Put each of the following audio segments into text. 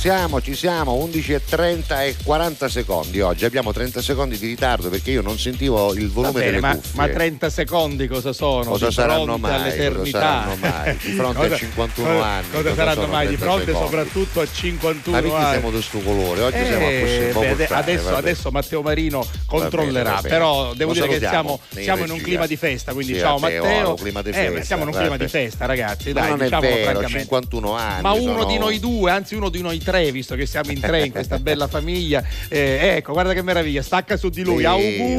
Siamo, ci siamo, 11.30 e 40 secondi oggi. Abbiamo 30 secondi di ritardo perché io non sentivo il volume bene, delle ma, cuffie. ma 30 secondi cosa sono? Cosa saranno mai? Cosa saranno mai? Di fronte Cosa- a 51 cosa- anni. Cosa saranno sono mai? Di 30 fronte secondi? soprattutto a 51 Ma perché anni. siamo di questo colore? Oggi Eh, siamo a questo po' beh, adesso, adesso Matteo Marino controllerà, va bene. però devo Lo dire che siamo, in siamo in un clima di festa, quindi Sì, ciao Matteo, Matteo. clima di Eh, festa, beh, siamo in un clima di festa, ragazzi. Ma Dai, vero, francamente. 51 anni. Ma uno di noi due, anzi uno di noi tre, visto che siamo in tre in questa bella famiglia. Eh, ecco, guarda che meraviglia, stacca su di lui. Sì, Auguri!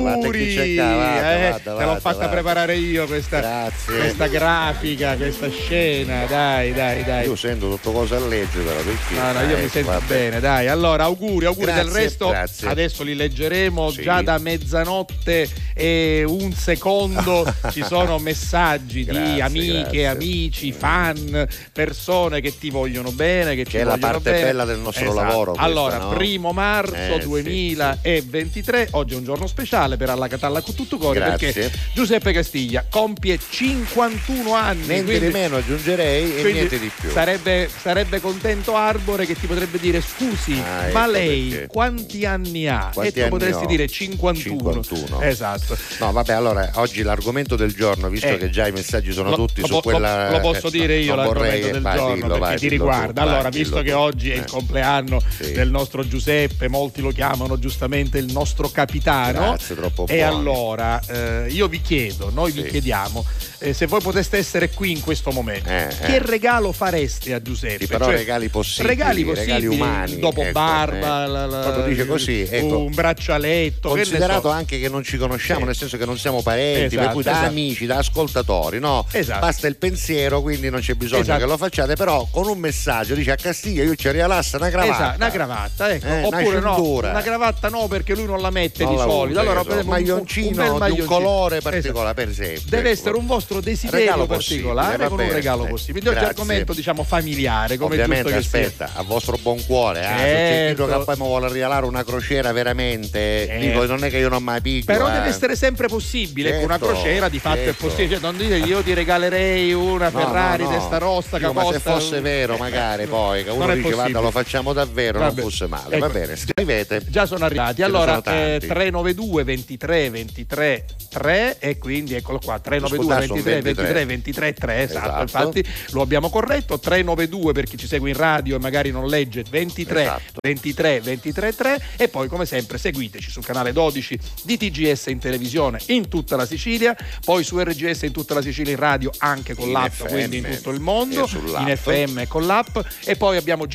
qua, guarda, Eh, guarda, te l'ho fatta preparare io questa, questa grafica, questa scena. Dai, dai, dai. Io sento tutto cosa a leggere però perché? No, no, io Eh, mi sento vabbè. bene, dai. Allora, auguri, auguri Grazie, del resto. grazie. Adesso li leggeremo Sì. già da mezzanotte e un secondo. Ci sono messaggi di Grazie, amiche, grazie. amici, fan, persone che ti vogliono bene, che, ci Che è la vogliono parte bene. bella del nostro Esatto. lavoro questa, Allora, no? primo marzo Eh, sì, 2023, oggi è un giorno speciale per Alla Catalla con tutto cuore Grazie. perché Giuseppe Castiglia compie 51 anni. Niente quindi- di meno aggiungerei e niente di più. Sarebbe, sarebbe contento Arbore che ti potrebbe dire scusi, Ah, ecco ma lei perché. quanti anni ha? Quanti e tu potresti ho? dire 51. 51. Esatto. No, vabbè, allora oggi l'argomento del giorno, visto Eh. che già i messaggi sono Lo- tutti lo su quella. lo, posso eh, dire io l'argomento vorrei- del vai, giorno dillo, perché vai, ti riguarda. tu, allora, vai, visto che tu. oggi è il Eh. Compleanno Sì. del nostro Giuseppe, molti lo chiamano giustamente il nostro capitano. Grazie, troppo E buoni. allora eh, io vi chiedo, noi vi Sì. chiediamo eh, se voi poteste essere qui in questo momento, Eh, che eh. regalo fareste a Giuseppe? Sì, però Cioè, regali possibili, regali regali possibili, umani, dopo ecco, barba, eh. la- la- dice così, ecco. un braccialetto, che Considerato so. anche che non ci conosciamo, Sì. nel senso che non siamo parenti, per Esatto, cui da esatto. amici, da ascoltatori, no? Esatto. Basta il pensiero, quindi non c'è bisogno Esatto. che lo facciate, però con un messaggio dice a Castiglia io ci regalasse una cravatta. Esatto, una cravatta, ecco. Eh, una oppure no, cintura. una cravatta no perché lui non la mette Non di la solito. Allora, per esempio, un- maglioncino un un maglioncino. colore Esatto. particolare, per esempio. Deve ecco. essere un vostro desiderio particolare con un regalo Eh, possibile. Quindi oggi argomento diciamo familiare, come Ovviamente, aspetta, a vostro buon cuore, se c'è Certo. che poi mi vuole regalare una crociera veramente, Eh. dico, non è che io non mai piglio. Però eh. deve essere sempre possibile, ecco, una Certo, crociera di fatto certo. è possibile. Cioè, non dire io ti regalerei una No, Ferrari no, no. testa rossa che Dico, ma se fosse vero magari poi che uno dice possibile. guarda lo facciamo davvero Vabbè. non fosse male Ecco. va bene scrivete Già sono arrivati. Allora, sono eh, 392 23 23 3 e quindi eccolo qua, 392 Scusate, sono 23 23 23. 23 3, esatto, Esatto. infatti lo abbiamo corretto, 392 per chi ci segue in radio e magari non legge 23 Esatto. 23 23 3 e poi come sempre seguiteci sul canale 12 di TGS in televisione in tutta la Sicilia, poi su RGS in tutta la Sicilia in radio anche con In l'app, FM quindi in tutto il mondo, in FM e con l'app e poi abbiamo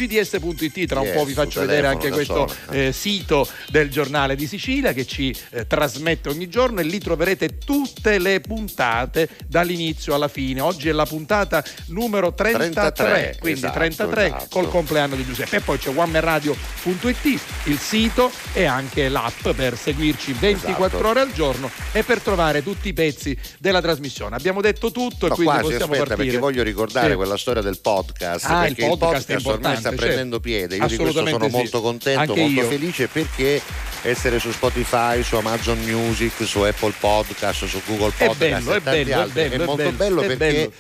gds.it, tra un Yes, po' vi faccio vedere anche questo eh, sito del giornale di Sicilia che ci eh, trasmette ogni giorno e lì troverete tutte le puntate dall'inizio alla fine. Oggi è la puntata numero 33, 33, quindi esatto, 33 esatto. col compleanno di Giuseppe. E poi c'è onemanradio.it, il sito e anche l'app per seguirci 24 Esatto. ore al giorno e per trovare tutti i pezzi della trasmissione. Abbiamo detto tutto e No, quindi quasi, possiamo aspetta, partire. perché voglio ricordare Sì. quella storia del podcast. Ah, il perché il podcast podcast, è ormai sta certo. prendendo piede. Io di questo sono sì. molto contento, Anche molto io. felice perché essere su Spotify, su Amazon Music, su Apple Podcast, su Google È Podcast bello, e è tanti bello, è altri, bello, è molto bello, bello è perché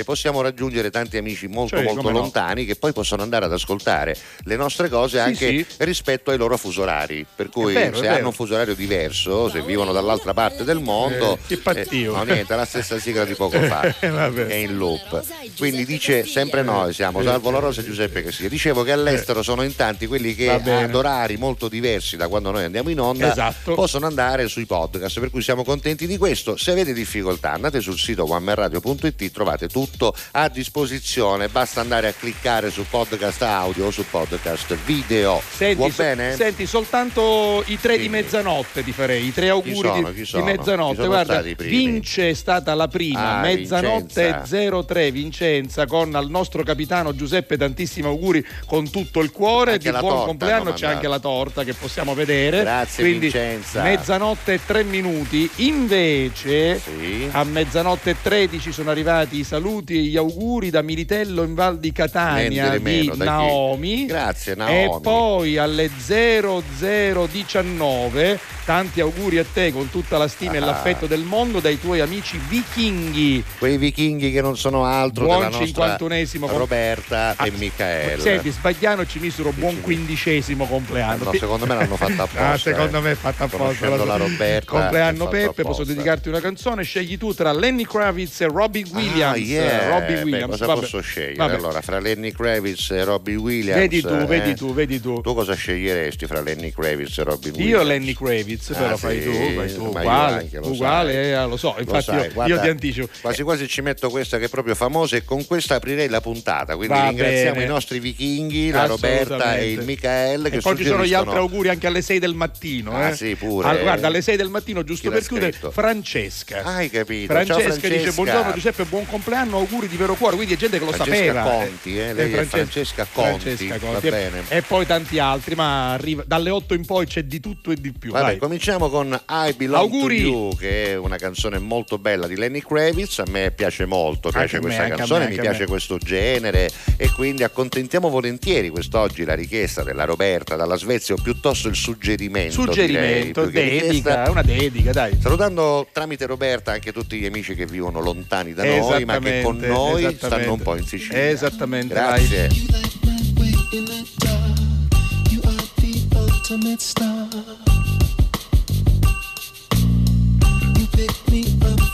eh, possiamo raggiungere tanti amici molto Cioè, molto come no. lontani che poi possono andare ad ascoltare le nostre cose Sì, anche sì. rispetto ai loro fuso orari. Per cui vero, se hanno un fuso orario diverso, se vivono dall'altra parte del mondo, Eh, pattio. no, niente, è la stessa sigla di poco fa Eh, è in loop. Quindi dice sempre noi siamo, Salvo La Rosa e Giuseppe Castiglia. Dicevo che all'estero sono in tanti quelli che ad orari molto diversi da quando noi andiamo in onda Esatto. possono andare sui podcast, per cui siamo contenti di questo. Se avete difficoltà andate sul sito onemanradio.it, trovate tutto a disposizione, basta andare a cliccare su podcast audio o su podcast video. Senti, Va so- bene? senti, soltanto i tre di Dimmi. mezzanotte ti farei, i tre auguri sono? di, di mezzanotte. Guarda? Vince è stata la prima, Ah, mezzanotte Vincenza. 03 Vincenza con al nostro capitano Giuseppe tantissimi auguri con tutto il cuore, Anche di buon torta compleanno c'è anche la torta che possiamo vedere. Grazie, Quindi Vincenza. mezzanotte e tre minuti. Invece Sì. a mezzanotte e 13 sono arrivati i saluti e gli auguri da Militello in Val di Catania Niente di meno, di da chi? Naomi. Grazie E Naomi. poi alle 0019 tanti auguri a te con tutta la stima ah. e l'affetto del mondo dai tuoi amici vichinghi. Quei vichinghi che non sono altro buon della nostra Roberta ah, e Michaela. Senti, Sbagliano ci misero buon quindicesimo compleanno. No, secondo me l'hanno fatta apposta. ah, secondo eh. me è fatta apposta. La, la Roberta. Compleanno Peppe, posso dedicarti una canzone, scegli tu tra Lenny Kravitz e Robbie ah, Williams. Ah, yeah. Robbie Williams. Beh, cosa Vabbè. posso scegliere? Vabbè. Allora, fra Lenny Kravitz e Robbie Williams. Vedi tu, eh? vedi tu, vedi tu. Tu cosa sceglieresti fra Lenny Kravitz e Robbie Williams? Io Lenny Kravitz, però ah, fai sì, tu, fai tu. Uguale, uguale eh, lo so, infatti lo sai, io, guarda, io, ti anticipo. Quasi quasi ci metto questa che è proprio famosa e con questa aprirei la puntata, quindi Va ringraziamo bene. i nostri vichinghi, la Roberta e il Michael. E poi ci sono gli altri auguri anche alle 6 del mattino. Ah eh? sì, pure. Allora, guarda, alle 6 del mattino, giusto per chiudere, Francesca. Hai capito. Francesca, Francesca, dice buongiorno Giuseppe, buon compleanno, auguri di vero cuore, quindi è gente che lo Francesca sapeva. Conti, eh, lei Francesca, Francesca Conti, Francesca Conti. E poi tanti altri, ma arriva, dalle 8 in poi c'è di tutto e di più. Vabbè, Dai. cominciamo con I Belong auguri. to You, che è una canzone molto bella di Lenny Kravitz, a me piace molto, piace anche questa me, canzone, me, mi piace questo genere e quindi accontentiamo volentieri quest'oggi la richiesta della Roberta dalla Svezia o piuttosto il suggerimento. Suggerimento, direi, dedica, una dedica, dai. Salutando tramite Roberta anche tutti gli amici che vivono lontani da noi, ma che con noi stanno un po' in Sicilia. Esattamente. Grazie.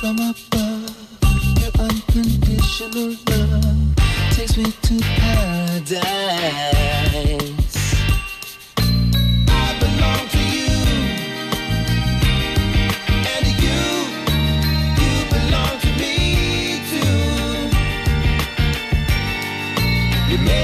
from above. Your unconditional love takes me to paradise. You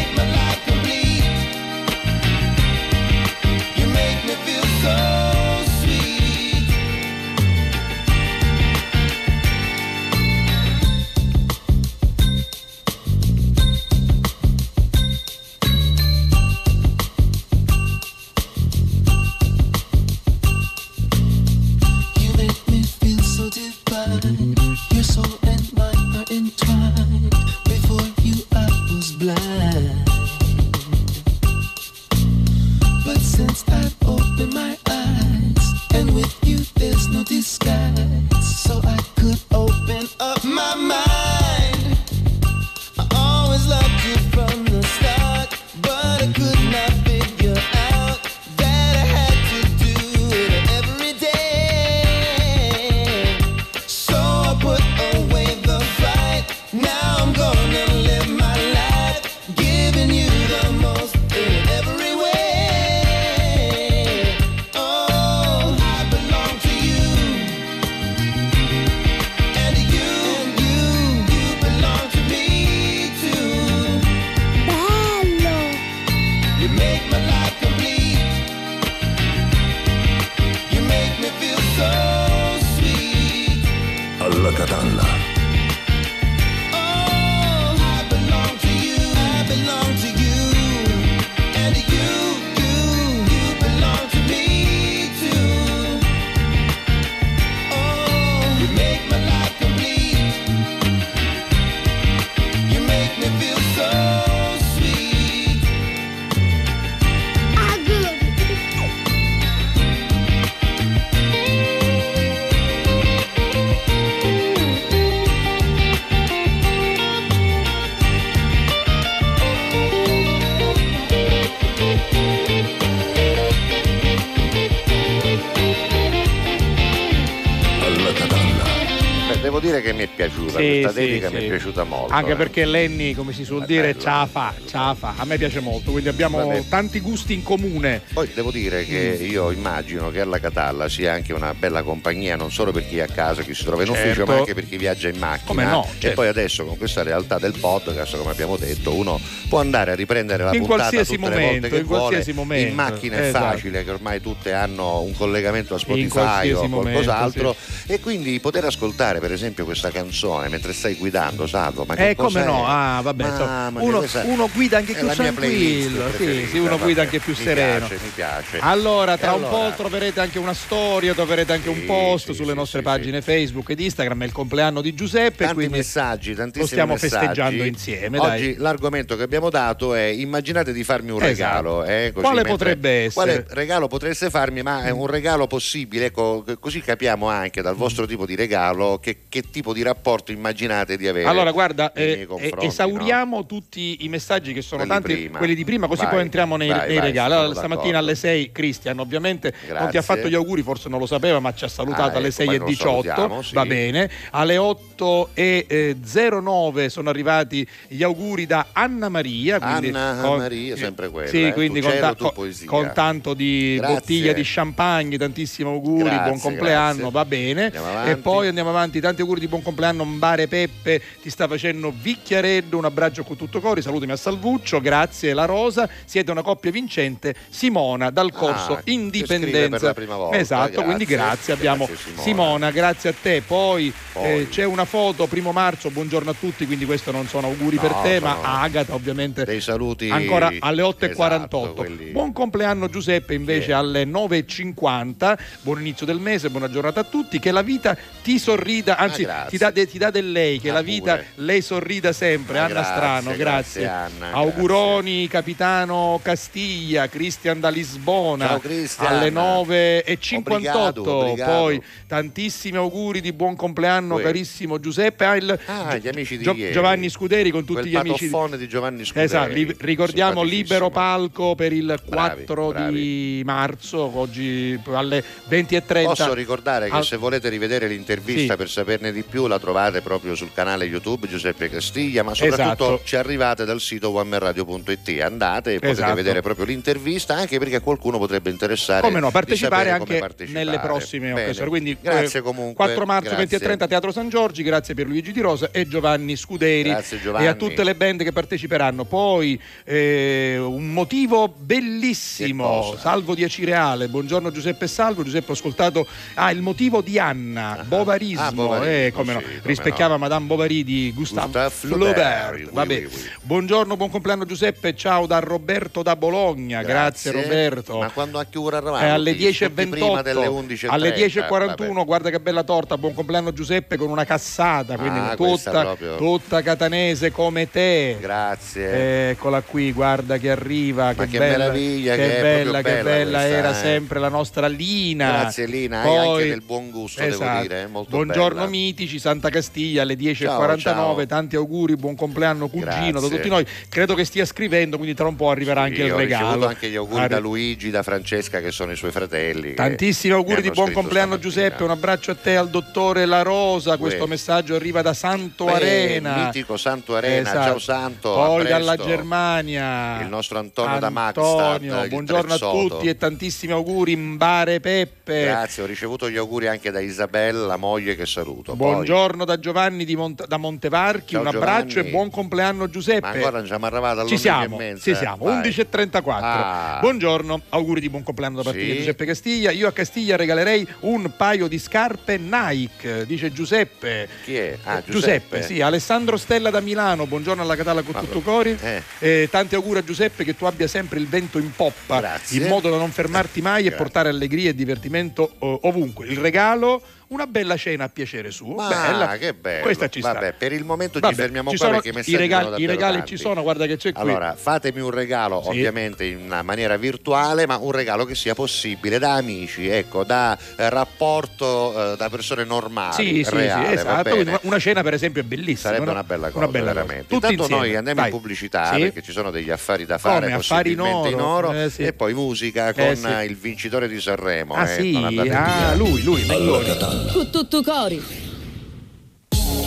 dedica sì. mi è piaciuta molto. Anche eh. perché Lenny, come si suol è dire, bello, ce fa, ce fa. A me piace molto, quindi abbiamo tanti gusti in comune. Poi devo dire che mm. io immagino che alla Catalla sia anche una bella compagnia, non solo per chi è a casa, chi si trova in certo. ufficio, ma anche per chi viaggia in macchina. Come no? Certo. E poi adesso con questa realtà del podcast, come abbiamo detto, uno può andare a riprendere la in puntata tutte momento, le volte che in vuole. qualsiasi momento. In macchina è esatto. facile, che ormai tutte hanno un collegamento a Spotify o qualcos'altro. Momento, sì. E quindi poter ascoltare per esempio questa questa canzone mentre stai guidando, Salvo. Ma che eh, come no? Ah, vabbè, Mamma uno, questa uno guida anche più tranquillo. Sì, sì, uno vabbè, guida anche più mi sereno. Piace, mi piace. Allora, tra E un allora- po' troverete anche una storia, troverete anche un Sì, post sì, sulle nostre pagine Facebook ed Instagram. È il compleanno di Giuseppe, Tanti messaggi, tantissimi lo stiamo messaggi. festeggiando insieme. Oggi dai. l'argomento che abbiamo dato è immaginate di farmi un Esatto. regalo. eh, così Quale mentre- potrebbe essere? Quale regalo potreste farmi, ma è un regalo possibile, ecco, così capiamo anche dal vostro tipo di regalo che, che tipo di rapporto immaginate di avere. Allora, guarda, eh, confronti, esauriamo tutti i messaggi che sono Quelli tanti, prima. quelli di prima, così Vai, poi entriamo nei, vai, nei vai, regali. Allora, stamattina alle 6, Cristian, ovviamente non ti ha Grazie. fatto gli auguri, forse non lo sapeva, ma ci ha salutato Ah, alle ecco, 6 poi e lo 18. salutiamo, sì. Va bene. Alle 8 e eh, 09 sono arrivati gli auguri da Anna Maria. Anna Maria, sempre quella, Sì, eh, quindi con, ta- con- con tanto di Grazie. bottiglia di champagne, tantissimi auguri, Grazie, buon compleanno, grazie. va bene. E poi andiamo avanti, tanti auguri di buon compleanno Mbare Peppe, ti sta facendo Vicchiareddo, un abbraccio con tutto cori, salutami a Salvuccio, grazie La Rosa, siete una coppia vincente, Simona dal corso Ah, Indipendenza. per la prima volta, Esatto, grazie. quindi grazie, abbiamo Grazie, Simona. Simona. grazie a te. Poi, Poi. eh, c'è una foto, primo marzo, buongiorno a tutti, quindi questo non sono auguri No, per te, ma a Agata ovviamente dei saluti ancora alle 8.48. Esatto, quelli- Buon compleanno Giuseppe invece Sì. alle 9.50. Buon inizio del mese, buona giornata a tutti. Che la vita ti sorrida, anzi Ah, grazie. ti, dà de- ti dà del lei, che Ah, la vita pure. lei sorrida sempre. Ah, Anna grazie, Strano, grazie, grazie. Anna, Auguroni capitano Castiglia, Cristian da Lisbona Ciao, Cristian. alle 9.58. Obrigado, obrigado. Poi tantissimi auguri di buon compleanno Uè. carissimo Giuseppe. Ah, il- Ah, gli amici di Gio- ieri. Giovanni Scuderi con tutti Quel gli amici. di- di Giovanni Scuderi. Esatto, li- ricordiamo libero palco per il Bravi, 4 di bravi. marzo, oggi alle 20.30. Posso ricordare che Al- se volete rivedere l'intervista Sì. per saperne di più la trovate proprio sul canale YouTube Giuseppe Castiglia, ma soprattutto Esatto. ci arrivate dal sito onemerradio.it, andate e potete Esatto. vedere proprio l'intervista anche perché a qualcuno potrebbe interessare Come no, partecipare anche partecipare. nelle prossime Bene. occasioni. Quindi grazie eh, comunque. 4 marzo grazie. 20.30 Teatro San Giorgi, grazie per Luigi Di Rosa e Giovanni Scuderi Grazie, Giovanni. e a tutte le band che parteciperanno. Poi eh, un motivo bellissimo? Salvo di Acireale, buongiorno Giuseppe Salvo, Giuseppe ho ascoltato ah, il motivo di Anna, Ah, Bovarismo, ah, Bovarismo, eh, come no, sì, come rispecchiava no. Madame Bovary di Gustave, Gustave Flaubert. Flaubert, Vabbè. oui, oui, oui. Buongiorno, buon compleanno Giuseppe, ciao da Roberto da Bologna, grazie, Roberto. Ma quando a che ora eravamo? È alle tutti? Tutti 10.28 prima delle 11.30. alle 10.41 vabbè. guarda che bella torta buon compleanno Giuseppe con una cassata quindi Ah, tutta, proprio. tutta catanese come te Grazie. eccola qui guarda che arriva che, che bella, meraviglia che che bella che bella bella questa, era eh. sempre la nostra Lina Grazie Lina, Poi- anche del buon gusto, devo Esatto. dire, eh, molto buongiorno bella. mitici Santa Castiglia alle 10.49 Ciao, ciao. tanti auguri buon compleanno cugino da Grazie. tutti noi credo che stia scrivendo quindi tra un po' arriverà anche Io il ho regalo ricevuto anche gli auguri Arri- da Luigi, da Francesca che sono i suoi fratelli. Tantissimi auguri di buon compleanno stamattina. Giuseppe, un abbraccio a te al dottore La Rosa, questo Uè. messaggio arriva da Santo Beh, Arena. mitico Santo Arena, Esatto. ciao Santo. Poi dalla Germania. Il nostro Antonio da Magstad, Antonio, buongiorno a tutti e tantissimi auguri Mbare Peppe. Grazie, ho ricevuto gli auguri anche da Isabella, la moglie che saluto. Poi- Buongiorno da Giovanni di Mont- da Montevarchi, Ciao, un abbraccio Giovanni. e buon compleanno Giuseppe. Ma ancora non siamo arrivati alle Ci 11 siamo, e mezza, ci eh? siamo, Vai. 11.34. Ah. Buongiorno, auguri di buon compleanno da parte Sì. di Giuseppe Castiglia. Io a Castiglia regalerei un paio di scarpe Nike, dice Giuseppe. Chi è? Ah, Giuseppe, Giuseppe. sì, Alessandro Stella da Milano, buongiorno alla Catalla con tutto cori. eh. Eh, tanti auguri a Giuseppe che tu abbia sempre il vento in poppa, Grazie. in modo da non fermarti mai e Grazie. portare allegria e divertimento oh, ovunque. Il regalo, una bella cena a piacere suo. Ma bella. che bello. Questa ci sta. Vabbè, per il momento Vabbè, ci fermiamo ci qua perché i messaggi regali, i regali tanti. ci sono, guarda che c'è qui. Allora, fatemi un regalo, Sì. ovviamente in una maniera virtuale, ma un regalo che sia possibile da amici, ecco, da eh, rapporto eh, da persone normali, Sì, sì, reale, sì, va esatto. una- Una cena, per esempio, è bellissima. Sarebbe no? una bella cosa, bella veramente. Tutti Intanto insieme. noi andiamo Vai. in pubblicità Sì. perché ci sono degli affari da fare, Come, affari in possibilmente in oro? oro, Eh, sì. e poi musica Eh, con sì. il vincitore di Sanremo. Ah, eh, sì, ah, lui, lui, Melloni. Con tutto cori.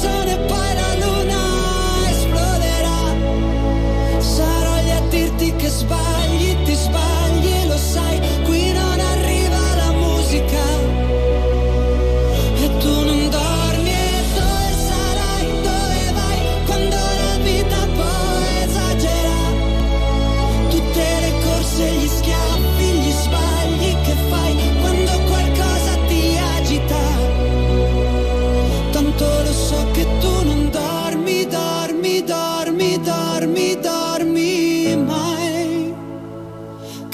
canzone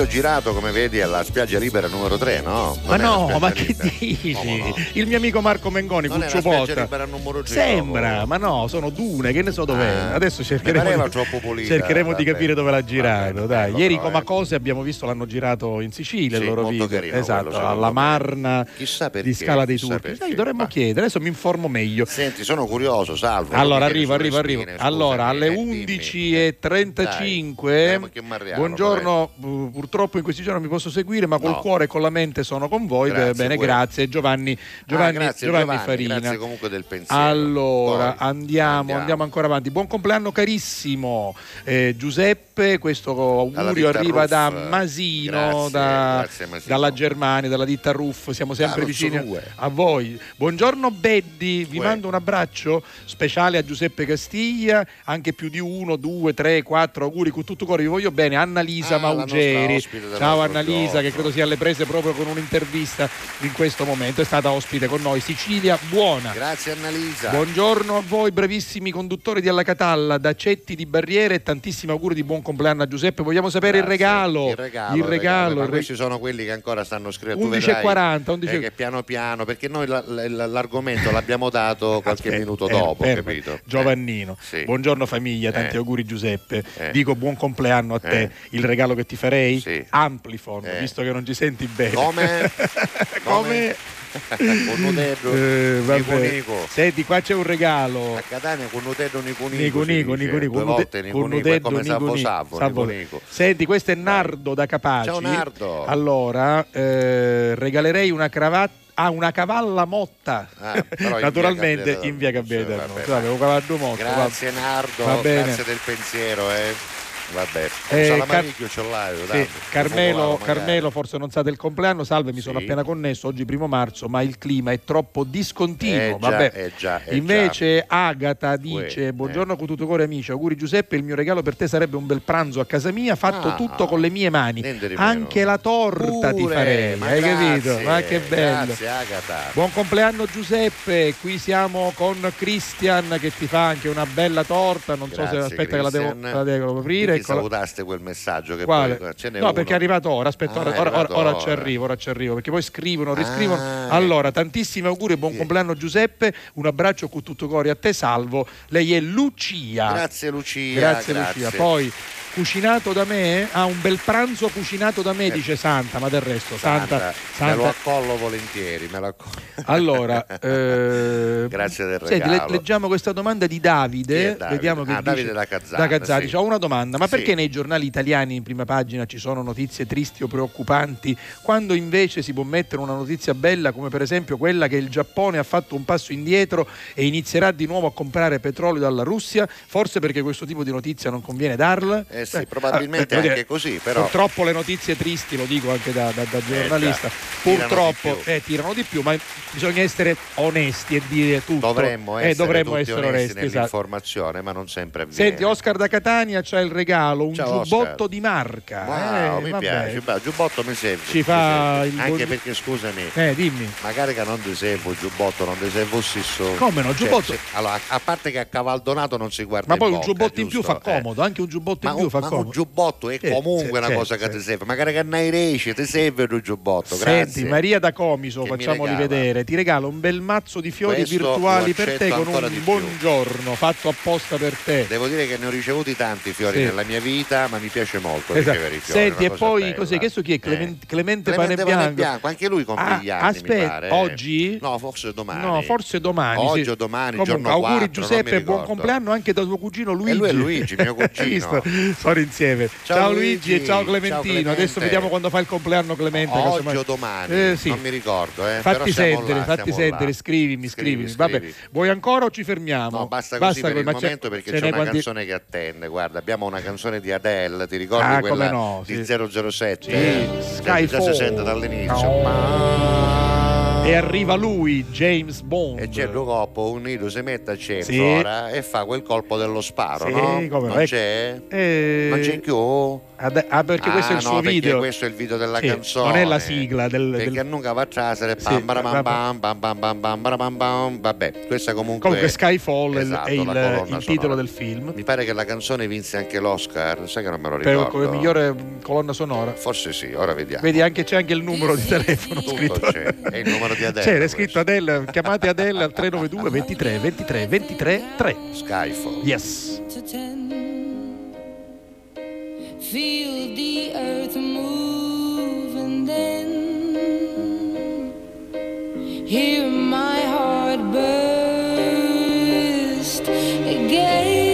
Video girato, come vedi, alla spiaggia libera numero 3, no? Ma Non la no, ma che dici? Come no? Il mio amico Marco Mengoni, Non Cuccio numero Sembra, giro. ma no, sono dune, che ne so dov'è. Ah, Adesso cercheremo, di, cercheremo di capire dove l'ha girato. dai. Ieri però, come eh. cose abbiamo visto l'hanno girato in Sicilia Sì, il loro video. carino esatto, alla. Marna perché, di Scala dei Turchi. Dai, dovremmo Ma- chiedere, adesso mi informo meglio. Senti, sono curioso, salvo. Allora arrivo, arrivo, arrivo. Allora, alle eh, dimmi. 11.35. Dai, vediamo che Mariano, Buongiorno, uh, purtroppo in questi giorni non mi posso seguire, ma col No. cuore e con la mente sono con voi. Grazie, Bene, pure. grazie. Giovanni, Giovanni, Ah, grazie, Giovanni Giovanni, Farina. grazie comunque del pensiero. Allora, Poi, andiamo, andiamo, ancora avanti. Buon compleanno carissimo eh, Giuseppe, questo Dalla augurio arriva Ruff. da Masino, Grazie, da- grazie, Masino. dalla Germania, dalla ditta Ruff. Siamo sempre Ah, vicini due. a voi. Buongiorno Beddi, vi Uè. mando un abbraccio speciale a Giuseppe Castiglia, anche più di uno, due, tre, quattro auguri con tutto cuore. Vi voglio bene. Annalisa Ah, Maugeri. Ciao Annalisa, che credo sia alle prese proprio con un'intervista in questo momento. È stata ospite con noi. Sicilia buona. Grazie Annalisa. Buongiorno a voi brevissimi conduttori di Alla Catalla, da Cetti di Barriere e tantissimi auguri di buon compleanno a Giuseppe. Vogliamo sapere il Grazie. regalo. Il regalo, Il regalo, il re- questi sono quelli che ancora stanno scrivendo. 11.40, 11. che piano piano, perché noi la- la- l'argomento l'abbiamo dato qualche Aspetta, minuto eh, dopo, fermo. capito? Giovannino, Eh, sì. buongiorno famiglia, tanti Eh. auguri Giuseppe. Eh. Dico buon compleanno a te. Eh. Il regalo che ti farei? Sì. Amplifon, Eh. visto che non ci senti bene. Come? Come? Con Nutello Eh. Nico Nico. Senti, qua c'è un regalo. A Catania con Nutello Nico Nico. Nico Nico. Nico Due volte Nico Nico, è come Nico Savo Nico. Savo. Nico Nico. Senti, questo è Nardo da Capaci. Ciao, Nardo. Allora, eh, regalerei una cravatta a una cavalla motta. Ah, Naturalmente in via motto. Grazie Nardo, Va grazie del pensiero, eh. Vabbè, Eh, Car- Sì, dai. Carmelo. Carmelo, forse non sa del compleanno, salve, mi sono Sì. appena connesso, oggi primo marzo, ma il clima è troppo discontinuo. Eh già, Vabbè. eh già, eh Invece Agata dice, Uè, buongiorno con tutto cuore amici, auguri Giuseppe, il mio regalo per te sarebbe un bel pranzo a casa mia, fatto Ah, tutto con le mie mani. Anche la torta ti Pure, farei, ma hai grazie, capito? Ma che bello. Grazie Agata. Buon compleanno Giuseppe, qui siamo con Christian che ti fa anche una bella torta, non so se Grazie, aspetta che la devo, Christian. la devo aprire. Ti eccola. salutaste quel messaggio che Quale? poi ce n'è No, uno. perché è arrivato ora. Aspetta, Ah, ora, ora- arrivato ora ci ora. arrivo, ora ci arrivo. Perché poi scrivono, riscrivono. Ah, allora, tantissimi auguri buon Sì. compleanno Giuseppe. Un abbraccio con tutto cuore a te, salvo. Lei è Lucia. Grazie Lucia. Grazie, Lucia. Poi cucinato da me, ha un bel pranzo cucinato da me, Eh. dice Santa, ma del resto Santa, Santa, me lo Santa- accollo volentieri, me lo accollo. Allora, eh, Grazie del senti, le- regalo. leggiamo questa domanda di Davide. Davide? Vediamo che Ah, dice. Davide da Cazzana, Da Cazzani. sì. Ho una domanda: ma Sì. perché nei giornali italiani in prima pagina ci sono notizie tristi o preoccupanti, quando invece si può mettere una notizia bella, come per esempio quella che il Giappone ha fatto un passo indietro e inizierà di nuovo a comprare petrolio dalla Russia? Forse perché questo tipo di notizia non conviene darla? Eh sì, Beh, probabilmente ah, devo anche così, però- Purtroppo le notizie tristi, lo dico anche da, da- da giornalista, già, tirano purtroppo di più. eh, tirano di più, ma bisogna essere onesti e dire tutto. Dovremmo Eh, essere, dovremmo essere onesti onesti, esatto. nell'informazione, ma non sempre avviene. Senti, Oscar da Catania c'ha il regalo, un Ciao, giubbotto Oscar. di marca. Wow, Eh, mi vabbè. piace, beh, giubbotto mi serve. Ci mi fa serve. Anche buon- perché scusami, Eh, dimmi. magari che non ti servo il giubbotto, non ti servo stesso. Come no, Cioè, giubbotto- se- allora, a parte che a cavaldonato non si guarda Ma poi in un bocca, giubbotto in più giusto? fa Eh. comodo, anche un giubbotto Ma, in più fa ma comodo. un giubbotto è Sì, comunque una sì, cosa che ti serve. Magari che nei reci ti serve un giubbotto. Grazie. Senti, Maria da Comiso, Che facciamoli vedere. Ti regalo un bel mazzo di fiori Questo virtuali per te con un buongiorno fatto apposta per te. Devo dire che ne ho ricevuti tanti fiori Sì. nella mia vita, ma mi piace molto Esatto. ricevere i fiori. Senti, e poi cos'è? Questo chi è? Clement- Eh. Clemente Clemente Panebianco. Anche lui compie Ah, gli anni, aspetta, eh. oggi? No, forse domani. No, forse domani. Oggi sì. o domani, Comunque, giorno auguri 4, non Giuseppe buon compleanno anche da tuo cugino Luigi. E lui è Luigi, mio Hai cugino. Sono insieme. Ciao, Ciao Luigi, e ciao Clementino. ciao Clemente. Adesso vediamo quando fa il compleanno Clemente. Oggi casomai. o domani, Eh, sì. non mi ricordo. Eh, Fatti sentire, là, fatti sentire, scrivimi, Scrivi, scrivimi. Vabbè, vuoi ancora o ci fermiamo? No, basta così per il momento perché c'è una quanti- canzone che attende. Guarda, abbiamo una canzone di Adele, ti ricordi Ah, quella no, di sì. 007? Sì, Eh, Skyfall. Già si sente dall'inizio. Oh. Ma- E arriva lui, James Bond. E c'è il coppo unito, si mette a centro Sì. ora e fa quel colpo dello sparo, Sì, no? come no. Non c'è? Eh, Non c'è più? ad- ah, perché questo è il Ah, suo no, perché video. questo è il video della Sì, canzone. non è la sigla del- Perché del- nunca va a trasere. Sì, Pam, bara, vabbè. questa comunque. Comunque Skyfall è il- Esatto, è il, il titolo sonora. del film. Mi pare che la canzone vinse anche l'Oscar, sai che non me lo Per ricordo. come migliore colonna sonora. Forse sì, ora vediamo. Vedi, anche, c'è anche il numero di telefono Tutto scritto. c'è. È il numero di Adele. C'è, è questo. scritto Adele, chiamate Adele al 392 23 23 23 3. Skyfall. Yes. Feel the earth move and then hear my heart burst again.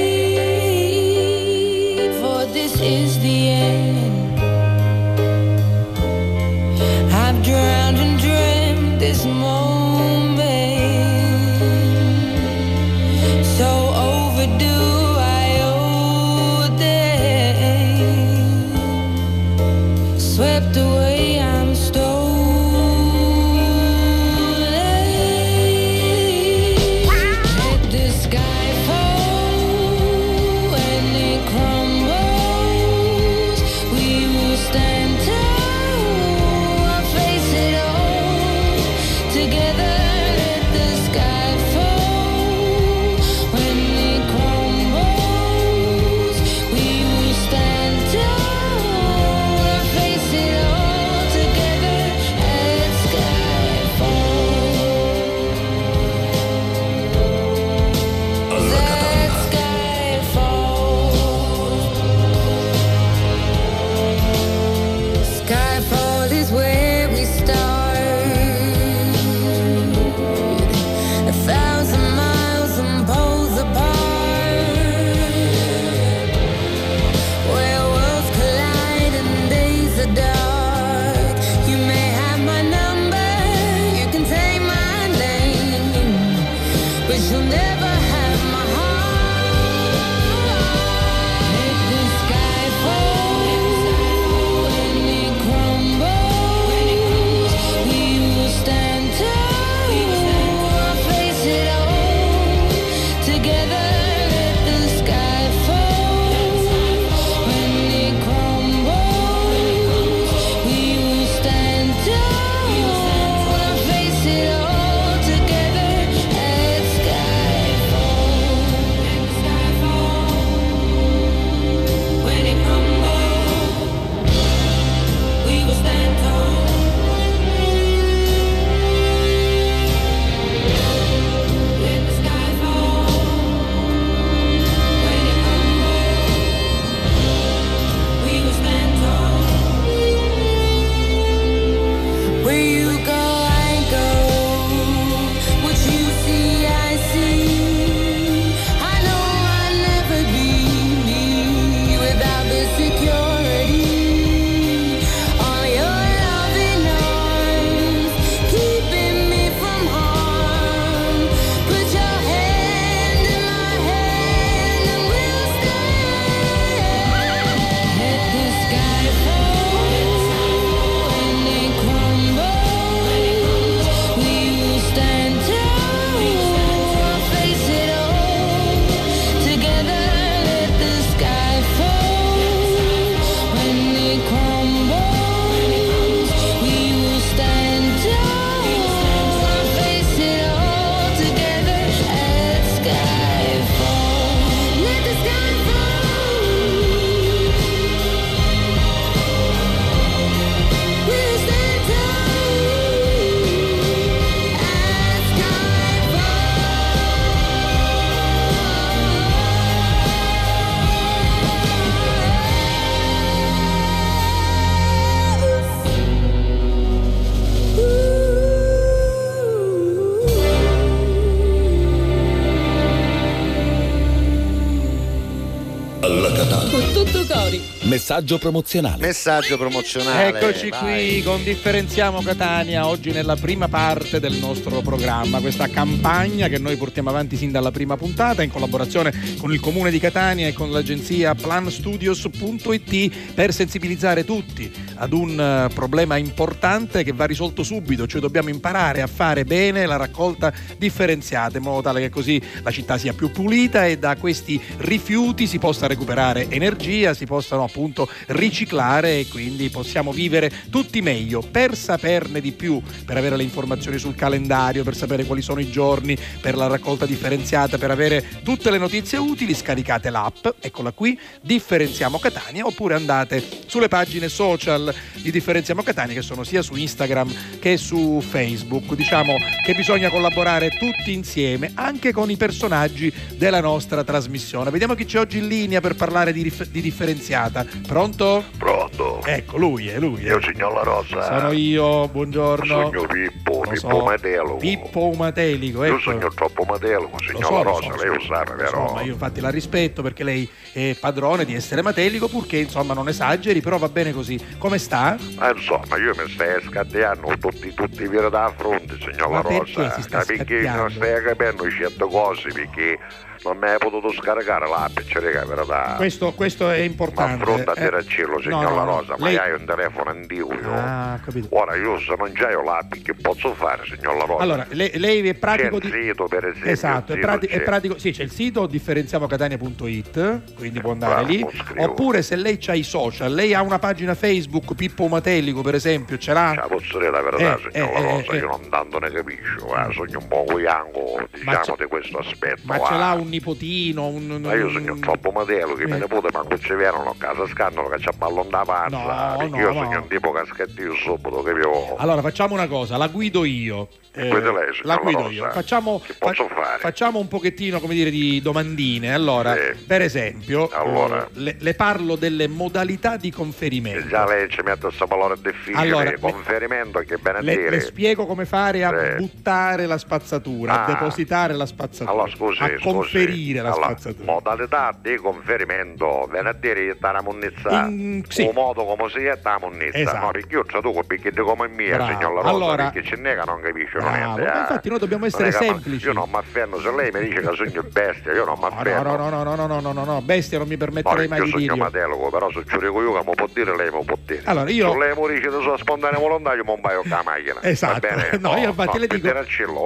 Messaggio promozionale. Messaggio promozionale. Eccoci vai. qui con Differenziamo Catania, oggi nella prima parte del nostro programma, questa campagna che noi portiamo avanti sin dalla prima puntata in collaborazione con il Comune di Catania e con l'agenzia planstudios.it per sensibilizzare tutti ad un eh, problema importante che va risolto subito, cioè dobbiamo imparare a fare bene la raccolta differenziata in modo tale che così la città sia più pulita e da questi rifiuti si possa recuperare energia, si possano appunto riciclare e quindi possiamo vivere tutti meglio. Per saperne di più, per avere le informazioni sul calendario, per sapere quali sono i giorni per la raccolta differenziata, per avere tutte le notizie utili, scaricate l'app, eccola qui, Differenziamo Catania, oppure andate sulle pagine social di Differenziamo Catania che sono sia su Instagram che su Facebook. Diciamo che bisogna collaborare tutti insieme, anche con i personaggi della nostra trasmissione. Vediamo chi c'è oggi in linea per parlare di, rif- di differenziata. Pronto? Pronto? Ecco, lui è lui. È. Io signor La Rosa. Sono io, buongiorno. Sogno Pippo, Lo Pippo so. Matelo. Pippo Matelico, Io ecco. sogno troppo Matelo, Lo signor so, La Rosa, so, lei lo sa, vero? so, ma io infatti la rispetto perché lei è padrone di essere matelico, purché insomma non esageri, però va bene così. Come sta? Ma insomma, io mi stai scatteando tutti, tutti i veri da fronte, signor Ma perché Rosa. si sta perché non stai capendo certe cose, perché non mi hai potuto scaricare l'app, c'è raga, verità. Questo, questo è Ma importante. affronta a eh. dire a cielo, signor No, no, La Rosa, ma lei- hai un telefono antico io. Ah, capito. Ora io se non c'hai l'app, che posso fare, signor La Rosa? Allora, lei, lei è pratico c'è il di... sito, per esempio. Esatto, è, prati- è pratico. Sì, c'è il sito differenziamocatania.it, quindi può andare Bravo, lì. scrivo. Oppure se lei ha i social, lei ha una pagina Facebook, Pippo Matelico per esempio, ce l'ha? Cioè, posso dire la verità, Eh, signor eh, La eh, Rosa, eh. io non tanto ne capisco, eh, sogno un po' guiango, diciamo, di questo aspetto. Ma eh. ce l'ha un nipotino? Un, Ma io sogno troppo matelo che Eh. me ne può manco ci vedono a casa scandalo che c'è ballon da panza No, no, io no. sogno un tipo caschettino subito che io Allora facciamo una cosa, la guido io. Eh, lei, la guido io. Facciamo, Che posso fare? facciamo un pochettino come dire di domandine. Allora, Sì. per esempio, Allora. eh, le, le parlo delle modalità di e conferimento. già lei ci mette questo valore difficile, Allora, conferimento che bene a Le, dire. le spiego come fare a Sì. buttare la spazzatura, a Ah. depositare la spazzatura, Allora scusi, a scusi. Conferire la Allora, spazzatura. Modalità di conferimento, viene a dire la munnizza. In- sì. Un modo come si è la munnizza. Esatto. No, perché io traduco perché come mia, Bravo. signor La Rosa, Allora- perché ci nega non capisce Bravo. niente. Eh. infatti noi dobbiamo essere che- ma- semplici. Io non mi affermo, se lei mi dice che sogno bestia, io non mi No, affermo. no, no, no, no, no, no, no, no, no, bestia non mi No, permetterei perché mai io di sogno dirlo. matelo, però se ci dico io che mi può dire, lei mi può dire. Allora, io- Se lei mi dice di sua spontanea volontà, io non vai con la macchina. Esatto, Va bene? no, io infatti le dico.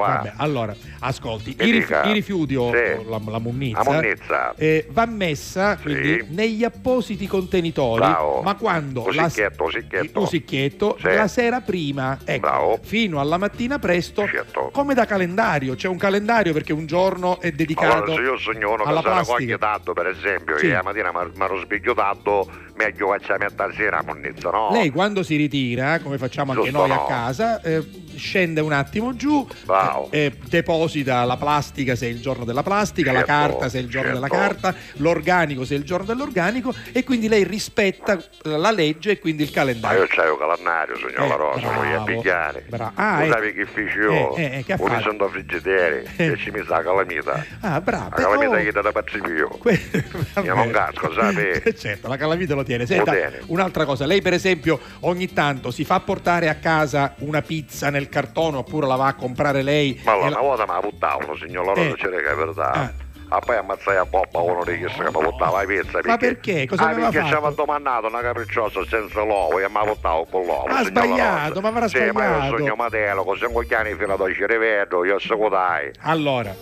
Vabbè, allora, ascolti, i, rif- i rifiuti o Sì. la, la munnizza, La munnizza. eh, va messa quindi negli appositi contenitori, Bravo. ma quando la, Cosicchietto, cosicchietto. cosicchietto, Sì. la sera prima, ecco, Bravo. fino alla mattina presto, Certo. come da calendario, c'è un calendario perché un giorno è dedicato Allora, se io sogno che alla la plastica. tanto, per esempio, Sì. la mattina mi ero sveglio tanto, meglio faccia mettere sera, munnizza, no? Lei quando si ritira, come facciamo anche Giusto, noi a no? casa, eh, scende un attimo giù, Bravo. eh, eh, deposita la plastica se è il giorno della plastica, la Certo, carta se è il giorno certo. della carta, l'organico se è il giorno dell'organico e quindi lei rispetta eh, la legge e quindi il Ma calendario. io c'avevo calendario, signor Eh, La Rosa, voglio bravo. pigliare. Bra- ah, Lo ecco. sapevi che feci io? Eh, eh, che ha Un fatto? risondo friggidere, e ci mi sa calamita. Ah, bravo. La calamita oh. che te la faccio io. Que- Io non casco, sai? certo, la calamita lo tiene. Senta, un'altra cosa, lei per esempio ogni tanto si fa portare a casa una pizza nel cartone oppure la va a comprare lei? Ma allora, la- una volta mi ha buttato, signor La Eh. Rosa, c'era che è verità. Ah. Ah, poi ammazzai a poppa uno dei chissà che mi buttava la pizza. Ma perché? Cosa ah, aveva perché ci aveva domandato una capricciosa senza l'uovo e mi ha buttato con l'uovo. Ha signor La sbagliato, ma avrà sì, ma io sbagliato. sogno Matelo, con 5 anni fino a 12 rivedo, io segutai. Allora,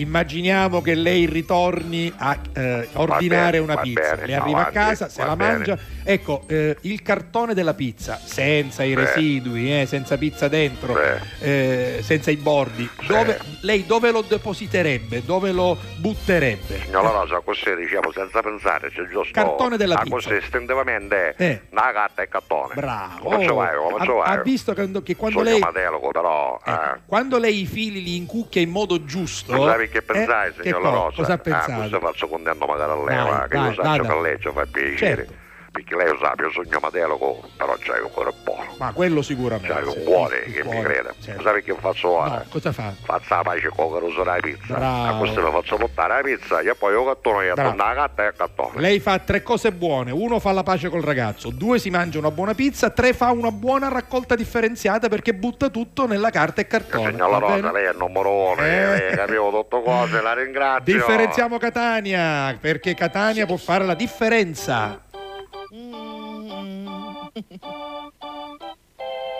immaginiamo che lei ritorni a eh, ordinare bene, una pizza. bene, le arriva avanti, a casa, se la bene. mangia. Ecco, eh, il cartone della pizza, senza i Sì. residui, eh, senza pizza dentro, Sì. eh, senza i bordi, Sì. dove- lei dove lo depositerebbe? Dove lo butterebbe? Signor La Rosa, così diciamo senza pensare, c'è giusto. Cartone della pizza. così estensivamente, Eh. una carta e cartone. Bravo. Come ci vai, come ha, ha visto che, che quando Sogno lei, Matelo, però. ecco, eh. quando lei i fili li incucchia in modo giusto sai che pensai, eh, signor che La Rosa? Cosa ah, pensate? questo faccio condanno magari a lei, dai, ma, che dai, lo sa, dai, calleggio, fa piacere. Certo perché lei lo sa, io sogno matelo, però c'hai un cuore buono. Ma quello sicuramente. C'hai un cuore che mi cuore, crede. certo. Sai che faccio ora? No, cosa fa? Faccio la pace con che uso la pizza. Bravo. A questo lo faccio portare la pizza e poi io cattono e torno la carta e il cartone. Lei fa tre cose buone, uno fa la pace col ragazzo, due si mangia una buona pizza, tre fa una buona raccolta differenziata perché butta tutto nella carta e cartone. Signora va Rosa, lei è il numero uno, Eh. lei capivo tutte cose, la ringrazio. Differenziamo Catania, perché Catania può fare la differenza.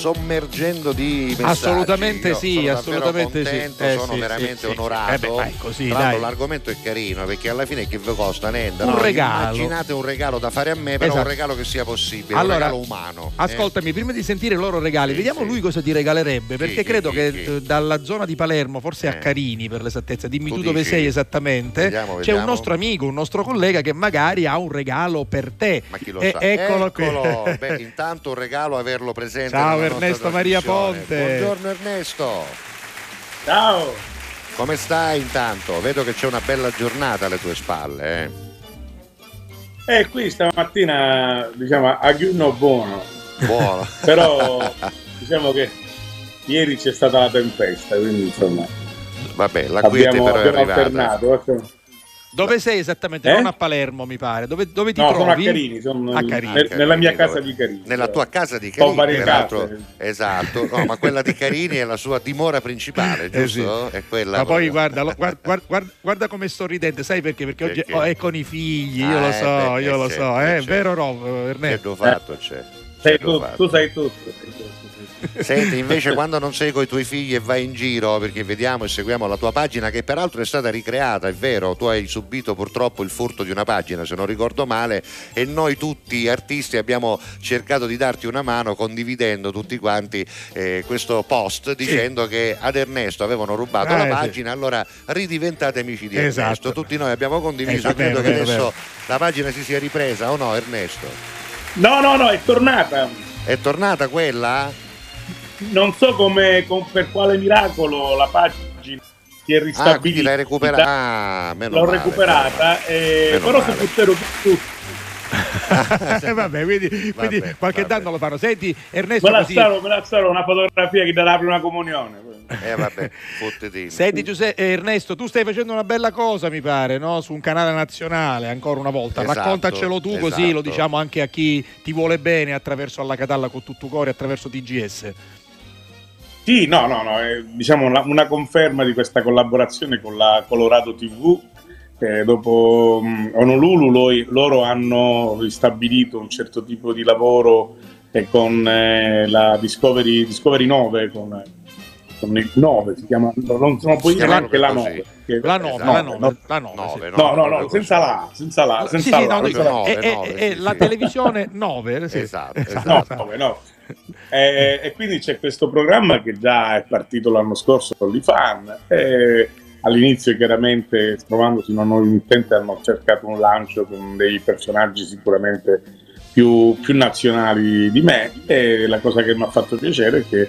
sommergendo di messaggi. Assolutamente Io sì, sono assolutamente sì. contento, Eh, sono sì, veramente sì, sì, onorato. sì. Eh beh, vai, così, Tra l'altro dai. l'argomento è carino perché alla fine che vi costa niente. Un no? regalo. Immaginate un regalo da fare a me, però Esatto. un regalo che sia possibile, Allora, un regalo umano. eh. Ascoltami, prima di sentire i loro regali, Sì, vediamo sì. lui cosa ti regalerebbe, perché credo che eh, dalla zona di Palermo, forse a Eh. Carini per l'esattezza, dimmi Tu tu, dove sei esattamente, Vediamo, c'è vediamo. un nostro amico, un nostro collega che magari ha un regalo per te. Ma chi lo E- sa? Eccolo, qui. Beh, intanto un regalo averlo presente. Ciao, Ernesto Maria. Ponte. Buongiorno Ernesto. Ciao! Come stai intanto? Vedo che c'è una bella giornata alle tue spalle. Eh? Eh, qui stamattina, diciamo, a chiuno buono, Buono. però diciamo che ieri c'è stata la tempesta, quindi insomma Vabbè, la quiete abbiamo, però è abbiamo arrivata. alternato. Dove sei esattamente? Eh? Non a Palermo, mi pare. Dove, dove ti No, trovi? sono a Carini, sono A in- Carini. nel- nella mia casa dove- di Carini. Nella tua casa di Carini, varie peraltro- case. esatto, no, ma quella di Carini è la sua dimora principale, Eh giusto? È quella Ma poi guarda, lo- guarda, guarda, guarda, guarda com'è sorridente, sai perché? Perché oggi Perché? oh, è con i figli, io Ah, lo eh, so, io eh, lo certo, so, eh, certo. vero Rob, Ernesto? l'ho fatto c'è. Sei Che l'ho tu, fatto. tu sai tutto. sei tutto. Senti, invece quando non sei con i tuoi figli e vai in giro, perché vediamo e seguiamo la tua pagina che peraltro è stata ricreata, è vero, tu hai subito purtroppo il furto di una pagina, se non ricordo male, e noi tutti artisti abbiamo cercato di darti una mano condividendo tutti quanti eh, questo post dicendo che ad Ernesto avevano rubato Ah, la eh, sì. pagina, allora ridiventate amici di Esatto. Ernesto. Tutti noi abbiamo condiviso, Esatto, credo vero, che vero, adesso vero. la pagina si sia ripresa o no Ernesto? No, no, no, è tornata. È tornata quella? Non so come, con- per quale miracolo la pagina si è Ah, quindi ristabilita. l'hai recuperata. Ah, meno L'ho male, recuperata, eh, Meno però male. su Puttero tutti. Eh, vabbè, quindi, quindi Vabbè, qualche vabbè. danno lo fanno. Senti, Ernesto, Me la così, me la stavo una fotografia che dà la prima comunione. Eh vabbè. Senti Giuseppe, eh, Ernesto, tu stai facendo una bella cosa, mi pare, no? su un canale nazionale, ancora una volta. Esatto, Raccontacelo tu così lo esatto. diciamo anche a chi ti vuole bene attraverso alla Catalla con tutto cuore, attraverso TGS. Sì, no, no, no, è diciamo una, una conferma di questa collaborazione con la Colorado TV. Eh, dopo mh, Honolulu lo- loro hanno ristabilito un certo tipo di lavoro eh, con eh, la Discovery, Discovery 9, con, con il 9 si chiama, non, non puoi dire neanche la proprio 9. così. che- La 9, Esatto. la 9, no, la 9. Nove, sì. no, no, no, senza la, senza la, senza sì, la, no, senza la. nove, è, è- nove, è sì, la sì. televisione 9, sì. Esatto, No, esatto. nove, no. Eh, e quindi c'è questo programma che già è partito l'anno scorso con l'IFAN. E all'inizio, chiaramente, trovandosi una nuova emittente, hanno cercato un lancio con dei personaggi sicuramente più, più nazionali di me. E la cosa che mi ha fatto piacere è che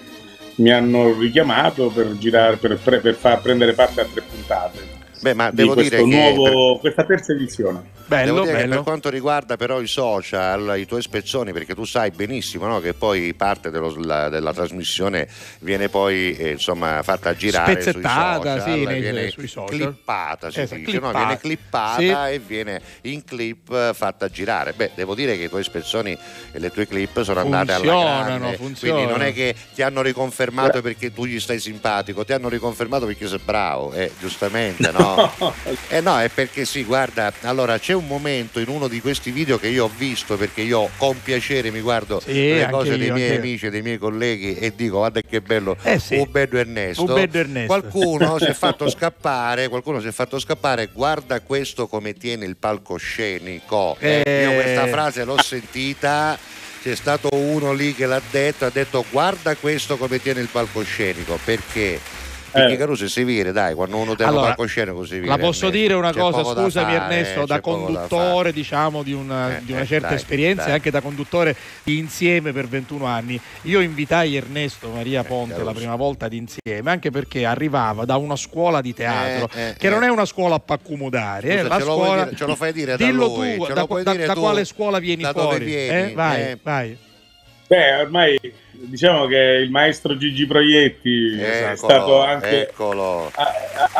mi hanno richiamato per girare, per, pre- per far prendere parte a tre puntate. Beh, ma di devo questo dire che nuovo, questa terza edizione. Bello, Devo dire che bello. per quanto riguarda però i social, i tuoi spezzoni, perché tu sai benissimo no, che poi parte dello- la- della trasmissione viene poi eh, insomma fatta girare Spezzettata, sui social, sì, nei- viene sui social. clippata, si Esatto, dice, no? clippata. viene clippata e viene in clip eh, fatta girare. Beh, devo dire che i tuoi spezzoni e le tue clip sono andate alla Funzionano, grande, funzionano. quindi non è che ti hanno riconfermato perché tu gli stai simpatico, ti hanno riconfermato perché sei bravo, eh, giustamente, no? Eh no, è perché sì, guarda, allora c'è un momento in uno di questi video che io ho visto perché io con piacere mi guardo Sì, le cose dei io, miei amici e dei miei colleghi e dico guarda che bello, Eh sì. Ubeddo Ernesto. Ernesto. Qualcuno si è fatto scappare, qualcuno si è fatto scappare, guarda questo come tiene il palcoscenico. Eh, Eh. Io questa frase l'ho sentita. C'è stato uno lì che l'ha detto, ha detto guarda questo come tiene il palcoscenico, perché? Perché Eh. Caruso si vire, dai, quando uno tiene Allora, palcoscenico si vire. La posso Ernesto. dire una C'è cosa, da scusami fare, Ernesto, da poco da conduttore diciamo di una, Eh, di una eh, certa dai, esperienza e anche da conduttore di Insieme per 21 anni. Io invitai Ernesto Maria Ponte la Caruso. prima volta di Insieme anche perché arrivava da una scuola di teatro Eh, eh, che eh. non è una scuola a paccumudare, Scusa, eh, la ce, scuola... dire- ce lo fai dire da Dillo lui, tu, ce da, lo puoi da- dire da tu, quale scuola vieni da fuori? vieni, Eh, Vai, eh. vai. Beh, ormai diciamo che il maestro Gigi Proietti è Eccolo, stato anche eccolo. ha,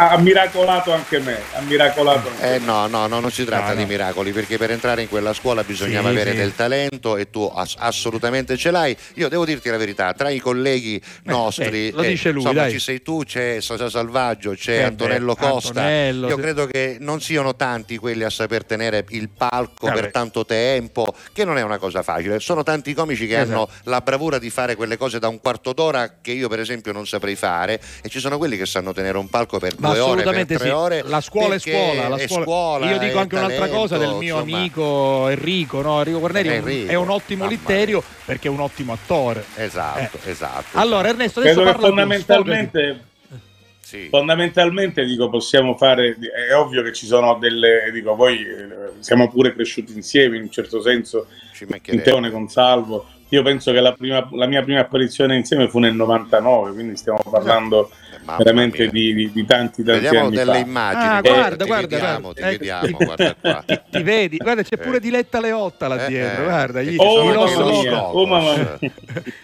ha- miracolato anche me, ha miracolato anche Eh me. no, no, no, non si tratta No, di no. miracoli perché per entrare in quella scuola bisognava Sì, avere sì. del talento e tu ass- assolutamente ce l'hai. Io devo dirti la verità, tra i colleghi nostri, eh, lo dice lui, insomma dai. ci sei tu, c'è Sosa Salvaggio, c'è Eh, Antonello beh, Costa. Antonello, Io sì. credo che non siano tanti quelli a saper tenere il palco Vabbè. per tanto tempo, che non è una cosa facile. Sono tanti comici che Esatto. hanno la bravura di fare quelle cose da un quarto d'ora che io per esempio non saprei fare e ci sono quelli che sanno tenere un palco per Ma due ore, per tre sì. ore. La scuola è scuola, la è scuola- scuola, Io dico anche un'altra talento, cosa del mio insomma. amico Enrico, no? Enrico Guarneri è un- Enrico, è un ottimo mamma litterio perché è un ottimo attore. Esatto, esatto. Allora Ernesto adesso Credo parla fondamentalmente, Sì. fondamentalmente dico, possiamo fare, è ovvio che ci sono delle, dico, poi eh, siamo pure cresciuti insieme in un certo senso, ci mancherebbe. Inteone con Salvo. Io penso che la, prima- la mia prima apparizione insieme fu nel 99, quindi stiamo parlando Mamma veramente di, di- di tanti, tanti Vediamo anni delle fa. immagini. Ah, guarda, guarda, ti guarda, vediamo, guarda. ti Ecco. vediamo, guarda qua. Ti, ti vedi? Guarda, c'è pure Eh. Diletta Leotta là Eh, dietro, eh. guarda. Gli, Oh, oh, mamma mia.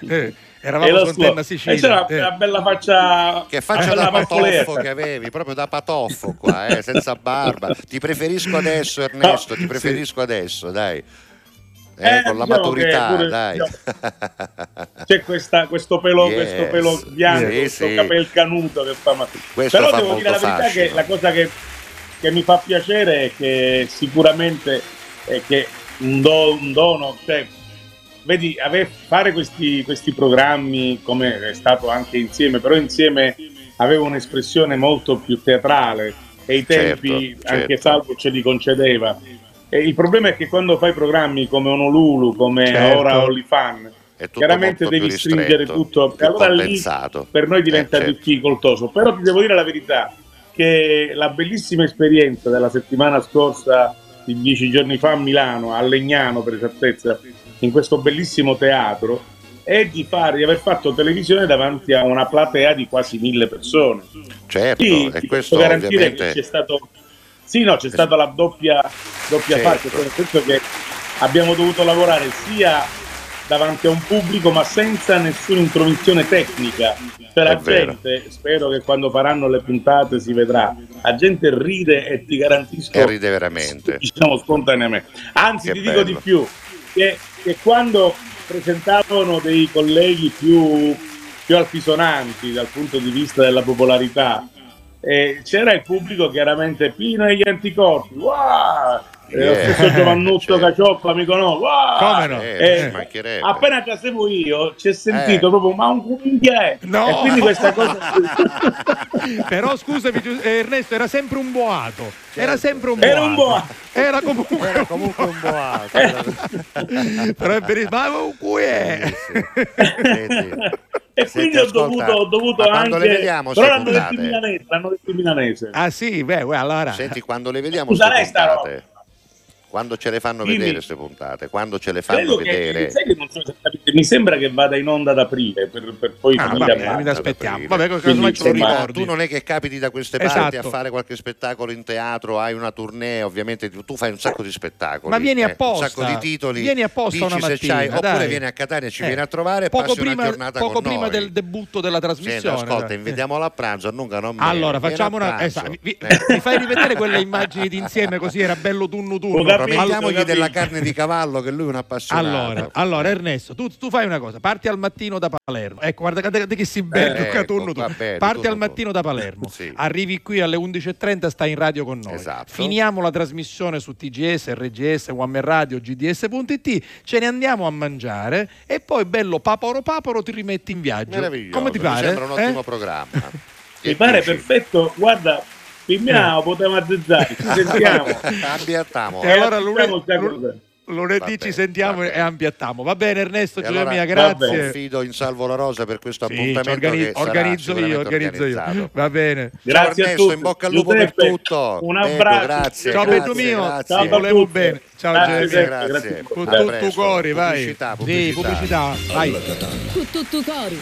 Eh, eravamo su slogan. Antenna E Sicilia. c'era eh. una bella faccia, Che faccia da patoffo che avevi, proprio da patoffo qua, eh, senza barba. Ti preferisco adesso, Ernesto, ti preferisco adesso, dai. Eh, Eh, con la diciamo maturità, pure- dai. C'è questa- questo, pelo, Yes. questo pelo bianco, Sì, questo sì. capel canuto che fa Questo Però fa devo dire la verità fascino. che la cosa che, che mi fa piacere è che sicuramente è che un, do- un dono, cioè, vedi, ave- fare questi, questi programmi come è stato anche insieme, però insieme aveva un'espressione molto più teatrale e i tempi Certo, anche certo. Salvo ce li concedeva. E il problema è che quando fai programmi come Honolulu, come Certo. ora OnlyFan, chiaramente devi stringere tutto. E allora lì per noi diventa Eh, certo. difficoltoso. Però ti devo dire la verità che la bellissima esperienza della settimana scorsa, di dieci giorni fa a Milano, a Legnano per esattezza, in questo bellissimo teatro, è di, fare, di aver fatto televisione davanti a una platea di quasi mille persone. Certo, Sì, e questo posso garantire ovviamente... che c'è stato sì no c'è stata la doppia, doppia Certo. parte nel senso che abbiamo dovuto lavorare sia davanti a un pubblico ma senza nessuna intromissione tecnica cioè la gente spero che quando faranno le puntate si vedrà la gente ride e ti garantisco E ride veramente. diciamo spontaneamente anzi Che ti dico bello. di più che, che quando presentavano dei colleghi più, più altisonanti dal punto di vista della popolarità eh, c'era il pubblico chiaramente pieno degli anticorpi wow! Eh, lo stesso Giovannuzzo Certo. Cacioppa mi conosco wow! Come no? Eh, Eh, appena casevo io ci è sentito Eh. proprio ma un cuminghia è No. e quindi questa cosa Però scusami eh, Ernesto, era sempre un boato. Era sempre un boato. Era un boato. Era comunque, Era comunque un boato. Però è verissimo. Ma qui è? E Senti, quindi ho dovuto, ho dovuto anche le vediamo però l'hanno detto in milanese l'hanno detto in milanese Ah sì, beh, allora. Senti, quando le vediamo Scusa, sta puntate, quando ce le fanno Dimmi. vedere queste puntate, quando ce le fanno Credo che, vedere, che non so se capite, mi sembra che vada in onda ad aprile per, per poi Ah, finire vabbè, a marzo. aspettiamo. Vabbè, Quindi, ce Ma tu non è che capiti da queste parti Esatto. a fare qualche spettacolo in teatro, hai una tournée, ovviamente tu fai un sacco di spettacoli. Ma vieni eh, apposta. Un sacco di titoli. Vieni apposta una mattina, c'hai, oppure dai. vieni a Catania, ci Eh, vieni a trovare e poco passi prima, una giornata poco con prima noi. del debutto della trasmissione. ascolta, dai. invitiamolo a pranzo, non non me. Allora, facciamo una. esatto, vi- Eh. mi fai rivedere quelle immagini di insieme così era bello tunnu tunnu. Capito, della carne di cavallo che lui è un appassionato. Allora, allora Ernesto, tu, tu fai una cosa, parti al mattino da Palermo. Ecco, guarda guarda che si bene, ecco, tunnu tu. bene, Parti tunnu al mattino da Palermo, Sì. arrivi qui alle 11.30, stai in radio con noi. Esatto. Finiamo la trasmissione su TGS, RGS, One Radio, GDS.it, ce ne andiamo a mangiare e poi bello paporo paporo ti rimetti in viaggio. Meraviglioso, Come ti mi pare? sembra un ottimo Eh? programma. mi pare perfetto guarda Pimmiamo, potevamo azzezzare ci sentiamo Ambiattiamo. E allora Eh, lunedì, lunedì Va ci bene, sentiamo e bene. ambiattiamo. Va bene Ernesto, Giulia allora, grazie. Confido in Salvo la Rosa per questo Sì, appuntamento ci organi- che sarà organizzo io, organizzo io. Va bene. Grazie Ciao a Ernesto, tutti. in bocca al lupo Giuseppe, per tutto. un abbraccio. grazie, Ciao Beto mio, grazie. Ciao ti volevo bene. Ciao Grazie, grazie. grazie. Con tutto cori, vai. Pubblicità, Sì, pubblicità. pubblicità. Vai. Cu tutto cori.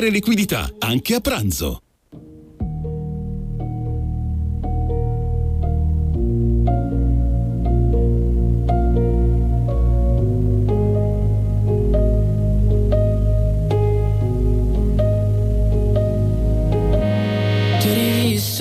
liquidità, anche a pranzo.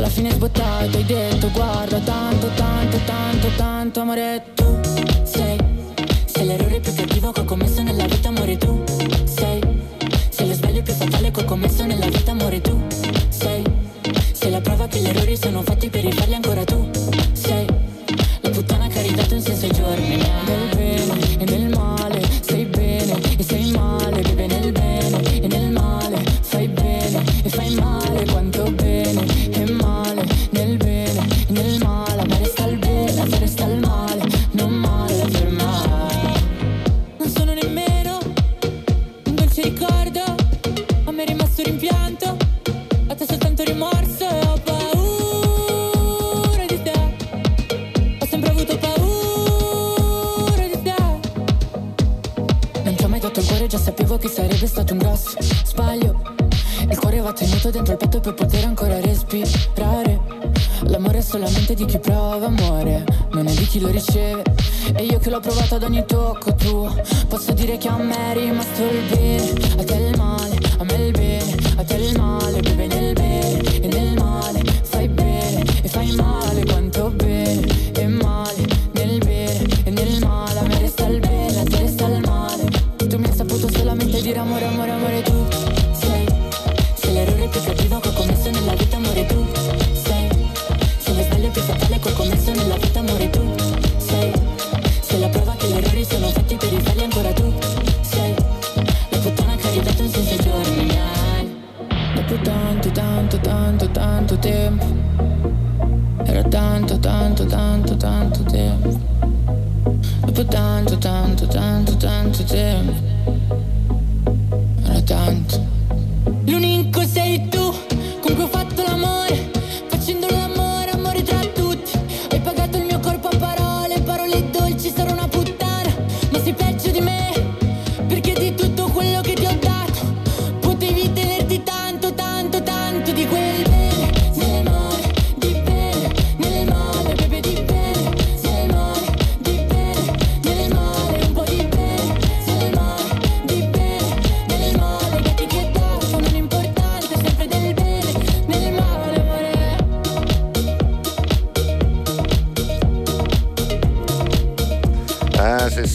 alla fine sbottato hai detto guarda tanto, tanto, tanto, tanto amore tu sei Sei l'errore più cattivo che ho commesso nella vita amore tu sei Sei lo sbaglio più fatale che ho commesso nella vita amore tu sei Sei la prova che gli errori sono fatti per rifarli ancora riceve E io che l'ho provato ad ogni tocco tuo Posso dire che a me è rimasto il bene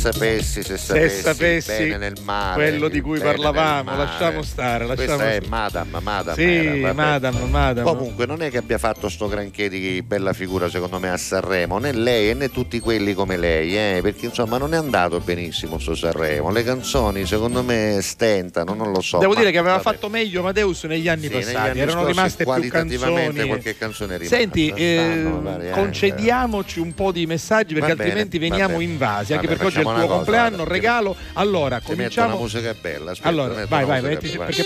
Ah, se sapessi, se sapessi, sapessi bene nel male. quello di cui parlavamo, lasciamo stare, lasciamo Questa è stare. Madame, Madame. Sì, era, vabbè. Madame, Madame. Comunque non è che abbia fatto sto granché di bella figura secondo me a Sanremo, né lei né tutti quelli come lei, eh, perché insomma non è andato benissimo sto Sanremo. Le canzoni secondo me stentano, non lo so. Devo ma dire che aveva vabbè. fatto meglio Amadeus negli anni Sì, negli passati, anni erano scorsi rimaste più canzoni. qualche canzone è rimasta. Senti, eh, eh, concediamoci un po' di messaggi perché bene, altrimenti veniamo bene. invasi, Va anche bene, perché oggi è il facciamo tuo una cosa, compleanno, guarda, regalo. Allora, Ti metto una cominciamo. musica bella, aspetta, allora, vai, una vai, vai, perché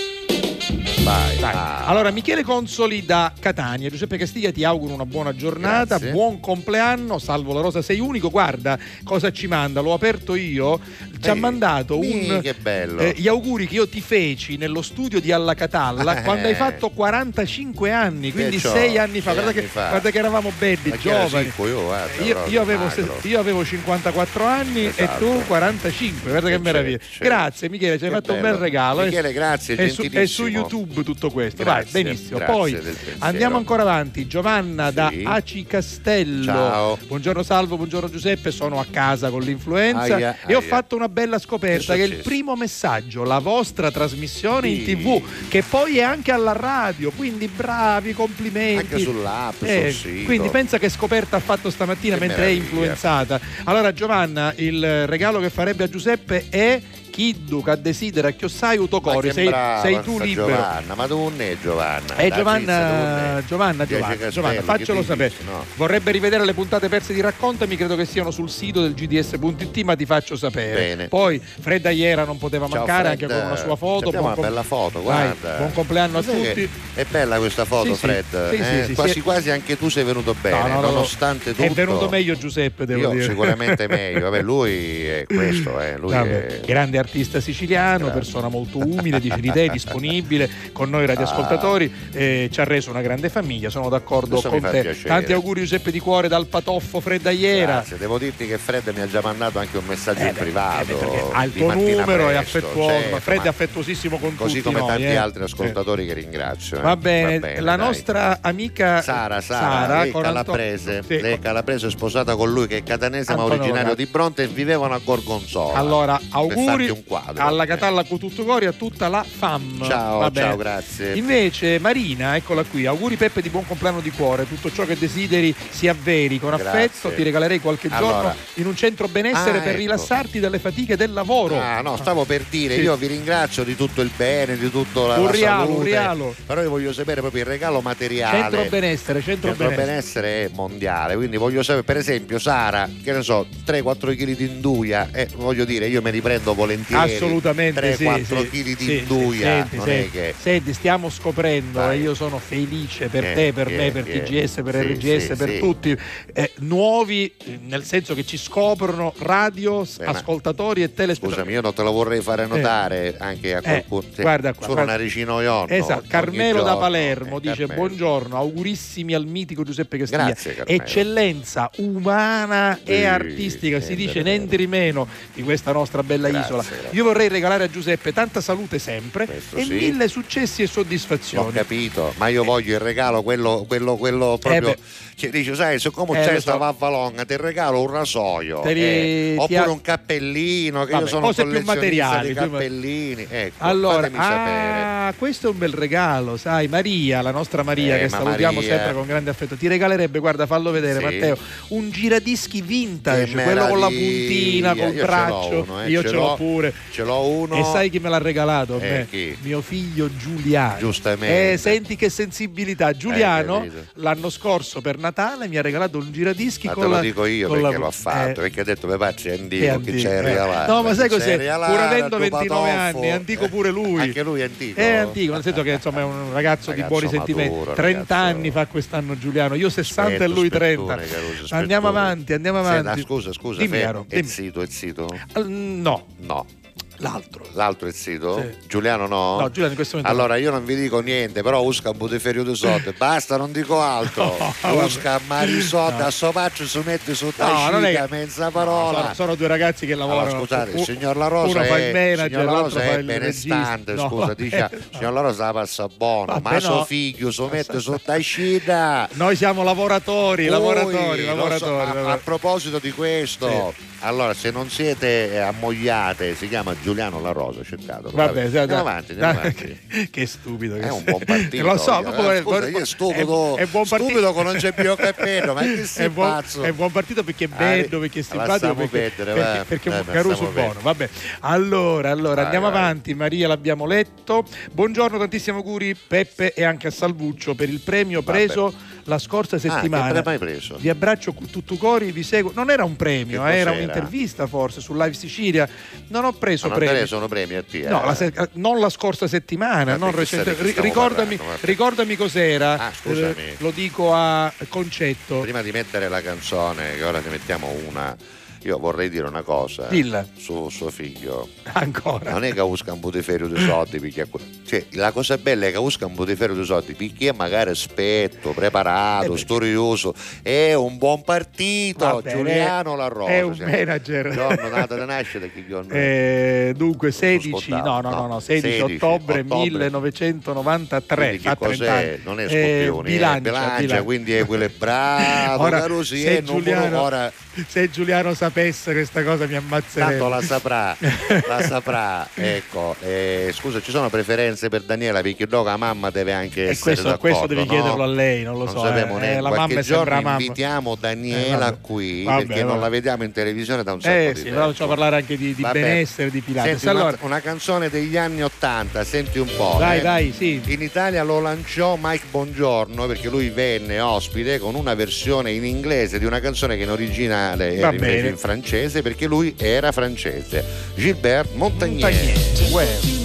Vai, Dai. ah. Allora, Michele Consoli da Catania, Giuseppe Castiglia ti auguro una buona giornata, Grazie. buon compleanno, salvo la rosa, sei unico. Guarda cosa ci manda, l'ho aperto io, ci ha Ehi, mandato un, che eh, gli auguri che io ti feci nello studio di Alla Catalla Eh. quando hai fatto 45 anni, quindi sei anni fa. Guarda, anni che, fa. guarda che eravamo belli, giovani. Io, guarda, Io, io avevo, io avevo 54 anni Esatto. e tu 45, guarda che Certo, meraviglia. Grazie Michele, ci hai Che fatto un bello. bel regalo. Michele, grazie, è su, è su. YouTube tutto questo. Grazie, Vai, benissimo. Poi andiamo ancora avanti. Giovanna da Sì. Aci Castello. Ciao. Buongiorno Salvo, buongiorno Giuseppe. Sono a casa con l'influenza Aia, e ho fatto una bella scoperta Che che è è il primo messaggio, la vostra trasmissione in Sì. TV, che poi è anche alla radio. Quindi bravi, complimenti. Anche sull'app, Eh, sul quindi pensa che scoperta ha fatto stamattina Che mentre è meraviglia. influenzata. Allora Giovanna, il regalo che farebbe a Giuseppe è Chiddu che desidera chiossai utocori. Sei, brava sei tu libero. Giovanna, ma tu non è Giovanna? Eh Giovanna. Giovanna, Giovanna, Castelli, Giovanna, faccelo sapere. no? Vorrebbe rivedere le puntate perse di Raccontami, credo che siano sul sito del gds.it, ma ti faccio sapere. Bene. Poi Fred Aiera non poteva Ciao, mancare Fred. anche con una sua foto. Buon una bella foto, Vai, guarda. buon compleanno a tutti. È bella questa foto, Sì. Fred. Sì, sì, eh? sì, quasi quasi anche tu sei venuto bene, No, no, no, no. nonostante tutto. È venuto meglio Giuseppe, devo Io dire. sicuramente meglio. Vabbè, lui è questo, eh. lui Vabbè, è... grande artista siciliano, Grande. persona molto umile, dice di te, disponibile con noi radioascoltatori, eh, ci ha reso una grande famiglia, sono d'accordo Questo con te. piacere. Tanti auguri Giuseppe di cuore dal patoffo Fredda iera. Grazie, devo dirti che Fred mi ha già mandato anche un messaggio in privato. perché ha il tuo numero, è presto, affettuoso, certo, ma Fred ma è affettuosissimo con Così tutti come noi, tanti eh. altri ascoltatori che ringrazio. eh. Va bene, la dai. nostra amica Sara, Sara, lei, con Anto- calabrese, Sì. lei è calabrese è sposata con lui che è catanese ma Antonio originario di Bronte e vivevano a Gorgonzola. Allora, auguri farti un quadro. alla. Catalla Cututtucori a tutta la FAM. Ciao, Va bene. ciao, grazie. Invece Marina, eccola qui, auguri Peppe di buon compleanno di cuore, tutto ciò che desideri si avveri con Grazie. affetto, ti regalerei qualche Allora. giorno in un centro benessere Ah, per ecco. rilassarti dalle fatiche del lavoro. Ah, no, stavo per dire, Sì. io vi ringrazio di tutto il bene, di tutto la, Un la rialo, un salute, rialo. però io voglio sapere proprio il regalo materiale. Centro benessere, centro, Centro benessere. benessere è mondiale, quindi voglio sapere, per esempio, Sara, che ne so, 3-4 kg di induia, eh, voglio dire, io me li prendo volentieri. Assolutamente sì, 3-4 sì. kg di Sì, sì, induia, senti, non senti, è che. senti, stiamo scoprendo Vai. e io sono felice per Eh, te, per eh, me, per eh. TGS, per RGS, per tutti, eh, nuovi, eh, nel senso che ci scoprono radio, Beh, ascoltatori e telespettatori. Scusami, io non te lo vorrei fare notare anche a Eh, qualcuno. Sì, guarda qua, sono guarda. una ricino io. Esatto, Carmelo da Palermo Eh, dice Carmelo. buongiorno, augurissimi al mitico Giuseppe Castiglia. Grazie, Carmelo. Eccellenza umana e Sì, artistica, si dice niente di meno di questa nostra bella Grazie. isola. Io vorrei regalare a Giuseppe tanta salute sempre Questo e sì. mille successi e Ho soddisfazioni. capito, ma io voglio il regalo, quello, quello, quello proprio. Eh dice, sai, siccome Eh, c'è sta so. vafvalonga, ti regalo un rasoio. Eh, oppure ha- un cappellino, che Vabbè, io sono cose più materiali, cappellini. Ecco, Allora, ah, questo è un bel regalo, sai, Maria, la nostra Maria, Eh, che ma salutiamo Maria- sempre con grande affetto, ti regalerebbe, guarda, fallo vedere Sì. Matteo, un giradischi vintage, quello con la puntina, col Io braccio, uno, eh, io ce l'ho l'ho. Pure. Ce l'ho uno. E sai chi me l'ha regalato? Eh, me? chi? Mio figlio Giuliano. Giustamente. Eh, senti che sensibilità. Giuliano capito. l'anno scorso per Natale mi ha regalato un giradischi Ma con te lo la dico io perché la- l'ho fatto, eh, perché ha detto mio padre è è antico, che c'è eh. regalato. No, ma sai c'è cos'è? Pur avendo tu 29 patoffo. anni, è antico pure lui. Anche lui è antico. È antico, nel senso che insomma è un ragazzo, di Ragazzo buoni sentimenti. maturo, 30 ragazzo- anni fa quest'anno Giuliano, io 60 e Aspetta, lui 30. aspettone, Caruso, Andiamo avanti, andiamo avanti. scusa, scusa, Dimmi, Fe- Aro, è zito, è zito? Al- No, No. L'altro. L'altro è zito? Sì. Giuliano no? No, Giuliano in questo momento Allora io non vi dico niente, però usca un po' di soldi. Basta, non dico altro. vabbè. usca marisotta, No. faccio si mette su No, non è mezza no, parola. sono, sono due ragazzi che lavorano. Allora, scusate, il signor La Rosa è, il manager, signor La Rosa è il benestante. No, scusa, dice, no. signor La Rosa passa buono, Vabbè, ma suo no. figlio si mette su tascita. Noi siamo lavoratori, lavoratori, lo so, lavoratori. a- a, lavoratori. proposito di questo, allora se non siete eh, ammogliate, si chiama Giuliano La Rosa, cercatelo. Vabbè, andiamo avanti, andiamo avanti. che, che stupido che È un buon partito. Lo so, io, eh, scusa, io è stupido, è, è buon partito. stupido che non c'è più cappello, ma che sei è buon, pazzo? è buon partito perché è Ah, bello, perché è simpatico, perché, perdere, perché, perché è un Eh, caruso lasciamo buono. Vabbè, allora, allora Vai, andiamo vai. avanti. Maria l'abbiamo letto. Buongiorno, tantissimi auguri Peppe e anche a Salvuccio per il premio Vabbè. preso la scorsa settimana. Ah, pre- mai preso? Vi abbraccio tutto cori, vi seguo. Non era un premio, eh, era un'intervista forse su Live Sicilia. Non ho preso Ma non premi. sono premi a te. No, eh. la se- non la scorsa settimana, Ma non recente- ricordami, parlando, ricordami cos'era. Ah, scusami. Eh, lo dico a concetto. Prima di mettere la canzone, che ora ne mettiamo una, io vorrei dire una cosa Dilla. su suo figlio. Ancora. Non è che usca un putiferio di soldi, perché cioè, la cosa bella è che usca un putiferio di soldi, perché magari aspetto, preparato, Eh beh. studioso, è un buon partito, Va bene, Giuliano La Rosa. è un cioè, manager. Giorno data di nascita che giorno? Eh, dunque 16, scontato, no, no, no, no, no, 16, 16 ottobre, ottobre. 1993. Quindi che fa 30 cos'è? Non è Eh, scorpione, è bilancia, bilancia, bilancia. quindi è equilibrato, Ora, Carusi, se è Giuliano- ora Se Giuliano sapesse questa cosa mi ammazzerebbe. Tanto la saprà, la saprà. Ecco, eh, scusa, ci sono preferenze per Daniela? Perché dopo la mamma deve anche E essere questo, questo devi no? chiederlo a lei, non lo Non so. sappiamo eh. Eh, la mamma giorno sembra mamma. invitiamo Eh, Daniela vabbè. qui Vabbè, perché non vabbè. la vediamo in televisione da un sacco Eh di sì, tempo. facciamo parlare anche di, di benessere, di Pilates. Senti, una- allora, una, canzone degli anni Ottanta, senti un po'. vai, eh. vai, sì. In Italia lo lanciò Mike Bongiorno perché lui venne ospite con una versione in inglese di una canzone che in originale Va era invece bene. in francese perché lui era francese. Gilbert Montagnier. Montagnier. Uè.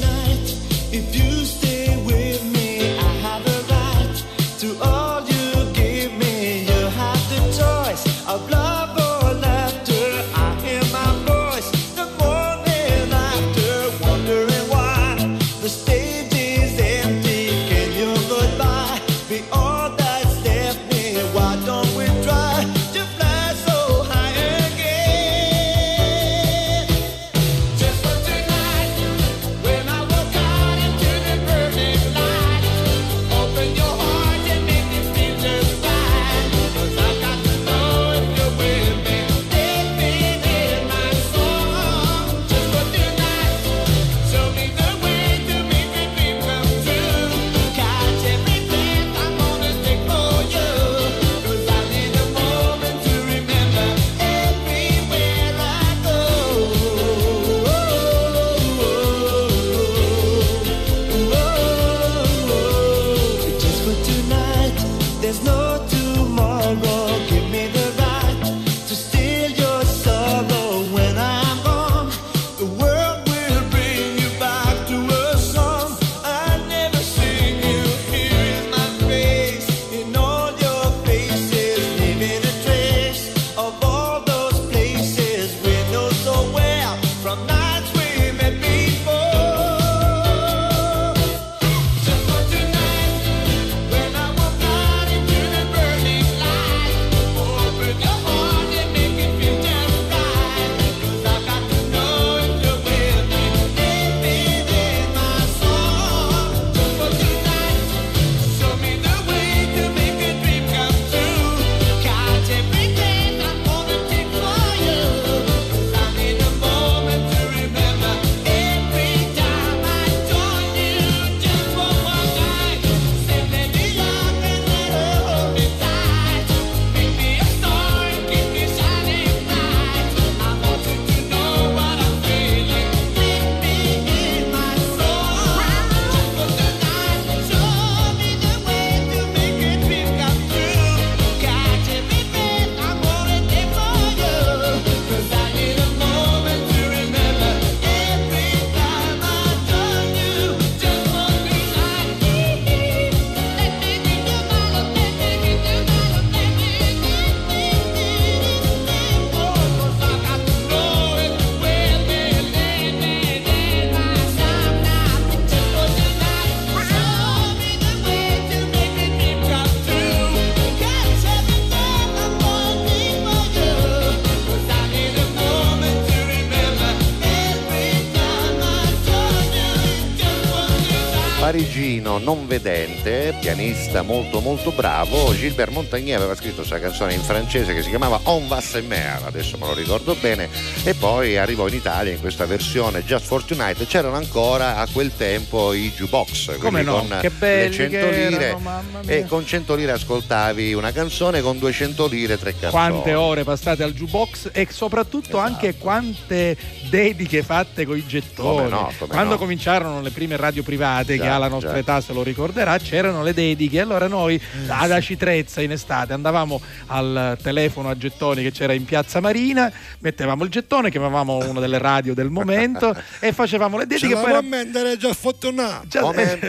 Non vedente, pianista molto molto bravo, Gilbert Montagnier aveva scritto questa canzone in francese che si chiamava On va se mer, adesso me lo ricordo bene, e poi arrivò in Italia in questa versione Just for Tonight. C'erano ancora a quel tempo i jukebox, Come no? con che le 100 che lire erano. E con 100 lire ascoltavi una canzone, con 200 lire tre canzoni. quante ore passate al jukebox e soprattutto anche quante dediche fatte con i gettoni. Come no, come Quando no. cominciarono le prime radio private, Già, che alla nostra già. età se lo ricorderà, c'erano le dediche. Allora noi ad Acitrezza in estate andavamo al telefono a gettoni che c'era in Piazza Marina, mettevamo il gettone, chiamavamo una delle radio del momento e facevamo le dediche. poi era- già fortunato. Già-.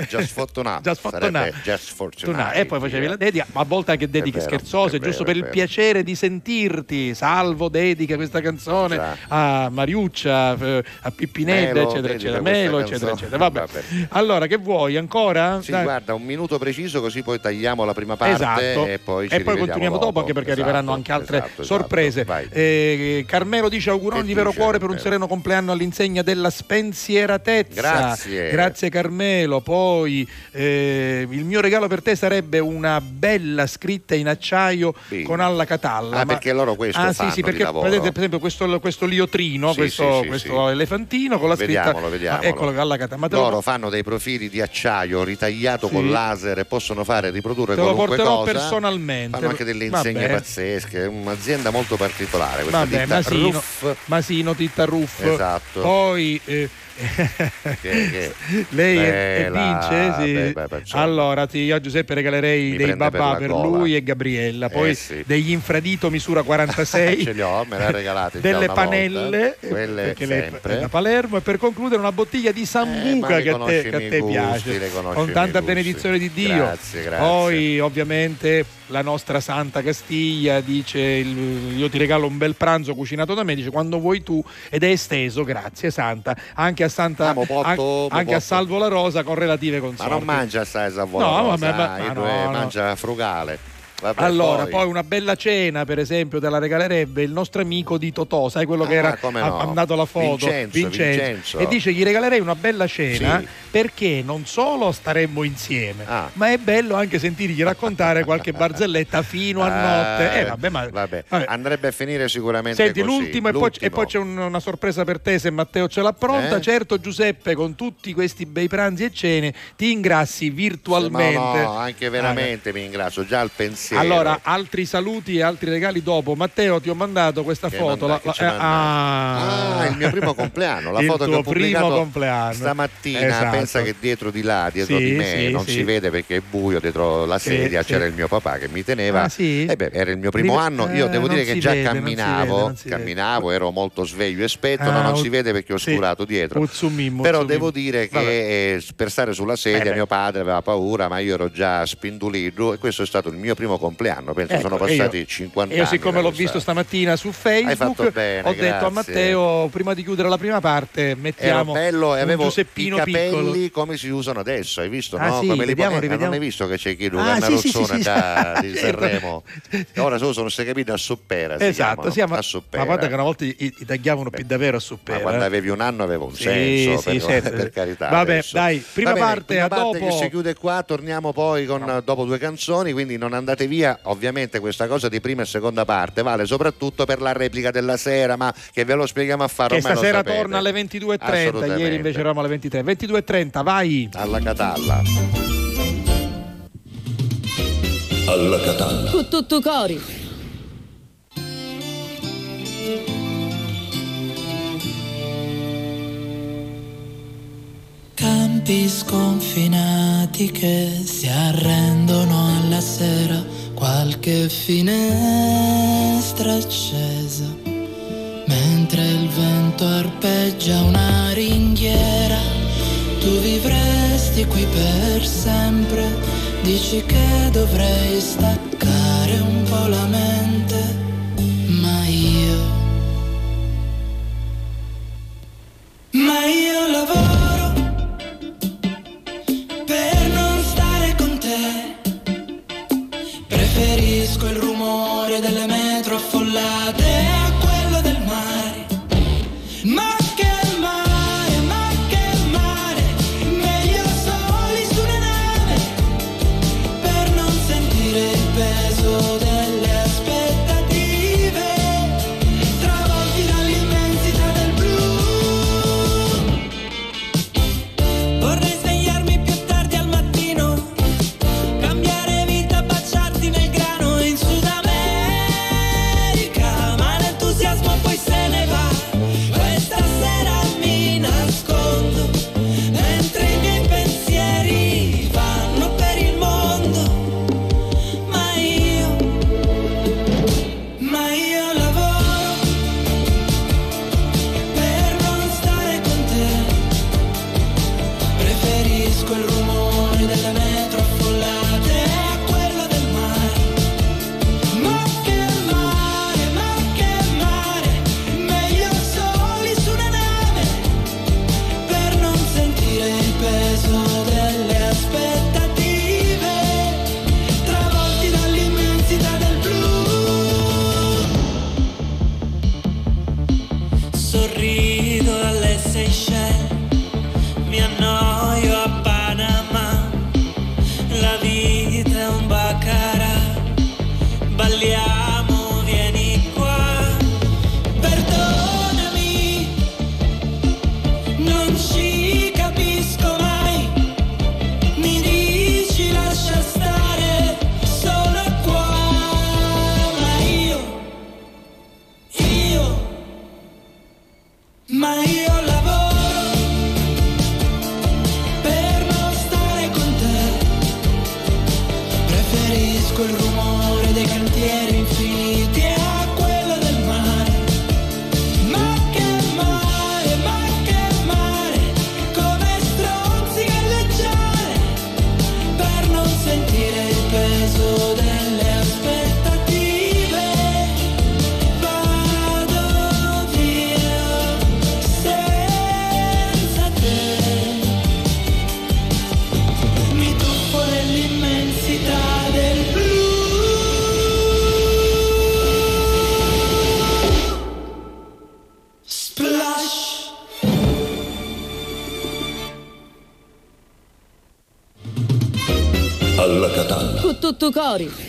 Just for Tu no, Tonight, e poi facevi la dedica, ma a volte anche dediche vero, scherzose, è giusto vero, per il vero. piacere di sentirti. Salvo dedica questa canzone Già. a Mariuccia, eh, a Pippinedda, Melo, eccetera, eccetera, Melo, eccetera, eccetera. Vabbè. Vabbè. Allora, che vuoi ancora? Sì, Dai. guarda, un minuto preciso così poi tagliamo la prima parte Esatto. e poi, ci e poi continuiamo dopo, anche perché Esatto, arriveranno anche altre esatto, esatto. sorprese. Vai. Eh, Carmelo dice auguroni di vero cuore per un sereno compleanno all'insegna della spensieratezza. Grazie. Grazie Carmelo. Poi eh, il mio regalo per te sarebbe una bella scritta in acciaio Sì. con alla catalla. Ah, ma- perché loro questo Ah, fanno sì, sì, perché vedete per esempio questo, questo liotrino, Sì, questo, sì, questo elefantino con la scritta. Vediamolo, vediamolo. Ah, eccolo alla catalla. Ma te lo- Loro fanno dei profili di acciaio ritagliato con laser e possono fare riprodurre Te lo qualunque porterò cosa. personalmente. Fanno anche delle insegne Vabbè. pazzesche, è un'azienda molto particolare questa Vabbè, ditta Masino, Ruff. Masino Titta Ruff. Esatto. Poi eh, Che- che lei è- bella, vince. Sì. beh, beh, beh, insomma. allora, sì, io a Giuseppe regalerei Mi dei per babà per, gola. lui e Gabriella. Poi Eh, sì. degli infradito misura 46. Ce li ho, me le ha regalate delle panelle. Quelle sempre. è da Palermo e per concludere una bottiglia di Eh, sambuca ma che a te, che a te gusti, piace con tanta benedizione di Dio Grazie, grazie. poi ovviamente la nostra Santa Castiglia dice io ti regalo un bel pranzo cucinato da me dice quando vuoi tu ed è esteso grazie Santa anche a Santa Ah, potto, an- anche a potto. Salvo la Rosa con relative Ma consorti non mangia assai No, Savonarosa, vabbè, ma- ma no, eh, no. mangia frugale. Vabbè, allora, poi. una bella cena, per esempio, te la regalerebbe il nostro amico di Totò, sai quello che Ah, era come ha no. mandato la foto? Vincenzo, Vincenzo. E dice: Gli regalerei una bella cena Sì. perché non solo staremmo insieme, Ah. ma è bello anche sentirgli raccontare qualche barzelletta fino a notte. Eh, vabbè, ma vabbè. andrebbe a finire sicuramente Senti, così. l'ultimo, e poi, e L'ultimo. poi c'è un- una sorpresa per te se Matteo ce l'ha pronta. Eh? Certo, Giuseppe, con tutti questi bei pranzi e cene, ti ingrassi virtualmente. No, no, anche veramente mi ingrazio già al pensiero. Allora, altri saluti e altri regali dopo. Matteo, ti ho mandato questa Che foto. manda- la- ci eh, ah, Ah, il mio primo compleanno, la Il foto che ho pubblicato primo compleanno. stamattina. Esatto. Pensa che dietro di là, dietro Sì, di me, sì, non sì. si vede perché è buio, dietro la sedia c'era il mio papà che mi teneva. Ah, sì? Eh beh, era il mio primo anno. Io eh, devo dire non che già vede, non si vede, camminavo, non vede. camminavo, ero molto sveglio e spetto, Ah, no, non si vede perché ho oscurato dietro. Uzzumim, Però uzzumim. devo dire che eh, per stare sulla sedia Eh mio padre aveva paura, ma io ero già spindulito e questo è stato il mio primo compleanno. Penso Ecco, sono e io- passati 50 Io anni. siccome da l'ho questa- visto stamattina su Facebook, bene, ho detto a grazie. Matteo, prima di chiudere la prima parte, mettiamo bello e avevo i capelli piccolo. come si usano adesso, hai visto? Ah, no? sì, come li vediamo, pone- rivediamo. Non hai visto che c'è chi lo Ah, sì, Rozzona sì. da- di Certo. Sanremo? E ora solo sono queste capite a soppera. si Esatto, ma, a soppera. ma guarda che una volta i, tagliavano più davvero a Ma suppera. quando eh. avevi un anno aveva un senso, per, certo. carità. Vabbè, dai, prima parte, a parte dopo. che si chiude qua, torniamo poi con, dopo due canzoni, quindi non andate via. Ovviamente questa cosa di prima e seconda parte vale soprattutto per la replica della sera, ma che ve lo spieghiamo a fare che stasera torna alle 22.30, Assolutamente. ieri invece eravamo alle 23. 22.30, vai! Alla Catalla. Alla Catalla. Tutto cori. Campi sconfinati che si arrendono alla sera, qualche finestra accesa, mentre il vento arpeggia una ringhiera, tu vivresti qui per sempre, dici che dovrei staccare un po' la mente, ma io... Ma io lavoro Cori.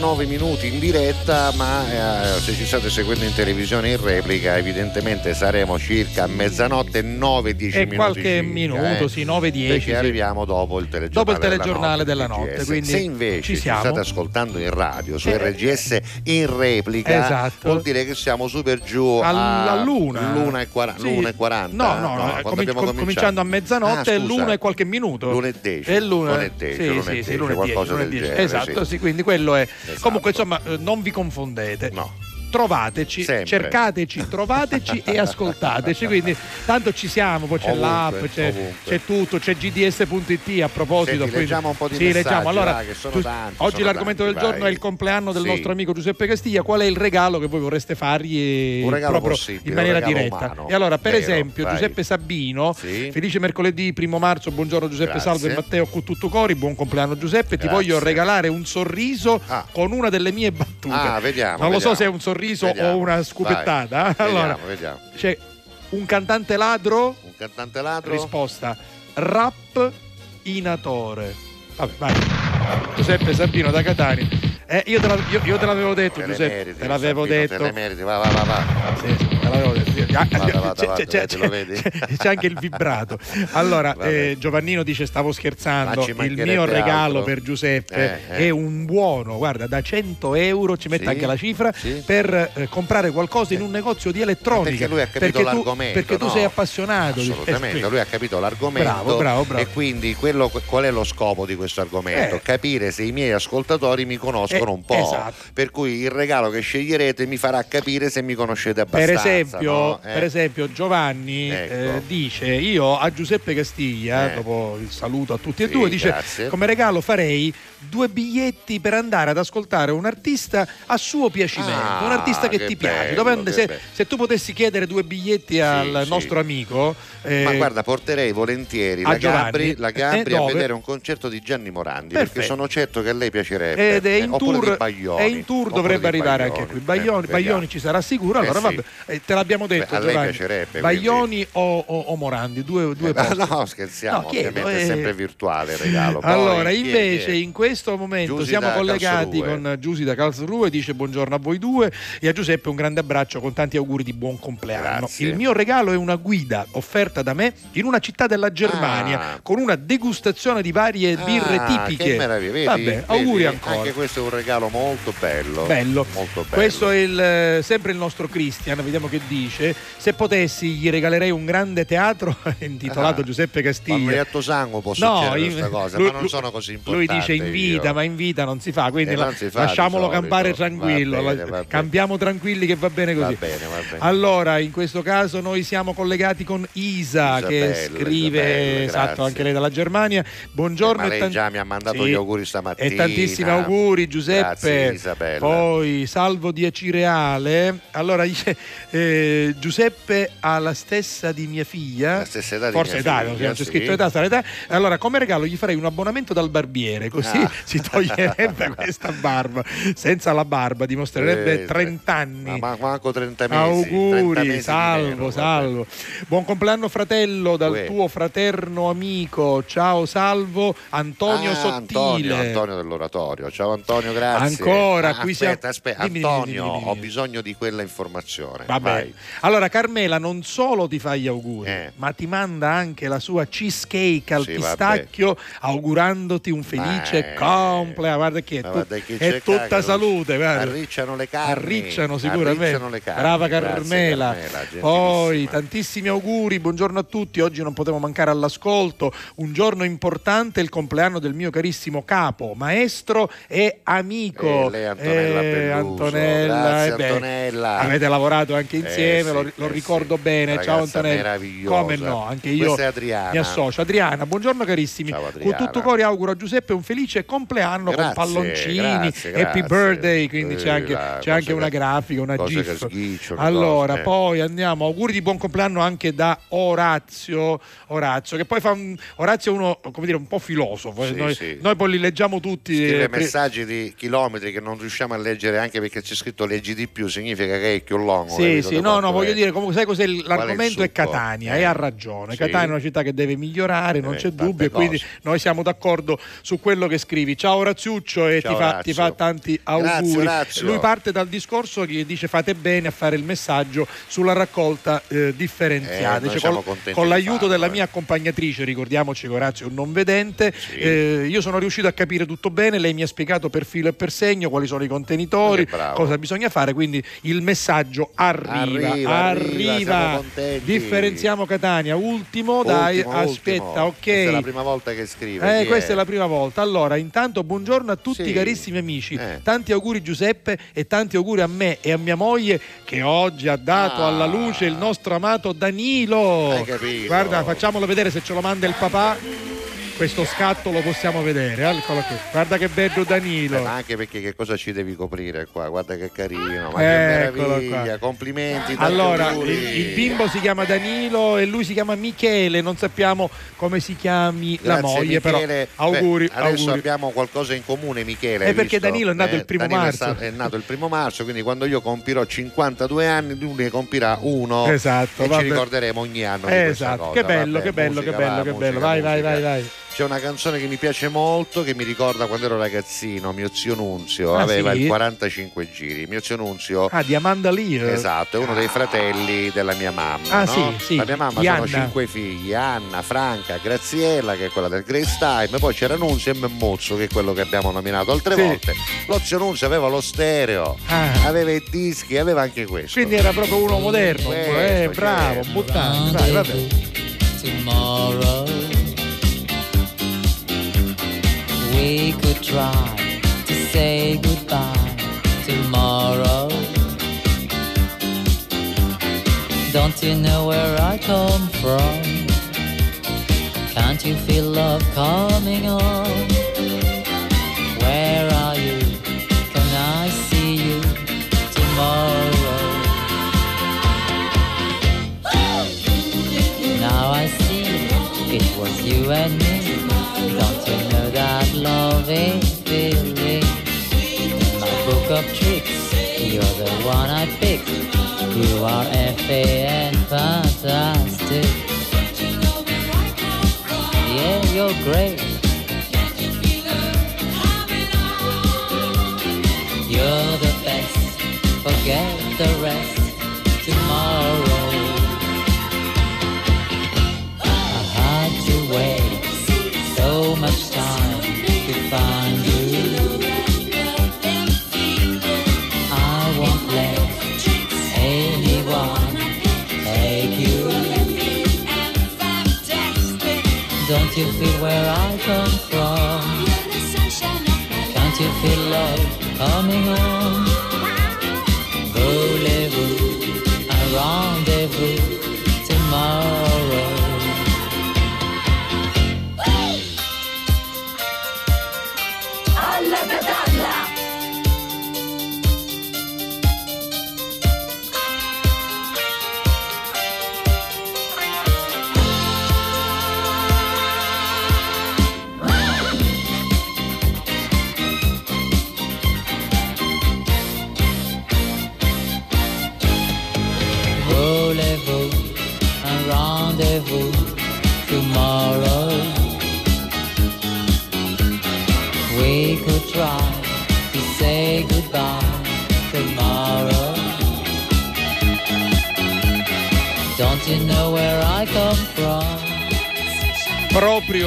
39 minuti in diretta, ma eh, se ci state seguendo in televisione in replica, evidentemente saremo circa a mezzanotte 9-10 E minuti. qualche circa, minuto, eh, sì, 9-10, Perché sì. arriviamo dopo il telegiornale, Dopo il telegiornale della della notte, TGS. quindi se invece ci ci, state ascoltando in radio su Eh, RGS in replica, Esatto. vuol dire che siamo super giù All- a all'una. l'una e, quara- Sì. l'una e 40. No, no, no, quando comin- abbiamo com- cominciando a mezzanotte Ah, l'una e qualche minuto. L'una e dieci. E l'una, L'una e dieci, sì, l'una sì, sì, l'una qualcosa l'una e del genere, Esatto, sì, quindi quello è. Esatto. Comunque, insomma, eh, non vi confondete. No. Trovateci, Sempre. cercateci, trovateci e ascoltateci. Quindi tanto ci siamo, poi c'è Ovunque, l'app, c'è, ovunque. c'è tutto, c'è gds.it a proposito. Senti, quindi- leggiamo un po' di sì, leggiamo. Allora, sono tu- tanti, oggi l'argomento tanti, del giorno vai. è il compleanno del Sì. nostro amico Giuseppe Castiglia. Qual è il regalo che voi vorreste fargli proprio in maniera diretta? umano. E allora, per Vero, esempio, vai. Giuseppe Sabino, Sì. felice mercoledì primo marzo, buongiorno Giuseppe Grazie. Salve e Matteo con tutto cori, buon compleanno Giuseppe, ti Grazie. voglio regalare un sorriso Ah. con una delle mie battute. Ah, vediamo, non lo so se è un sorriso Vediamo. o una scupettata. Vai. Allora, Vediamo, vediamo. c'è un cantante ladro? Un cantante ladro? Risposta: rap inatore. Vabbè, vai. Giuseppe Sabino da Catania. Eh, io, te la- io- io te l'avevo detto, Te Giuseppe. meriti, te l'avevo Sabino, detto. Te le meriti, va, va, va, va. Sì, te l'avevo detto. Vada, c'è- vada, c'è- vada, c'è- vedi, lo vedi? c'è- c'è anche il vibrato. Allora, eh, Giovannino dice: Stavo scherzando. Il mio regalo altro. per Giuseppe Eh, eh. è un buono, guarda, da 100 euro, ci mette Sì, anche la cifra, sì. per eh, comprare qualcosa in un negozio di elettronica. Perché lui ha capito Perché tu- l'argomento. Perché tu no? sei appassionato. Assolutamente, eh, lui ha capito l'argomento Bravo, bravo, bravo. e quindi quello, qual è lo scopo di questo argomento? Eh. Capire se i miei ascoltatori mi conoscono Eh, un po'. esatto. Per cui il regalo che sceglierete mi farà capire se mi conoscete Per abbastanza. esempio, no? Eh. per esempio Giovanni Ecco. eh, dice io a Giuseppe Castiglia, Eh. dopo il saluto a tutti e Sì, due, dice grazie. come regalo farei due biglietti per andare ad ascoltare un artista a suo piacimento, Ah, un artista che, che ti piace. bello, Dove- che se, se tu potessi chiedere due biglietti al sì. nostro amico, eh, Ma guarda, porterei volentieri a la Giovanni. Gabri, la Gabri Eh, a dove? vedere un concerto di Gianni Morandi Perfetto. perché sono certo che a lei piacerebbe. ed è in Eh, oppure tour, Baglioni, è in tour dovrebbe arrivare Baglioni. anche qui. Eh, Baglioni, vediamo. Baglioni ci sarà sicuro. Eh, Allora, sì. vabbè, eh, te l'abbiamo detto. Beh, a lei Giovanni. piacerebbe, Baglioni o, o- o Morandi, due, due Eh, posti. no, scherziamo, No, chiedo, ovviamente eh. è sempre virtuale il regalo. Poi, Allora, invece, in questo momento Giusy siamo collegati con Giusy da Karlsruhe, dice buongiorno a voi due e a Giuseppe un grande abbraccio con tanti auguri di buon compleanno. Grazie. Il mio regalo è una guida offerta da me in una città della Germania Ah. con una degustazione di varie birre Ah, tipiche. Che meraviglia, vedi? Vabbè, Vedi? auguri ancora. Anche questo è un regalo molto bello. Bello. Molto bello. Questo è il, eh, sempre il nostro Christian, vediamo che dice. Se potessi gli regalerei un grande teatro intitolato Ah. Giuseppe Castiglia. hai detto sangue può No, in- questa cosa, lui- ma non lui- sono così Lui importante. dice invita, io. ma invita non si fa, quindi Eh, la- non si fa lasciamolo solito. campare Va tranquillo. bene, la- va bene. campiamo tranquilli che va bene così. Va bene, va bene. Allora, in questo caso noi siamo collegati con Isa che Isabella, scrive, Isabella, esatto, anche lei dalla Germania. Buongiorno Eh, ma e lei già mi ha mandato Sì. gli auguri stamattina. E tantissimi auguri Giuseppe. Grazie, Isabella. Poi salvo di Acireale. Allora eh, Giuseppe ha la stessa di mia figlia. La stessa età Forse età, non c'è sì. scritto età, sarà età. Allora come regalo gli farei un abbonamento dal barbiere, così Ah. si toglierebbe questa barba. Senza la barba dimostrerebbe Eh, 30 anni. Ma ma- manco 30 mesi. 30 Auguri, mesi di salvo, meno, vabbè. salvo. Buon compleanno fratello dal Uè. tuo fraterno amico. Ciao salvo, Antonio Ah, Sottile. Antonio, Antonio dell'oratorio. Ciao Antonio, grazie. Ancora, Ah, qui aspetta, siamo- aspetta. Dimmi, Antonio, dimmi, dimmi. ho bisogno di quella informazione. Vabbè. Vai. Allora Carmela non solo ti fa gli auguri, Eh. ma ti manda anche la sua cheesecake al Sì, pistacchio augurandoti un felice Eh. compleanno. Guarda che è, tu- guarda che è tutta cacchio. salute. guarda. Arricciano le carni. Arricciano sicuramente. Arricciano le carni. Brava Grazie, Carmela. Carmela, gentilissima. Poi tantissimi auguri, buongiorno a tutti. Oggi non potevo mancare all'ascolto. Un giorno importante, il compleanno del mio carissimo capo, maestro e amico. Eh, lei, Antonella Eh. Antonella, Grazie, eh beh, Antonella. Avete lavorato anche Eh, insieme, sì, lo come lo Eh ricordo sì, bene. una Ciao ragazza Antonella. Come no, anche io mi associo. Adriana, buongiorno carissimi. Ciao, Con Adriana. tutto cuore auguro a Giuseppe un felice compleanno Grazie, con palloncini, grazie, happy grazie. birthday, quindi Eh, c'è anche, c'è anche una grafica, una gif. sghicciano, Allora, cose. poi andiamo, auguri di buon compleanno anche da Orazio, Orazio che poi fa un, Orazio è uno, come dire, un po' filosofo, Sì, noi, sì. noi poi li leggiamo tutti. Scrive eh, messaggi di chilometri che non riusciamo a leggere anche perché c'è scritto leggi di più, significa che è più lungo. Sì, sì, no, no, voglio è. dire, comunque sai cos'è è l'argomento è, succo? Catania Eh, e ha ragione. sì. Catania è una città che deve migliorare, non Eh, c'è tante dubbio, e quindi noi siamo d'accordo su quello che scrivi. Ciao Oraziuccio e Ciao, ti, fa, ti fa tanti Grazie, auguri. Orazio. Lui parte dal discorso che dice fate bene a fare il messaggio sulla raccolta eh, differenziata. Siamo col- con l'aiuto farlo, della eh. mia accompagnatrice, ricordiamoci che Orazio è un non vedente, eh, io sono riuscito a capire tutto bene, lei mi ha spiegato per filo e per segno quali sono i contenitori, bravo. cosa bisogna fare, quindi il messaggio arriva, Arriva, arriva, contenti. Differenziamo Catania, ultimo, dai, Ultimo, aspetta, ultimo. ok. Questa è la prima volta che scrive. Eh, questa è la prima volta. Allora, intanto buongiorno a tutti Sì. carissimi amici. Eh. Tanti auguri Giuseppe e tanti auguri a me e a mia moglie che oggi ha dato Ah. alla luce il nostro amato Danilo. Hai capito. Guarda, facciamolo vedere se ce lo manda il papà. Questo scatto lo possiamo vedere, eh, eccolo qui. Guarda che bello Danilo. Eh, ma anche perché che cosa ci devi coprire qua? Guarda che carino, ma Eccolo che meraviglia, qua. complimenti. Allora, il, il bimbo si chiama Danilo e lui si chiama Michele, non sappiamo come si chiami la Grazie, moglie, Michele. però auguri, Beh, adesso auguri. abbiamo qualcosa in comune, Michele. Eh, hai perché visto? Danilo è nato il primo Danilo è marzo. È, nato il primo marzo, quindi quando io compirò 52 anni, lui ne compirà uno. Esatto, E vabbè. ci ricorderemo ogni anno. Eh, questa esatto, cosa. che bello, Vabbè, che bello, musica, che bello, va, che musica, bello. Vai, vai, musica. vai, vai. C'è una canzone che mi piace molto, che mi ricorda quando ero ragazzino. Mio zio Nunzio Ah, aveva sì? il 45 giri. Mio zio Nunzio. Ah, di Amanda Lear. Esatto, è uno dei fratelli della mia mamma. Ah, no? sì, sì, La mia mamma di sono Anna. cinque figli: Anna, Franca, Graziella, che è quella del Grace Time, poi c'era Nunzio e Memmuzzo, che è quello che abbiamo nominato altre Sì. volte. Lo zio Nunzio aveva lo stereo, Ah. aveva i dischi, aveva anche questo. Quindi era proprio uno moderno, Questo, eh, bravo, buttante, vai, vabbè. tomorrow. We could try to say goodbye tomorrow. Don't you know where I come from? Can't you feel love coming on? Where are you? Can I see you tomorrow? Now I see it was you and me. In my book of tricks, you're the one I picked. You are FA and fantastic. Yeah, you're great. You're the best. Forget the rest. Tomorrow. You feel where I come from? Can't you feel love coming on? Voulez-vous un rendezvous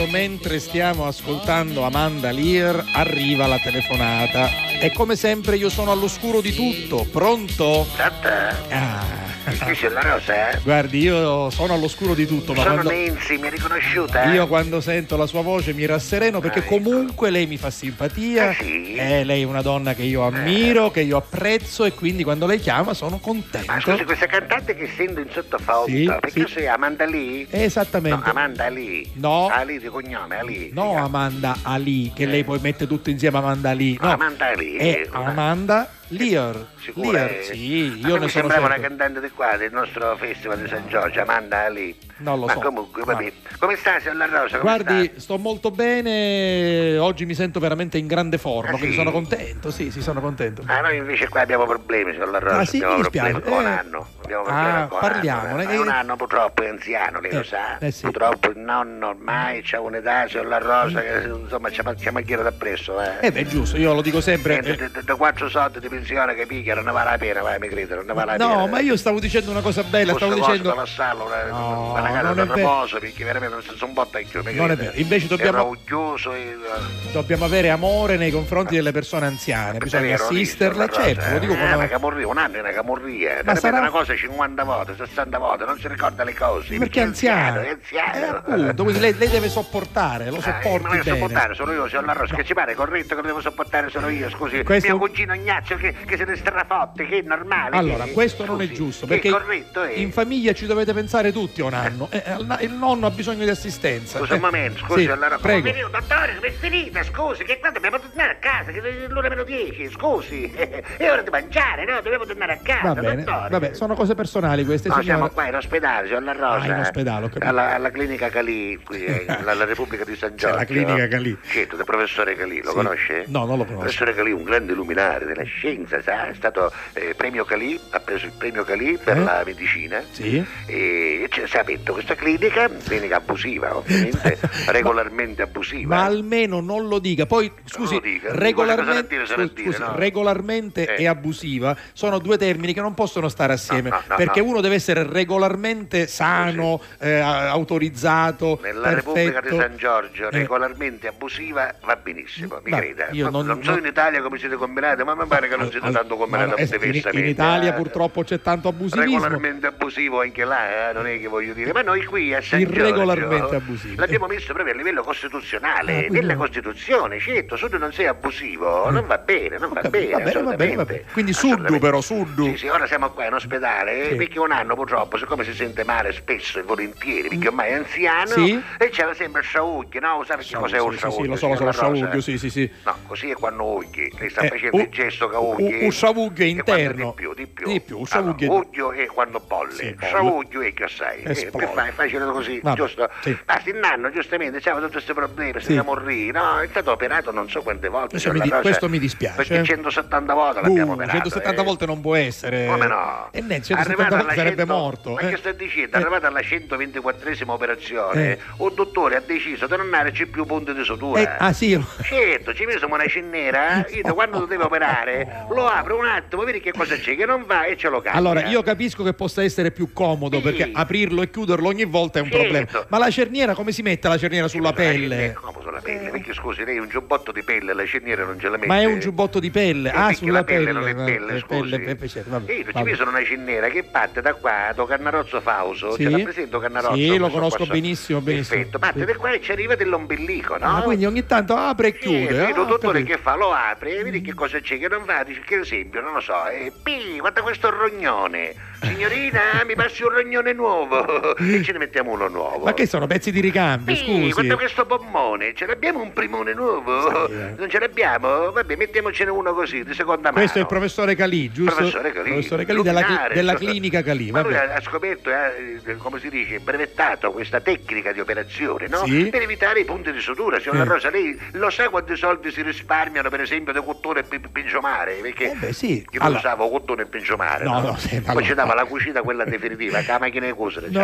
Proprio mentre stiamo ascoltando Amanda Lear arriva la telefonata. E come sempre io sono all'oscuro di tutto. Pronto? Ah, C'è la rosa? Eh? Guardi, io sono all'oscuro di tutto, ma Sono quando, Menzi, mi ha riconosciuta? io quando sento la sua voce mi rassereno perché Ah, ecco. comunque lei mi fa simpatia. Ah, sì? Eh, lei è una donna che io ammiro, che io apprezzo e quindi quando lei chiama sono contento. Ma scusi, questa cantante che sento in sottofondo, Sì, perché sì. sei Amanda Lee? Esattamente. No, Amanda Lee. No. Ali di cognome, Ali. No Amanda Ali, che lei poi mette tutto insieme Amanda Ali. No, Amanda Lee. è Amanda Lear. Sicura? Lear, sì, io ne mi sono sembrava una cantante di qua, del nostro festival di San Giorgio, Amanda Ali. Non lo Ma so. comunque, vabbè. Come sta, signor La Rosa? Guardi, sta? sto molto bene, oggi mi sento veramente in grande forma, Ah, quindi sì? sono contento, sì, sì, sono contento. Ah, noi invece qua abbiamo problemi, signor La Rosa. Ah, sì, abbiamo mi dispiace. problemi con Eh. un anno. Abbiamo Ah, con parliamone. Un anno. Eh, un anno purtroppo è anziano, lei lo Eh, sa. eh, sì. Purtroppo il nonno ormai c'ha un'età, signor La Rosa, che insomma c'ha, c'ha macchiera d'appresso, eh. Eh beh, giusto, io lo dico sempre. Eh, da- da quattro soldi di pensione che picchiano non vale la pena, vai, mi credo, non ne vale la pena. no, ma io stavo dicendo una cosa bella, stavo dicendo... una, No, casa non è vero. riposo, perché veramente sono un po' tecchio, mi Non è vero, invece dobbiamo- e... Dobbiamo avere amore nei confronti delle persone anziane, bisogna Davvero, assisterle, certo, lo dico eh, come... una camorria, un anno è una camorria, ma sarà- una cosa 50 volte, 60 volte, non si ricorda le cose. Perché è anziano. È anziano. Eh, appunto, quindi lei, lei deve sopportare, lo Eh, sopporti ma io bene. sopportare sono io, signor La Rosa, che ci pare corretto che devo sopportare sono io, scusi. Questo- Mio cugino Ignazio che, che se ne strafotte, che è normale. Allora, che- questo non è scusi, giusto, perché è corretto, eh. in famiglia ci dovete pensare tutti a anno. Eh, il il nonno ha bisogno di assistenza. Scusa un Eh, momento, scusi, sì, allora. prego. Oh, dottore, come è finita? Scusi, che qua dobbiamo tornare a casa, che è l'ora meno 10, scusi. È ora di mangiare, no? Dobbiamo tornare a casa, Va bene, dottore. vabbè, sono cose personali queste, No, siamo qua in ospedale, signor La Rosa. Ah, in ospedale, alla, alla clinica Calì, qui eh, alla Repubblica di San C'è Giorgio. la clinica Calì. Certo, del professore Calì, lo Sì. conosce? No, non lo Il conosco. professore Calì, un grande luminare della scienza, sa? È stato eh, premio Calì, ha preso il premio Calì per la medicina. Sì? E ci si è aperto questa clinica, clinica abusiva ovviamente, regolarmente abusiva. Ma almeno non lo dica. Poi, scusi, dica. regolarmente, dire, scusi, scusi, no? regolarmente Eh. e abusiva sono due termini che non possono stare assieme. No, no, perché no. uno deve essere regolarmente sano, eh, autorizzato, Nella perfetto. Repubblica di San Giorgio, Eh. regolarmente abusiva, va benissimo, mi creda. io No, non- non, so in Italia come siete combinati, ma mi pare che non siete tanto combinati eh, in, in Italia eh. purtroppo c'è tanto abusivismo. Regolarmente abusivo anche là, eh, non è che voglio dire, ma noi qui a San Irregolarmente Giorgio abusivo. l'abbiamo messo proprio a livello costituzionale, Ah, nella Costituzione, certo, tu non sei abusivo non va bene, non va capito, bene, va bene, va bene, va bene. Quindi suddu Assolutamente. però, suddu. Sì, sì, ora siamo qua in ospedale, Sì. perché un anno purtroppo, siccome si sente male spesso e volentieri, perché ormai è anziano, Sì. e c'era sempre il sciauglio, no? Sa perché cos'è un Sì, sì, lo so, lo so, lo sciauglio, sì, sì, sì. No, così è quando ugli, lei sta Eh, facendo il gesto che ugli. un quando interno. Di più, di più. Di più, un sciauglio- Allora, uglio è quando bolle, sciauglio è che assai. Eh, fare- è facile così, Vabbè, giusto? sì. Ma sti nanno, giustamente, c'aveva tutti questi problemi, Sì. morire, no? È stato operato non so quante volte. Questo signor mi, di- questo mi dispiace. Perché 170 volte l'abbiamo Uh, operato. 170 eh. volte non può essere. Come no? E ne, Arrivato 170 alla volte sarebbe 100 morto. Ma eh. che sto dicendo? Eh. Arrivato alla 124esima operazione, Eh. un dottore ha deciso di non darci più punti di sutura. Eh, ah sì, Certo, ci messo una cinnera, io quando lo deve operare lo apro un attimo, vedi che cosa c'è, che non va e ce lo cambia. Allora, io capisco che possa essere più comodo Sì. perché aprirlo e chiuderlo ogni volta è un Certo. problema. Ma la cerniera come si mette la cerniera sulla La pelle? cinnera, Come sulla pelle? Perché scusi, lei un giubbotto di pelle, la cerniera non ce la mette. Ma è un giubbotto di pelle. Eh, ah, sulla la pelle, pelle. non è eh, pelle, eh, scusi. pelle, eh, certo, vabbè, Io ci vabbè. mi sono una cinnera che parte da qua, da Cannarozzo Fauso, Sì. ce la presento Cannarozzo? Sì, lo conosco benissimo, benissimo. Perfetto, parte Sì. da qua e ci arriva dell'ombelico, no? Ah, quindi ogni tanto apre e Sì, chiude. sì, ah, dottore che fa? Lo apre e vedi che cosa c'è che non va, dice che esempio, non lo so, e pi, guarda questo rognone, signorina mi passi un rognone nuovo e ce ne mettiamo uno nuovo. Ma che sono pezzi di ricambio, Sì, scusi. guarda questo pommone, ce l'abbiamo un primone nuovo? Sì, eh. Non ce l'abbiamo? Vabbè, mettiamocene uno così, di seconda mano. Questo è il professore Calì, giusto? Professore Calì, Professore Calì della, della clinica Calì. Ma lui vabbè. ha scoperto, eh, come si dice, brevettato questa tecnica di operazione, no? Sì. Per evitare i punti di sutura. Signor Eh. La Rosa, lei lo sa quanti soldi si risparmiano, per esempio, da cotone e pi- pingiomare? Perché Eh beh, sì. io Allora- usavo cotone e pingiomare, No, no? no, sì, Poi allora- ci dava la cucina quella definitiva, che la macchina di cucire. No,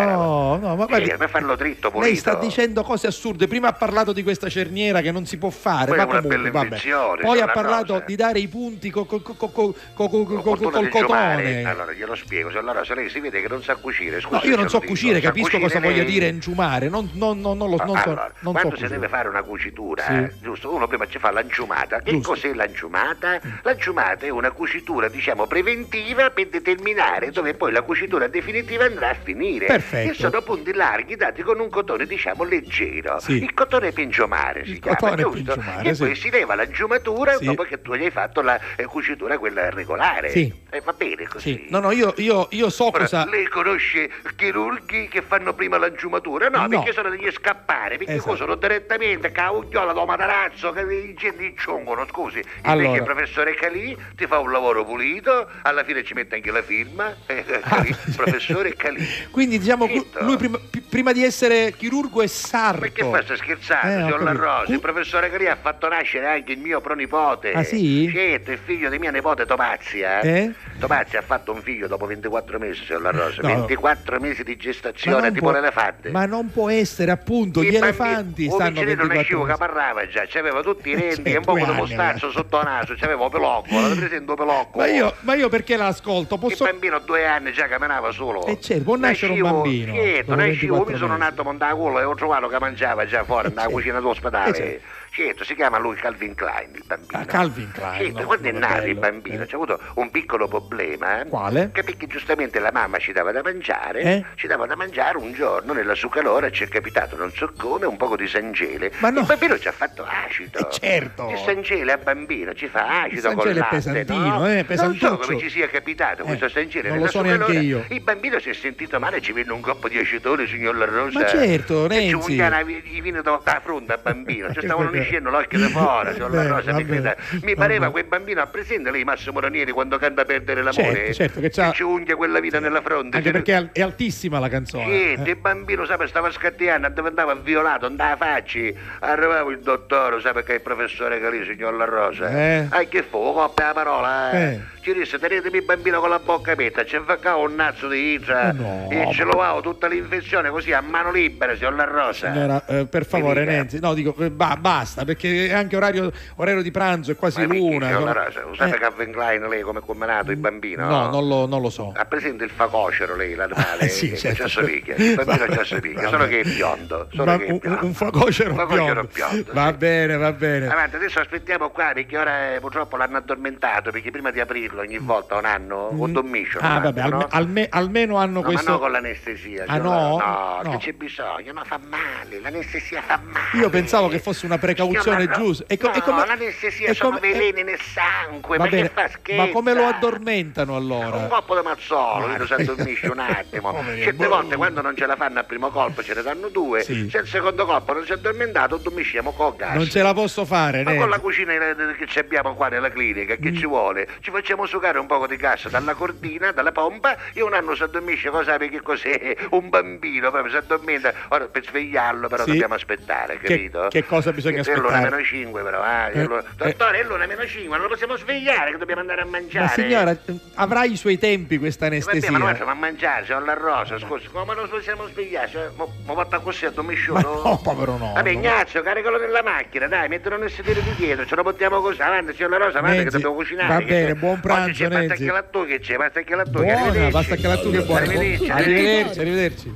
no, ma guardi, sì, farlo dritto, pulito. Lei sta dicendo cose assurde. Prima ha parlato di questa cerniera che non si può fare, Poi ma comunque, vabbè. Poi ha parlato cosa. Eh. di dare i punti col co, co, co, cotone. Giumare. Allora glielo spiego, allora se lei si vede che non sa cucire, scusa. No, io non so cucire, capisco cosa voglia dire inciumare. non non non non lo non so. Quando si deve fare una cucitura, eh, giusto? Uno prima ci fa l'anciumata. Che cos'è l'anciumata? L'anciumata è una cucitura, diciamo, preventiva per determinare dove poi la cucitura definitiva andrà a finire. Perfetto. E sono punti larghi dati con un cotone diciamo leggero. Sì. Il cotone pingiomare si Il chiama, cotone giusto? pingiomare, e sì. poi si leva la giumatura Sì. dopo che tu gli hai fatto la eh, cucitura quella regolare. Sì. Eh, va bene così. Sì. No, no, io, io, io so Ora, cosa. lei conosce chirurghi che fanno prima la giumatura? No, No. perché sono degli scappare, perché Esatto. sono direttamente caugliola da matarazzo, che i gente ciungono, scusi. Allora. Invece il professore Calì ti fa un lavoro pulito, alla fine ci mette anche la firma. Eh, Calì, professore Calì. Quindi diciamo che Zitto. lui prima, prima di essere chirurgo è sarto. Ma che fa, sta scherzando, Eh, signor La. Rosa? Il professore Calì ha fatto nascere anche il mio pronipote. Ah, sì? Certo, il figlio di mia nipote Tomazia. Eh? Tomazia ha fatto un figlio dopo 24 mesi, signor La Rosa. No. 24 mesi di gestazione, tipo può- l'elefante. Ma non può essere, appunto, I gli bambini- elefanti un stanno piccerino 24 nascevo che mesi. parlava già, c'aveva tutti i rendi Certo, e un po' di mostaccio sotto il naso, c'aveva un pelocco, l'avete presente un pelocco? Ma io, ma io perché l'ascolto? Il Posso... bambino a due anni già camminava solo. Eh, certo, può nascere un Nascevo- bambino Certo, nascevo, 24 mi sono nato montato culo e ho trovato che mangiava già fuori nella certo. cucina dell'ospedale. Eh, certo. Si chiama lui Calvin Klein, il bambino. Ah, Calvin Klein, Certo, no, quando è nato il bello, bambino eh. c'è avuto un piccolo problema. Quale? Che perché giustamente la mamma ci dava da mangiare, Eh? ci dava da mangiare un giorno nella sua calora ci è capitato non so come un poco di sangele. Ma no. Il bambino ci ha fatto acido. Eh, certo. Il sangele al bambino ci fa acido Il con sangele è latte, pesantino, no? eh, Non so pesantuccio. come ci sia capitato Eh, questo sangele non nella lo so sua neanche calora. io. Il bambino si è sentito male, ci venne un coppo di acidone, signor La Rosa. Ma certo, E ci Renzi. unghia i vini da da fronte al bambino, ci stavano Uscendo l'occhio da fuori, Vabbè, Rosa, mi vabbè. Mi vabbè. pareva quel bambino, ha presente lei Massimo Ranieri quando canta a perdere l'amore? Certo, certo, che c'ha- ci unghia quella vita nella fronte. Anche ci- perché è al- è altissima la canzone. Niente, eh. il bambino sapeva, stava scattiando, diventava violato, andava facci. Arrivava il dottore, sapeva che è il professore Calì, signor La Rosa. Eh. Ah, che fu? Coppia la parola, eh. Eh. Ci disse, tenetemi il bambino con la bocca aperta, ci infaccava un nazzo di idra Eh no, e ci ma- lovavo tutta l'infezione così a mano libera, signor La Rosa. Signora, eh, per favore. Nenzi, no, dico, eh, ba- basta, perché è anche orario, orario di pranzo, è quasi Ma l'una. signor La. Rosa, lo sapete Eh, Calvin Klein lei come è nato il bambino? No, non lo, non lo so. Ha presente il facocero lei, l'animale? Ah, sì, che certo. somiglia. Il bambino Vabbè, c'ha somiglia, vabbè. solo che è biondo. Solo che è un, biondo. un facocero Un facocero biondo. biondo, Va sì. bene, va bene. Avanti, adesso aspettiamo qua perché ora eh, purtroppo l'hanno addormentato perché prima di aprirlo ogni volta un anno con dormisce. Ah, vabbè, alme- alme- almeno hanno No, questo. ma no con l'anestesia. Ah, no? No, No. che c'è bisogno, no, fa male, l'anestesia fa male. Io pensavo che fosse una precauzione Signor, ma no, giusta. E co- no, e come- l'anestesia sono come- veleni nel sangue, Va ma bene, ma come lo addormentano allora? Un coppo di mazzolo, Guarda. lui si addormisce un attimo. Certe boh. volte quando non ce la fanno al primo colpo ce ne danno due. Sì. Se il secondo colpo non si è addormentato, dormisciamo con gas. Non ce la posso fare, Ma con la cucina eh, che abbiamo qua nella clinica, che Mm. ci vuole? Ci facciamo sucare un po' di gas dalla cordina, dalla pompa, e un anno si addormisce, cosa che cos'è? Un bambino, proprio si addormenta. Ora per svegliarlo però Sì. dobbiamo aspettare, Che- capito? che cosa bisogna Che È l'una aspettare? meno 5 però, eh. Eh, l'una- eh. Dottore, è l'una meno 5, non lo possiamo svegliare che dobbiamo andare a mangiare. Ma signora, eh, avrà i suoi tempi questa Vabbè, anestesia. ma noi facciamo a mangiare, siamo alla rosa, scusi, come non possiamo svegliare? Cioè, mo fatta così a Ma no, povero no. Vabbè. Ignazio, caricalo nella macchina, dai, mettilo nel sedere di dietro, ce lo portiamo così, avanti, signor La Rosa, avanti che dobbiamo cucinare. va che bene, c'è- buon pranzo, Oggi c'è basta Nenzi. che la tu che c'è, basta che la tu che Buona, basta che la tu che buona. Arrivederci, Arrivederci, arrivederci.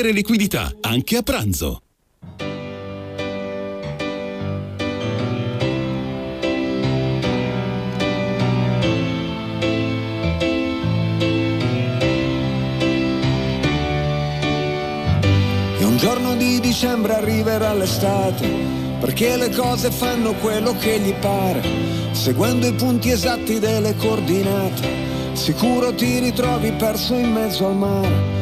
liquidità, anche a pranzo. E un giorno di dicembre arriverà l'estate, perché le cose fanno quello che gli pare, seguendo i punti esatti delle coordinate. Sicuro ti ritrovi perso in mezzo al mare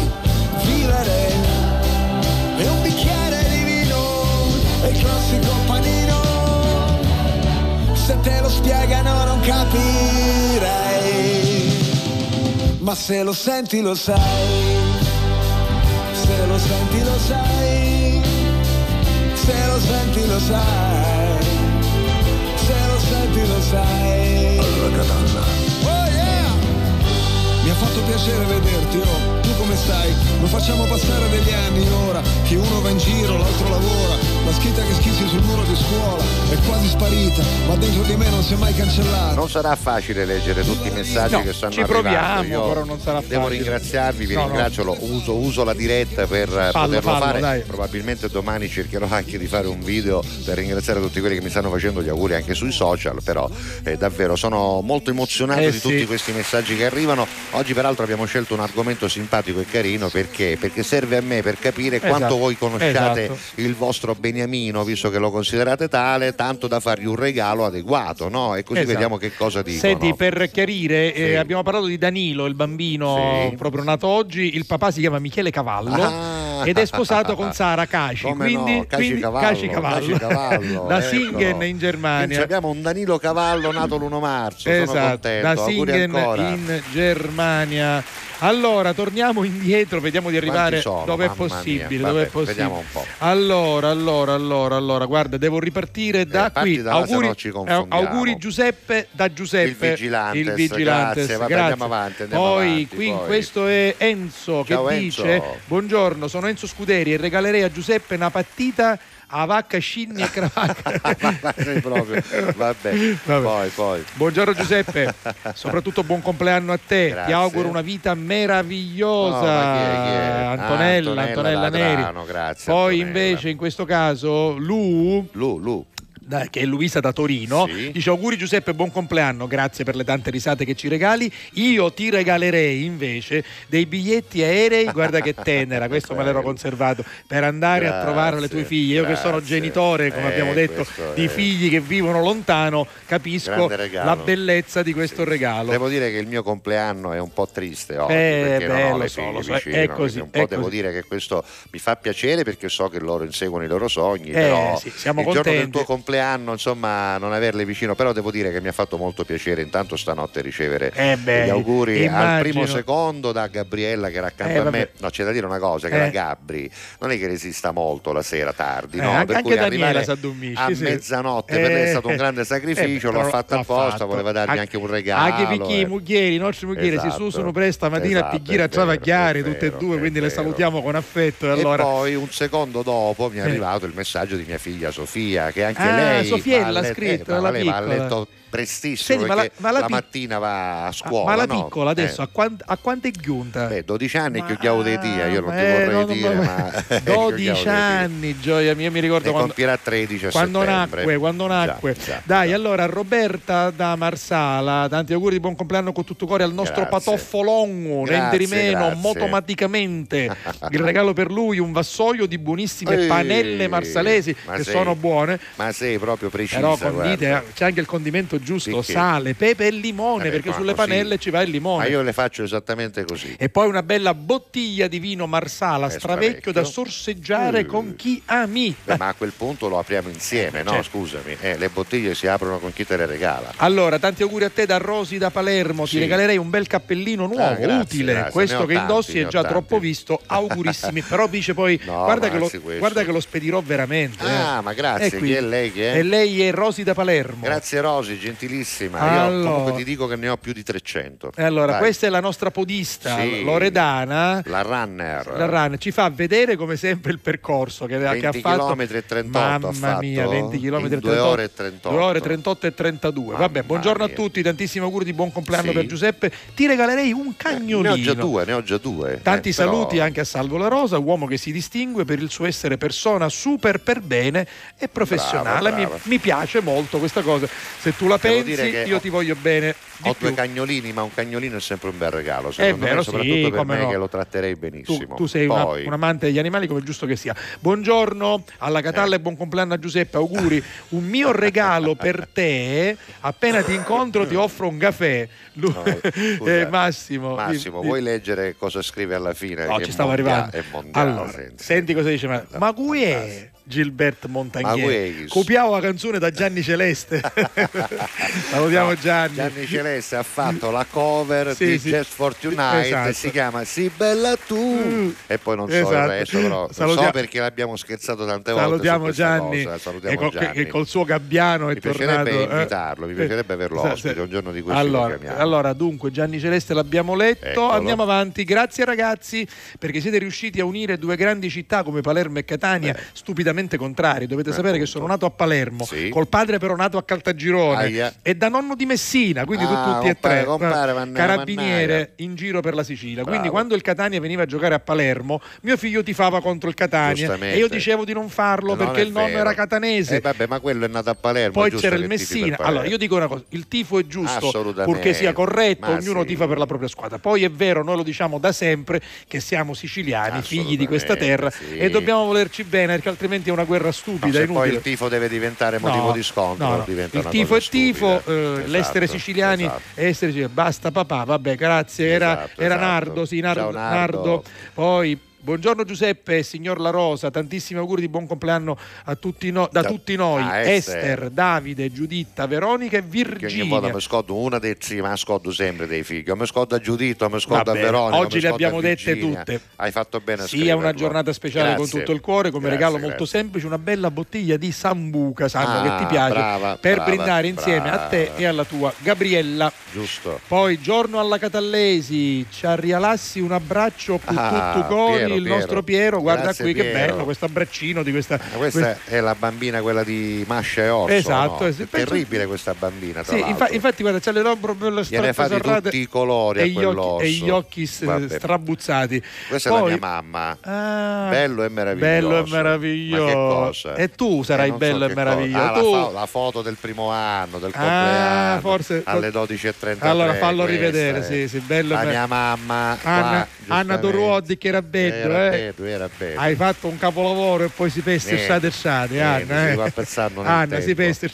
vivere. E un bicchiere di vino, e il classico panino. Se te lo spiegano non capirai ma se lo senti lo sai, se lo senti lo sai, se lo senti lo sai, se lo senti lo sai. Catalla. Oh yeah! Mi ha fatto piacere vederti, oh, stai? Non facciamo passare degli anni ora, che uno va in giro, l'altro lavora, la scritta che schizzi sul muro di scuola è quasi sparita, ma dentro di me non si è mai cancellata. Non sarà facile leggere tutti i messaggi No, che stanno ci arrivando. proviamo, Io però non sarà Devo facile. ringraziarvi, vi No, no. ringrazio, lo uso, uso la diretta per Fallo, poterlo fallo, fare. dai. Probabilmente domani cercherò anche di fare un video per ringraziare tutti quelli che mi stanno facendo gli auguri anche sui social, però eh, davvero sono molto emozionato Eh di sì. tutti questi messaggi che arrivano. Oggi peraltro abbiamo scelto un argomento simpatico e carino perché, perché serve a me per capire Esatto, quanto voi conosciate esatto. il vostro beniamino, visto che lo considerate tale, tanto da fargli un regalo adeguato, no? E così Esatto. vediamo che cosa dicono. Senti, per chiarire, eh, Sì. abbiamo parlato di Danilo, il bambino Sì. proprio nato oggi. Il papà si chiama Michele Cavallo Ah. ed è sposato con Sara Caci. Come quindi, no, Caci quindi- Cavallo, Caci Cavallo. Caci Cavallo, da. Singen in Quindi Germania. abbiamo un Danilo Cavallo nato l'1 marzo. Sono Esatto, contento. da Singen in Germania. Allora, torniamo indietro, vediamo di arrivare dove è possibile. Vabbè, dove è possibile. vediamo un po'. Allora, allora, allora, allora, guarda, devo ripartire da Eh, qui. da là, se auguri, eh, auguri Giuseppe da Giuseppe. Il Vigilantes, Il grazie, vabbè, grazie. andiamo avanti, andiamo poi avanti, qui poi. questo è Enzo Ciao, che Enzo. dice Buongiorno, sono Enzo Scuderi e regalerei a Giuseppe una pattita a vacca, scinni e proprio. Vabbè. Vabbè. Poi, poi. Buongiorno Giuseppe, soprattutto buon compleanno a te. Ti Grazie. auguro una vita meravigliosa. Oh, ma chi è, chi è? Ah, Antonella, Antonella Antonella Neri. Grazie, Poi Antonella. invece in questo caso Lu, Lu, Lu. Da- che è Luisa da Torino, Sì. dice auguri Giuseppe, buon compleanno, grazie per le tante risate che ci regali. Io ti regalerei invece dei biglietti aerei, guarda che tenera, questo me l'ero conservato, per andare a Grazie, trovare le tue figlie. Io che sono grazie. genitore, come Eh, abbiamo detto, di è- figli che vivono lontano, capisco la bellezza di questo regalo. Devo dire che il mio compleanno è un po' triste oggi Eh, perché non beh, ho lo le figlie so, vicino, è così, un po' devo così. dire che questo mi fa piacere perché so che loro inseguono i loro sogni, Eh, però sì, siamo il giorno del contenti. tuo compleanno, insomma, non averle vicino, però devo dire che mi ha fatto molto piacere intanto stanotte ricevere Eh beh, gli auguri al immagino. primo secondo da Gabriella che era accanto Eh, a me. No, c'è da dire una cosa, che Eh. la Gabri non è che resista molto la sera tardi, Eh, no? anche- per anche cui Daniela arrivare s'addormisce, a sì. mezzanotte per lei è stato un Eh, grande sacrificio, eh, l'ho fatto apposta, fatto. voleva darmi Anche- anche un regalo. Anche perché eh. i muglieri, i nostri muglieri si Esatto. susano presto mattina Esatto, a picchiare è a travagliare tutte e due, quindi le salutiamo con affetto. E allora poi un secondo dopo mi è Eh. arrivato il messaggio di mia figlia Sofia, che anche Ah, lei Sofiella ha scritto, eh, la piccola. letto prestissimo Senti, ma la- perché ma la la, mattina va a Ah, scuola. ma la no? piccola adesso Eh. a, quant- a quanto è giunta? Beh, 12 anni che chiamo dei dia, io non ti Eh, vorrei no, dire, va- ma 12 anni, gioia mia, mi ricordo ne quando, compierà 13 a quando nacque, quando nacque. Già, già. Dai, allora Roberta da Marsala, tanti auguri di buon compleanno con tutto cuore al nostro Grazie. patoffolongo, Grazie, niente di meno, grazie. motomaticamente. Il regalo per lui, un vassoio di buonissime Ehi, panelle marsalesi ma che sei- sono buone. Ma sei proprio precisa. Però guarda. condite, c'è anche il condimento giusto, Di che? sale, pepe e limone, Eh, perché sulle così. panelle ci va il limone. Ma io le faccio esattamente così. E poi una bella bottiglia di vino Marsala, Eh, stravecchio da sorseggiare Mm. con chi ami. Beh, ma a quel punto lo apriamo insieme, no? Certo. Scusami. Eh, le bottiglie si aprono con chi te le regala. Allora, tanti auguri a te da Rosi da Palermo. Ti Sì. regalerei un bel cappellino nuovo, Ah, grazie, utile. grazie. Questo che tanti, indossi è già tanti. troppo visto. Augurissimi. Però dice poi: No, guarda, che lo, guarda che lo spedirò veramente. Ah, eh. ma grazie. E qui- Chi è lei che è? E lei è Rosi da Palermo. Grazie Rosi, gentilissima. Io Allora. comunque ti dico che ne ho più di 300. E allora, Dai. questa è la nostra podista, Sì. Loredana. La runner. La RAN ci fa vedere come sempre il percorso che, che ha 20 fatto. chilometri e 38 Mamma mia, 20 km e 2 38. ore e 38. 2 ore e 38 e 32. Vabbè, Mamma buongiorno a mia. tutti, tantissimi auguri di buon compleanno Sì. per Giuseppe. Ti regalerei un Ne cagnolino. ho già due, ne ho già due. Tanti Eh, però- saluti anche a Salvo La Rosa, uomo che si distingue per il suo essere persona super per bene e professionale. Brava, Mi, brava. mi piace molto questa cosa. Se tu la pensi, dire che io ho- ti voglio bene. Ho due più. cagnolini, ma un cagnolino è sempre un bel regalo. Secondo vero, me, sì, soprattutto per come me no. che lo tratterei Tu, benissimo. tu sei una- un amante degli animali come è giusto che sia. Buongiorno alla Catalla e buon compleanno a Giuseppe, auguri. Un mio regalo per te, appena ti incontro ti offro un caffè. Lu- No, eh, Massimo, Massimo, di- di- vuoi leggere cosa scrive alla fine? No, ci stavo mondia- arrivando. Mondiale, Allora, senti. cosa dice, ma, ma qui è Gilbert Montagnier? Copiavo la canzone da Gianni Celeste. Salutiamo Gianni. Gianni Celeste ha fatto la cover Sì, di sì. Just for Tonight Esatto. si chiama Si bella tu e poi non so Esatto. il resto però Salutia- so perché l'abbiamo scherzato tante volte Salutiamo Gianni, cosa. e salutiamo col- Gianni che col suo gabbiano è mi piacerebbe tornato. eh. invitarlo mi piacerebbe averlo Sa- ospite un giorno di questi lo allora, allora, dunque, Gianni Celeste l'abbiamo letto. Eccolo. Andiamo avanti. Grazie ragazzi, perché siete riusciti a unire due grandi città come Palermo e Catania, stupidamente contrarie. Dovete sapere che sono nato a Palermo, Sì. col padre però nato a Caltagirone Aia. e da nonno di Messina, quindi Ah, tutti e tre. compare, vanno- carabiniere mannaia. in giro per la Sicilia. Quindi Bravo. quando il Catania veniva a giocare a Palermo, mio figlio tifava contro il Catania e io dicevo di non farlo Non perché il nonno era catanese. Eh, vabbè, ma quello è nato a Palermo. Poi c'era il Messina. Allora, io dico una cosa: il tifo è giusto purché sia corretto, Ma ognuno sì. tifa per la propria squadra. Poi è vero, noi lo diciamo da sempre che siamo siciliani, figli di questa terra sì. e dobbiamo volerci bene perché altrimenti è una guerra No, stupida, se poi il tifo deve diventare motivo No, di scontro, no, no. il tifo è tifo, eh, Esatto, l'essere siciliani esatto. essere siciliani. Basta papà, vabbè, grazie. Era, Esatto, era esatto. Nardo, sì, Nardo, Nardo. Nardo. Poi Buongiorno Giuseppe, signor La Rosa, tantissimi auguri di buon compleanno a tutti no- da, Da- tutti noi, a Esther. Esther. Davide, Giuditta, Veronica e Che ogni volta Virginia. mi scodo una dei sì, ma scodo sempre dei figli. Mi scodo a Giudito, mi scodo Va a Veronica. oggi le abbiamo a dette Virginia. tutte. Hai fatto bene a Sia una scriverlo. giornata speciale con Grazie. tutto il cuore, come Grazie, regalo molto grazie. semplice, una bella bottiglia di Sambuca, sanno Ah, che ti piace, brava, per brava, brindare insieme a te brava. e alla tua Gabriella. Giusto. Poi giorno alla Catallesi, ci arrialassi un abbraccio con Ah, tutto cori, Piero, il nostro Piero. Piero, guarda Grazie, qui che Piero. bello questo abbraccino di questa... Ma questa è la bambina quella di Mascia e Orso. Esatto, no? È terribile questa bambina. Tra Sì, infa- infatti guarda, c'ha le fa di serrate tutti i colori a e gli, occhi, e gli occhi strabuzzati. Questa Poi- è la mia mamma. Ah, Bello e meraviglioso. Bello e che meraviglioso. E tu sarai Eh, non so bello e che meraviglioso. Ah, la, Tu- fo- la foto del primo anno, del Ah, compleanno. forse- alle 12.33. Allora fallo rivedere, è sì, sì, bello La mia mamma. Anna, qua, Anna. Doruoddi che era bello, Era eh. bello, era bello. Hai fatto un capolavoro e poi si peste e niente, Anna. si eh. nel Anna, si peste e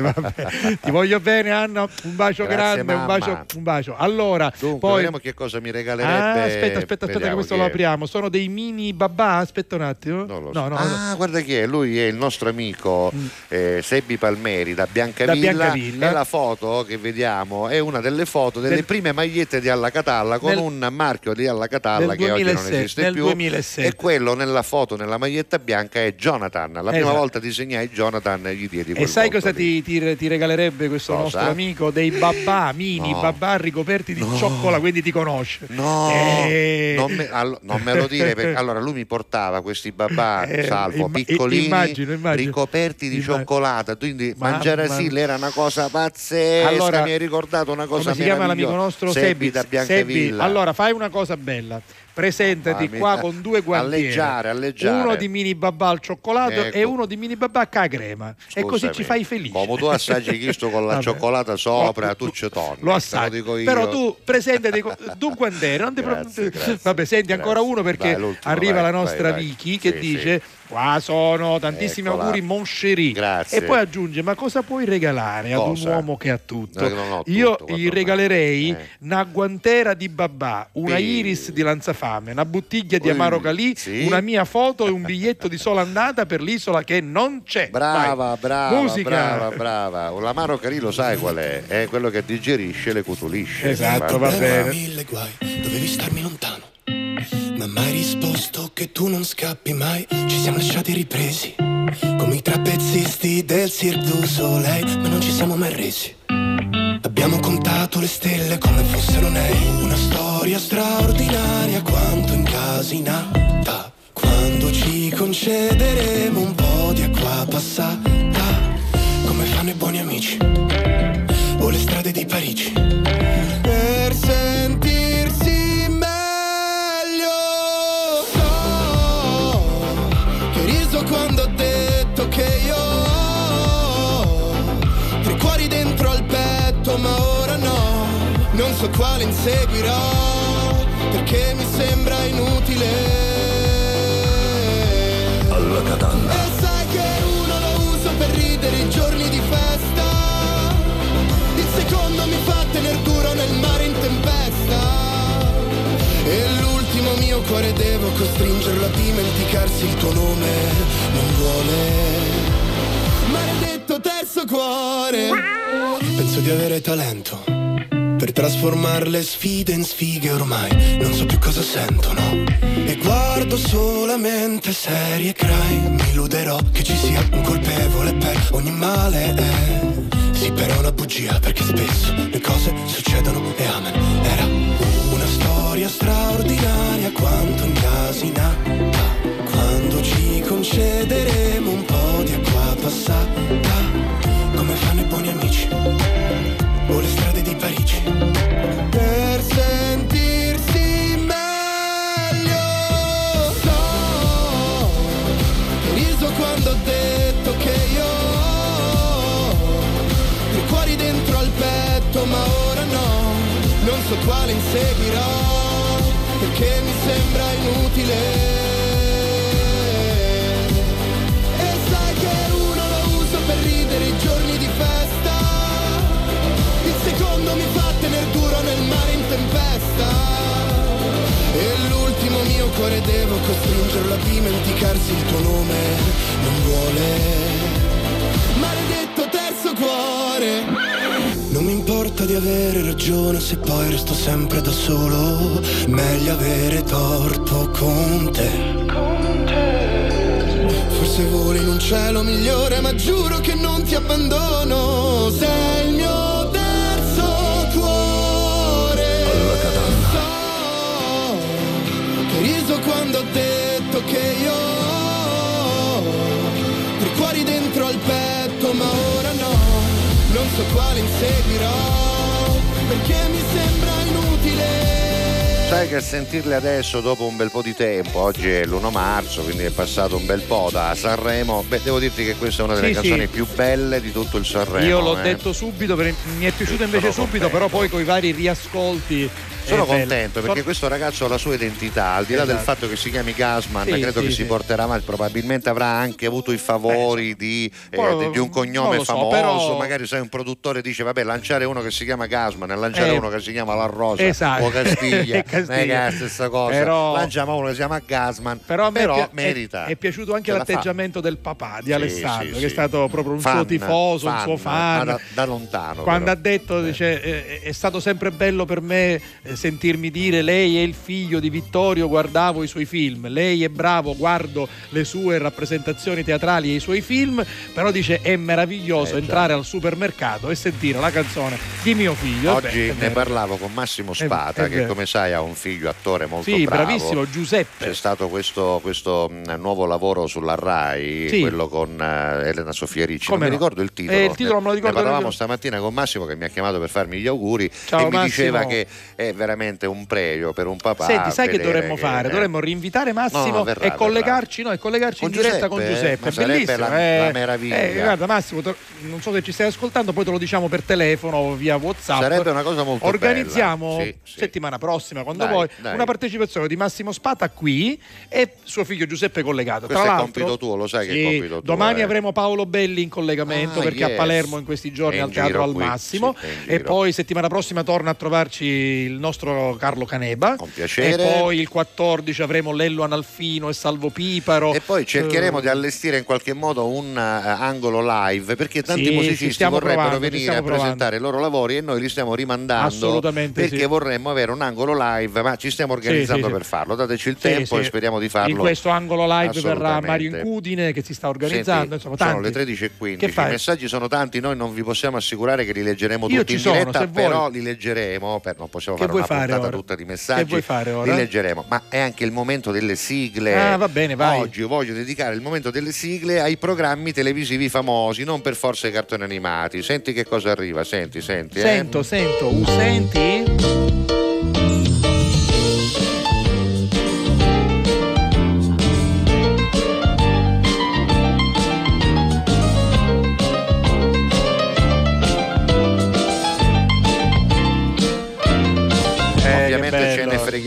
vabbè. Ti voglio bene, Anna. Un bacio Grazie, grande, un bacio, un bacio. Allora, Dunque, poi vediamo che cosa mi regalerebbe. Ah, aspetta, aspetta, aspetta, che questo lo apriamo. Sono dei mini babà. Aspetta un attimo. So. No, no, ah, guarda chi è, lui è il nostro amico eh, Sebbi Palmeri da Biancavilla, Da Biancavilla. e la foto che vediamo è una delle foto delle Del- prime magliette di Alla Catalla con Nel- un marchio di Alla Catalla che oggi 2007, non esiste nel più 2007. e quello nella foto nella maglietta bianca è Jonathan. La prima Esatto. volta disegnai Jonathan gli diedi E sai cosa ti, ti- ti regalerebbe questo Cosa? nostro amico? Dei babà mini, No. babà ricoperti di No. cioccolato, quindi ti conosce. No, Eh. non, me, allo- non me lo dire perché allora lui mi portava questi babà Eh, salvo imma- piccolini immagino, immagino. ricoperti di Immagino. cioccolata quindi Mamma mangiare mia. Silla era una cosa pazzesca Allora, mi hai ricordato una cosa Come si chiama l'amico nostro? Da Sebbi. Biancavilla Allora fai una cosa bella. Presentati qua con due guantiere. Alleggiare, alleggiare. Uno di mini babà al cioccolato Ecco. e uno di mini babà a crema. e così Scusami, ci fai felice. come tu assaggi questo con la Vabbè. cioccolata sopra Lo- tu ci torni Lo assaggi. io. Però tu presentati con due guantiere. Non ti pro- Grazie, grazie, Vabbè, senti ancora grazie. uno perché Vai, l'ultimo, arriva vai, la nostra vai, vai. Vicky che Sì, dice. Qua sono tantissimi Eccola. auguri Mon Chéri. Grazie. E poi aggiunge: Ma cosa puoi regalare ad Cosa? un uomo che ha tutto? Ho tutto, Io gli regalerei Eh. una guantera di babà, una Sì. iris di lanzafame, una bottiglia di Amaro Calì, sì. una mia foto e un biglietto di sola andata per l'isola che non c'è. Brava, Vai. brava, Musica. brava, brava. L'amaro Carillo sai qual è? È quello che digerisce le cutulisce. Esatto, va bene. bene. mille guai, dovevi starmi lontano. Ma mai risposto che tu non scappi mai. Ci siamo lasciati ripresi. Come i trapezzisti del Cirque du Soleil. Ma non ci siamo mai resi. Abbiamo contato le stelle come fossero nei. Una storia straordinaria quanto incasinata. Quando ci concederemo un po' di acqua passata. Come fanno i buoni amici. O le strade di Parigi. Petto, ma ora no. Non so quale inseguirò, perché mi sembra inutile. Alla catalla. E sai che uno lo uso per ridere i giorni di festa. Il secondo mi fa tener duro nel mare in tempesta. E l'ultimo mio cuore devo costringerlo a dimenticarsi il tuo nome. Non vuole. Maledetto terzo cuore. Penso di avere talento. Per trasformare le sfide in sfighe ormai non so più cosa sentono E guardo solamente serie crime Mi illuderò che ci sia un colpevole per ogni male eh. Sì però è una bugia perché spesso le cose succedono e amen Era una storia straordinaria quanto incasinata Quando ci concederemo un po' di acqua passata petto ma ora no. Non so quale inseguirò perché mi sembra inutile. E sai che uno lo uso per ridere i giorni di festa. Il secondo mi fa tener duro nel mare in tempesta. E l'ultimo mio cuore devo costringerlo a dimenticarsi il tuo nome. Non vuole importa di avere ragione se poi resto sempre da solo Meglio avere torto con te Forse voli in un cielo migliore, ma giuro che non ti abbandono. Sei il mio terzo cuore. So che riso quando ho detto che io ho tre cuori dentro al petto, ma ora no. Non so quale inseguirò, perché mi sembra inutile. Sai che a sentirle adesso dopo un bel po' di tempo, oggi è l'1 marzo, quindi è passato un bel po' da Sanremo, beh devo dirti che questa è una delle Sì, canzoni sì. più belle di tutto il Sanremo. Io l'ho eh. detto subito, mi è piaciuto invece subito, però poi con i vari riascolti. Sono bello. contento perché questo ragazzo ha la sua identità, al di là del Esatto. fatto che si chiami Gasman, Sì, credo sì, che sì. si porterà avanti, probabilmente avrà anche avuto i favori di, eh, di un cognome so, famoso, però- magari sai un produttore dice vabbè lanciare uno che si chiama Gasman e lanciare Eh, uno che si chiama La Rosa esatto. o Castiglia, Castiglia. non è che è la stessa cosa, Però- lanciamo uno che si chiama Gasman, Però, è pi- merita. È, è piaciuto anche Ce la fa. l'atteggiamento del papà di Alessandro, che è stato proprio un Fan, suo tifoso, un suo fan. da, da lontano. Quando però. ha detto, dice, eh, è stato sempre bello per me eh, sentirmi dire lei è il figlio di Vittorio, guardavo i suoi film, lei è bravo, guardo le sue rappresentazioni teatrali e i suoi film, però dice è meraviglioso Eh, entrare al supermercato e sentire la canzone di mio figlio. Oggi Beh, è ne vero. parlavo con Massimo È- Spata, è che vero. come sai ha un figlio attore molto Sì, bravo. bravissimo, Giuseppe. C'è stato questo, questo, mh, nuovo lavoro sulla RAI, Sì. quello con eh, Elena Sofia Ricci. Come non mi no? ricordo il titolo. Eh, il titolo Ne- me lo ricordo Ne parlavamo stamattina con Massimo che mi ha chiamato per farmi gli auguri Ciao, e mi Massimo. diceva che è veramente un pregio per un papà. Senti, sai che dovremmo fare? eh, Dovremmo rinvitare Massimo No, verrà, e collegarci, no, e collegarci Con in diretta Giuseppe? con Giuseppe. Sarebbe Bellissimo. la- eh. la meraviglia. Eh, guarda, Massimo, non so se ci stai ascoltando, poi te lo diciamo per telefono o via WhatsApp. Sarebbe una cosa molto Organizziamo bella. Sì, sì. settimana prossima, quando Dai, vuoi, dai. una partecipazione di Massimo Spata qui e suo figlio Giuseppe collegato. Questo Tra è compito tuo, lo sai che è sì, compito tuo, Domani eh. avremo Paolo Belli in collegamento Ah, perché yes. a Palermo in questi giorni È al Teatro al Massimo sì, è e poi settimana prossima torna a trovarci il nostro Carlo Caneba. Con piacere. E poi il 14 avremo Lello Analfino e Salvo Piparo. E poi cercheremo Eh, di allestire in qualche modo un eh, angolo live perché tanti Sì, ci musicisti vorrebbero provando, venire a presentare i loro lavori e noi li stiamo rimandando Assolutamente perché sì. vorremmo avere un angolo live, ma ci stiamo organizzando sì, per farlo. Dateci il tempo e speriamo di farlo. In questo angolo live verrà. Mario Incudine che si sta organizzando. Senti, insomma, sono le 13.15, Che i messaggi sono tanti, noi non vi possiamo assicurare che li leggeremo Io tutti in sono, diretta, però li leggeremo, per- non possiamo Che fare una vuoi fare ora? tutta di messaggi, Che vuoi fare ora? li leggeremo, ma è anche il momento delle sigle. Ah, va bene, vai. Oggi voglio dedicare il momento delle sigle ai programmi televisivi famosi, non per forza ai cartoni animati. Senti che cosa arriva, senti, senti. eh. Sento, sento, uh, senti?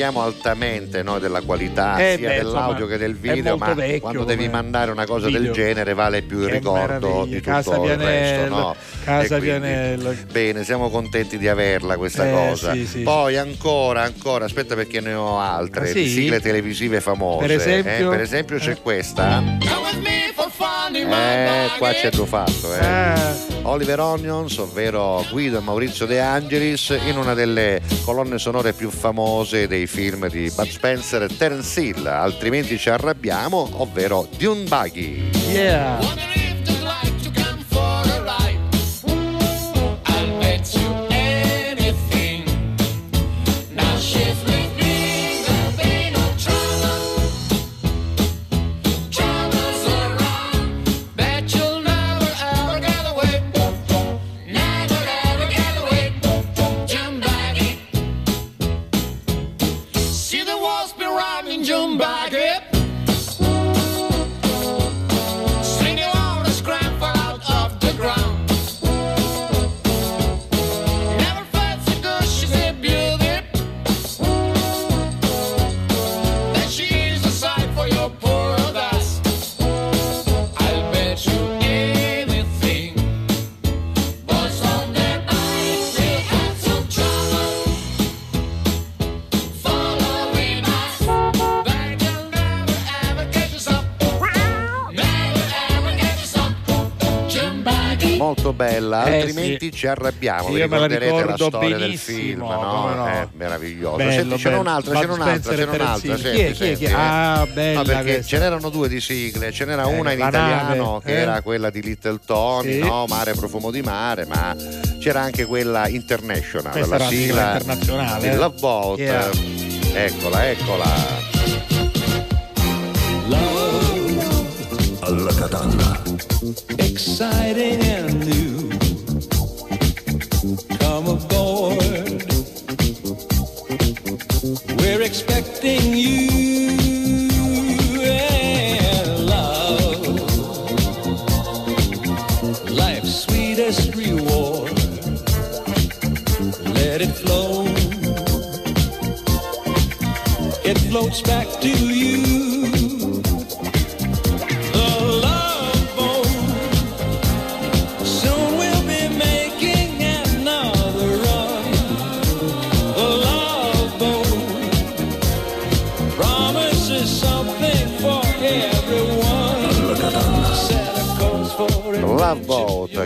Freghiamo altamente noi della qualità Eh, sia beh, dell'audio che del video, ma vecchio quando devi mandare una cosa del video. genere vale più il ricordo di tutto Casa il resto. Pianello, No? Casa Pianello. Bene, siamo contenti di averla questa Eh, cosa. sì, sì. Poi ancora, ancora, aspetta perché ne ho altre, Ah, sì? sigle televisive famose. Per esempio? eh. Per esempio c'è questa. Eh, qua c'è tuo fatto, eh. Eh, Oliver Onions, ovvero Guido e Maurizio De Angelis, in una delle colonne sonore più famose dei film di Bud Spencer e Terence Hill, altrimenti ci arrabbiamo, ovvero Dune Buggy. yeah. Molto bella, Eh, altrimenti ci arrabbiamo. Sì, Vi io me la ricorderete la ricordo storia del benissimo, film, no? no. È meraviglioso. Bello, Senti, c'era un'altra, Bud c'era un'altra, c'era un'altra. Senti, Chi è, chi è, chi è? eh. Ah, bella No, perché questa. ce n'erano due di sigle, ce n'era Eh, una in la italiano nave, che eh. era quella di Little Tony, Sì. no? Mare profumo di mare, ma c'era anche quella international, Questa la la sigla internazionale, di eh. Love Boat. Yeah. Eccola, eccola. Alla catalla. exciting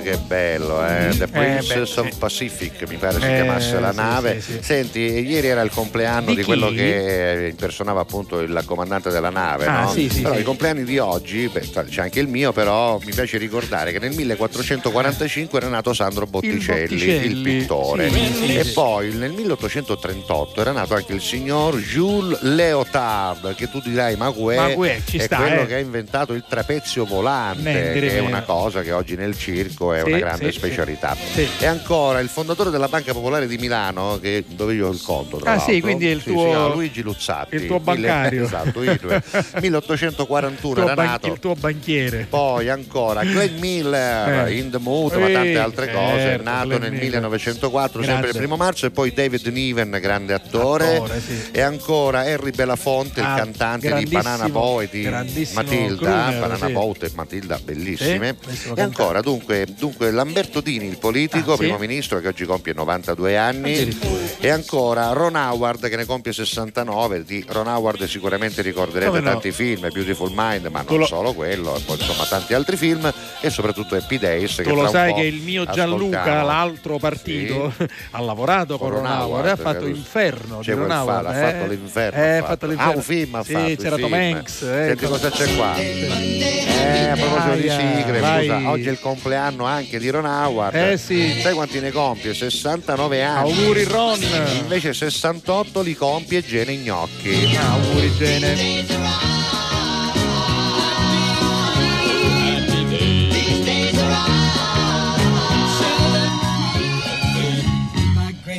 che bello, eh? The Princess beh, of Pacific, mi pare si Eh, chiamasse la nave. Senti, ieri era il compleanno Di di, quello che eh, impersonava appunto il comandante della nave, Ah, no? sì, sì, però sì. i compleanni di oggi, beh, c'è anche il mio, però mi piace ricordare che nel 1445 era nato Sandro Botticelli, il, Botticelli, pittore. sì, e poi nel 1838 era nato anche il signor Jules Leotard, che tu dirai, ma Ma è, guè, ci è sta, quello eh. che ha inventato il trapezio volante, Mentre che è una cosa che oggi nel circo è una grande specialità. Sì. E ancora il fondatore della Banca Popolare di Milano, che, dove io ho il conto, tra Ah, l'altro. sì, quindi è il Sì, tuo- Luigi Luzzatti. il tuo bancario. esatto, io due. 1841 Il tuo era ban- nato. il tuo banchiere. Poi ancora Glenn Miller, Eh. In the Mood, ma tante Eh, altre cose, certo, nato nel Miller. 1904, sempre il primo marzo, e poi David Niven, grande attore, Attore, sì. e ancora Harry Belafonte, Ah, il cantante di Banana Boy, di Matilda, crooner, Banana sì. Boat e Matilda, bellissime. E ancora dunque, dunque Lamberto Dini, il politico, Ah, sì? primo ministro che oggi compie 92 anni, e ancora Ron Howard che ne compie 69. Di Ron Howard sicuramente ricorderete no? tanti film, Beautiful Mind, ma non lo- solo quello, poi insomma tanti altri film e soprattutto Happy Days. che Tu lo sai che il mio Gianluca, ascoltiamo. l'altro partito, ha lavorato con Ron Howard ha fatto Inferno c'è di Ron Howard. ha eh. fatto l'inferno. Eh, ha fatto Ah, l'inferno. un film ha Sì, fatto. c'era Tom. Hanks, eh, Senti ecco. cosa c'è qua. Eh, a proposito di sigle, scusa, oggi è il compleanno anche di Ron Howard. Eh, sì. Sai quanti ne compie? 69 anni. Auguri Ron. Invece 68 li compie Gene Gnocchi. Ah, auguri Gene.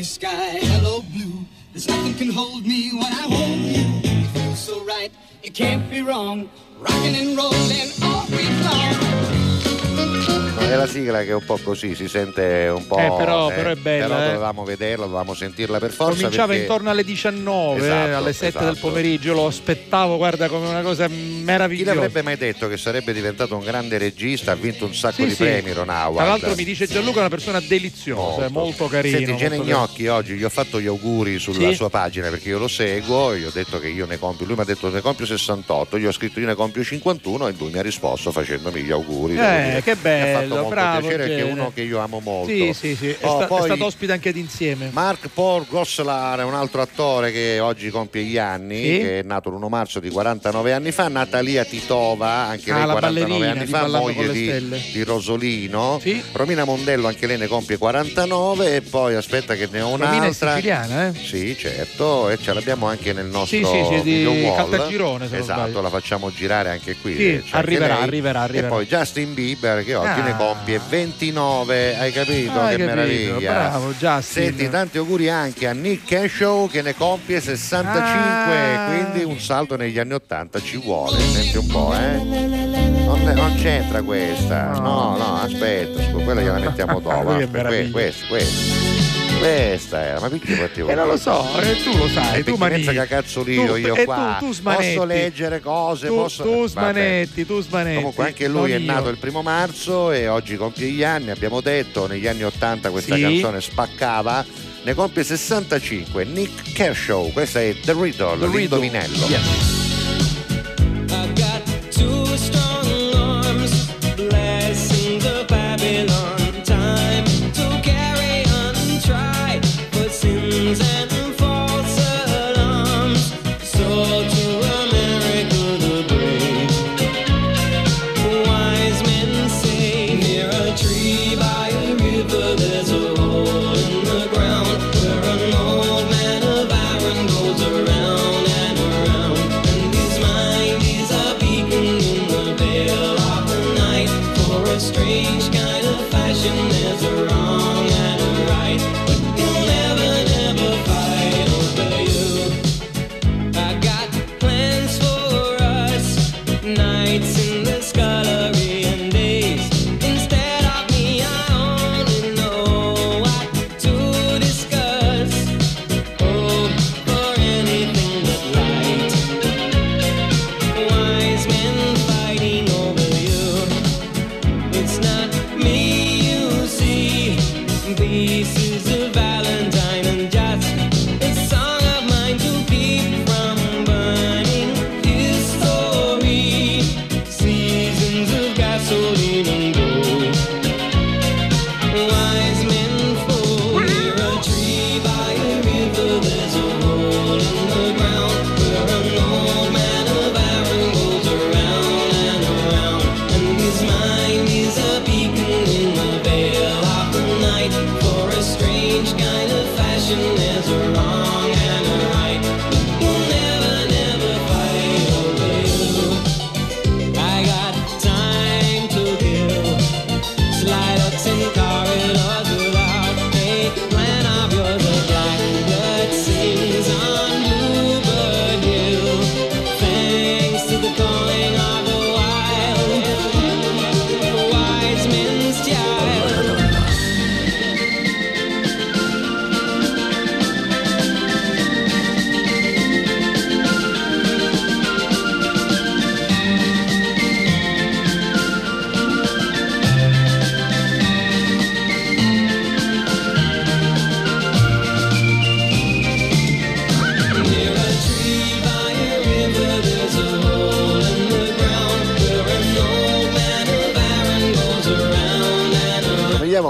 Sky, hello blue. There's nothing can hold me when I hold you. It feels so right, it can't be wrong. Rocking and rolling all week long. È la sigla che è un po' così, si sente un po'. Eh, però- però è bella, Però eh. dovevamo vederla, dovevamo sentirla per forza. Cominciava perché- intorno alle 19, Esatto, eh, alle 7 del esatto. pomeriggio, lo aspettavo, guarda, come una cosa Chi meravigliosa. l'avrebbe mai detto che sarebbe diventato un grande regista? Ha vinto un sacco Sì, di sì. premi, Ron Howard. Tra l'altro mi dice Gianluca è una persona deliziosa, molto, molto carino. Senti, Gene. Gnocchi oggi gli ho fatto gli auguri sulla Sì? sua pagina perché io lo seguo, gli ho detto che io ne compio, lui mi ha detto ne compio 68, gli ho scritto io ne compio 51 e lui mi ha risposto facendomi gli auguri. Eh, che bello, molto bravo. piacere perché è Gene. uno che io amo molto. Sì, sì, sì, è, Oh, sta- è stato ospite anche d'insieme. Mark Paul Goslar è un altro attore che oggi compie gli anni, Sì. che è nato l'1 marzo di 49 anni fa. Natalia Titova, anche Ah, lei la 49 ballerina anni fa, moglie di, di Rosolino. Romina Mondello, anche lei ne compie 49. E poi aspetta che ne ho Romina è un'altra. siciliana, eh? Sì, certo, e ce l'abbiamo anche nel nostro Sì, sì, sì, di. Caltagirone, Esatto, la facciamo girare anche qui. Sì, anche arriverà, arriverà, arriverà. E poi Justin Bieber che oggi Ah. ne compie 29, hai capito? Hai che capito, meraviglia. bravo, Justin. Senti, tanti auguri anche a Nick Cashow che ne compie 65, Ah. quindi un salto negli anni 80 ci vuole, senti un po', eh? Non, non c'entra questa, no, no, aspetta, quella gliela mettiamo dopo. Questa, questa. Questa era, ma perché potevo Eh, non lo so, eh, tu lo sai, e tu tu mani. che cazzolio tu- io e qua tu, tu smanetti. posso leggere cose Tu, posso... tu Vabbè. smanetti, tu smanetti. Comunque anche lui è io. nato il primo marzo e oggi compie gli anni, abbiamo detto, negli anni 80 questa Sì. canzone spaccava, ne compie 65, Nick Kershaw, questa è The Riddle, The Riddle. l'indovinello. I've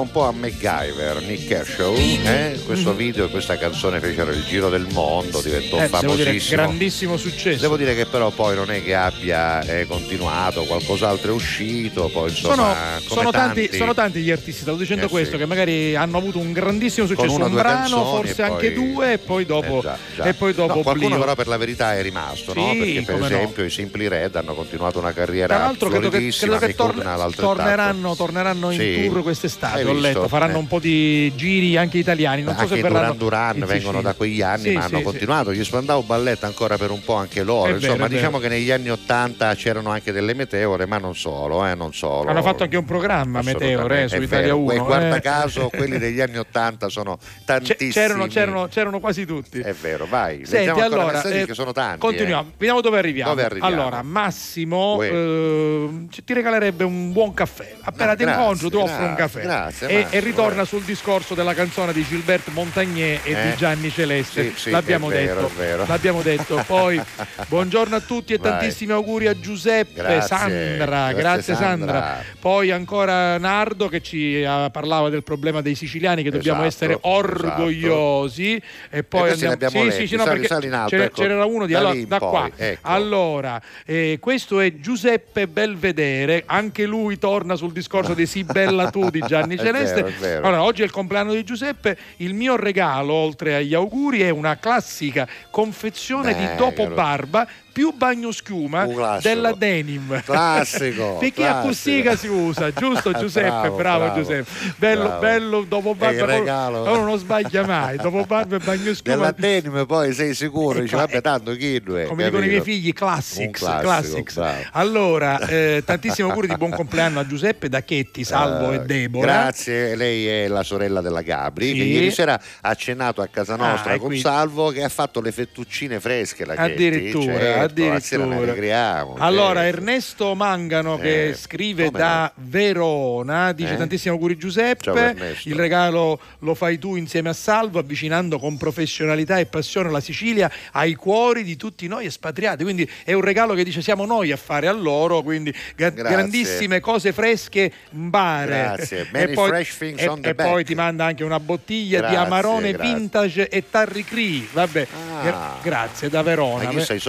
un po' a MacGyver, Nick Kershaw, eh? questo video e questa canzone fecero il giro del mondo, diventò Eh, devo dire, famosissimo. grandissimo successo. Devo dire che però poi non è che abbia eh, continuato, qualcos'altro è uscito, poi Sono, insomma come sono tanti, tanti- sono tanti gli artisti, stavo dicendo Eh, questo, sì. che magari hanno avuto un grandissimo successo, una un brano, canzoni forse e anche poi- due, e poi dopo, Eh, già, già. E poi dopo No, qualcuno però per la verità è rimasto, no? Sì, Perché per come no. esempio i Simply Red hanno continuato una carriera Tra l'altro credo che, credo che Mick tor- Hucknall altrettanto. torneranno, torneranno in Sì. tour quest'estate, Hai ho letto, faranno Eh. un po' di giri anche italiani, non so anche se i verranno Duran vengono da quegli anni ma hanno continuato gli Spandau Ballet ancora per un po' anche loro È insomma vero. diciamo che negli anni 80 c'erano anche delle meteore ma non solo eh, non solo Hanno fatto anche un programma Meteore eh, su Italia vero. 1. Que- guarda eh. caso quelli degli anni 80 sono tantissimi C'erano, c'erano, c'erano quasi tutti. è vero vai Senti, allora, eh, che sono tanti Continuiamo, eh. vediamo dove arriviamo. Dove arriviamo? Allora, Massimo eh, ti regalerebbe un buon caffè. Appena Ah, ti incontro, ti offro un caffè. grazie, e, Massimo, e ritorna sul discorso della canzone di Gilberto Montagnier e Eh? di Gianni Celeste. Sì, sì, L'abbiamo vero, detto. L'abbiamo detto. Poi, buongiorno a tutti e Vai. tantissimi auguri a Giuseppe, Grazie, Sandra. grazie, Grazie, Sandra. Sandra. Poi ancora Nardo che ci eh, parlava del problema dei siciliani che dobbiamo Esatto, essere orgogliosi. E poi li abbiamo sì, letti. sì, sì, no, Sali- perché sali alto, ce, ecco. c'era uno di allora, da poi, qua. ecco. Allora, eh, questo è Giuseppe Belvedere, anche lui torna sul discorso di Si bella tu di Gianni È Celeste. vero, è vero. Allora, oggi è il compleanno di Giuseppe, il mio regalo, oltre agli auguri, è una classica confezione di Beh, dopo caro. barba più bagno schiuma Un classico. della denim. Classico, Perché a. Cossiga si usa, giusto Giuseppe? Bravo, bravo, bravo, Giuseppe. Bello, bravo. bello dopo barba. uno-. Uno non sbaglia mai, dopo barba e bagno schiuma. della denim poi sei sicuro dici vabbè tanto chi è Come dicono i miei figli, classics. Classico, classics. Allora, eh, tantissimi auguri di buon compleanno a Giuseppe da Chetti, Salvo Eh, e Deborah. Grazie, lei è la sorella della Gabri Sì. che ieri sera ha cenato a casa nostra Ah, con quindi- Salvo che ha fatto le fettuccine fresche la Chetti. Addirittura, sera ne addirittura. allegriamo, Allora, certo. Ernesto Mangano che Eh, scrive da Verona dice Eh? tantissimi auguri Giuseppe. Il regalo lo fai tu insieme a Salvo, avvicinando con professionalità e passione la Sicilia ai cuori di tutti noi espatriati. Quindi è un regalo che dice siamo noi a fare a loro. Quindi Grazie. grandissime cose fresche in bare. Grazie. E poi, e- e poi ti manda anche una bottiglia di Grazie, Amarone grazie. vintage e Tarri Cree. Vabbè, Ah. gra- grazie da Verona. ma chi sai i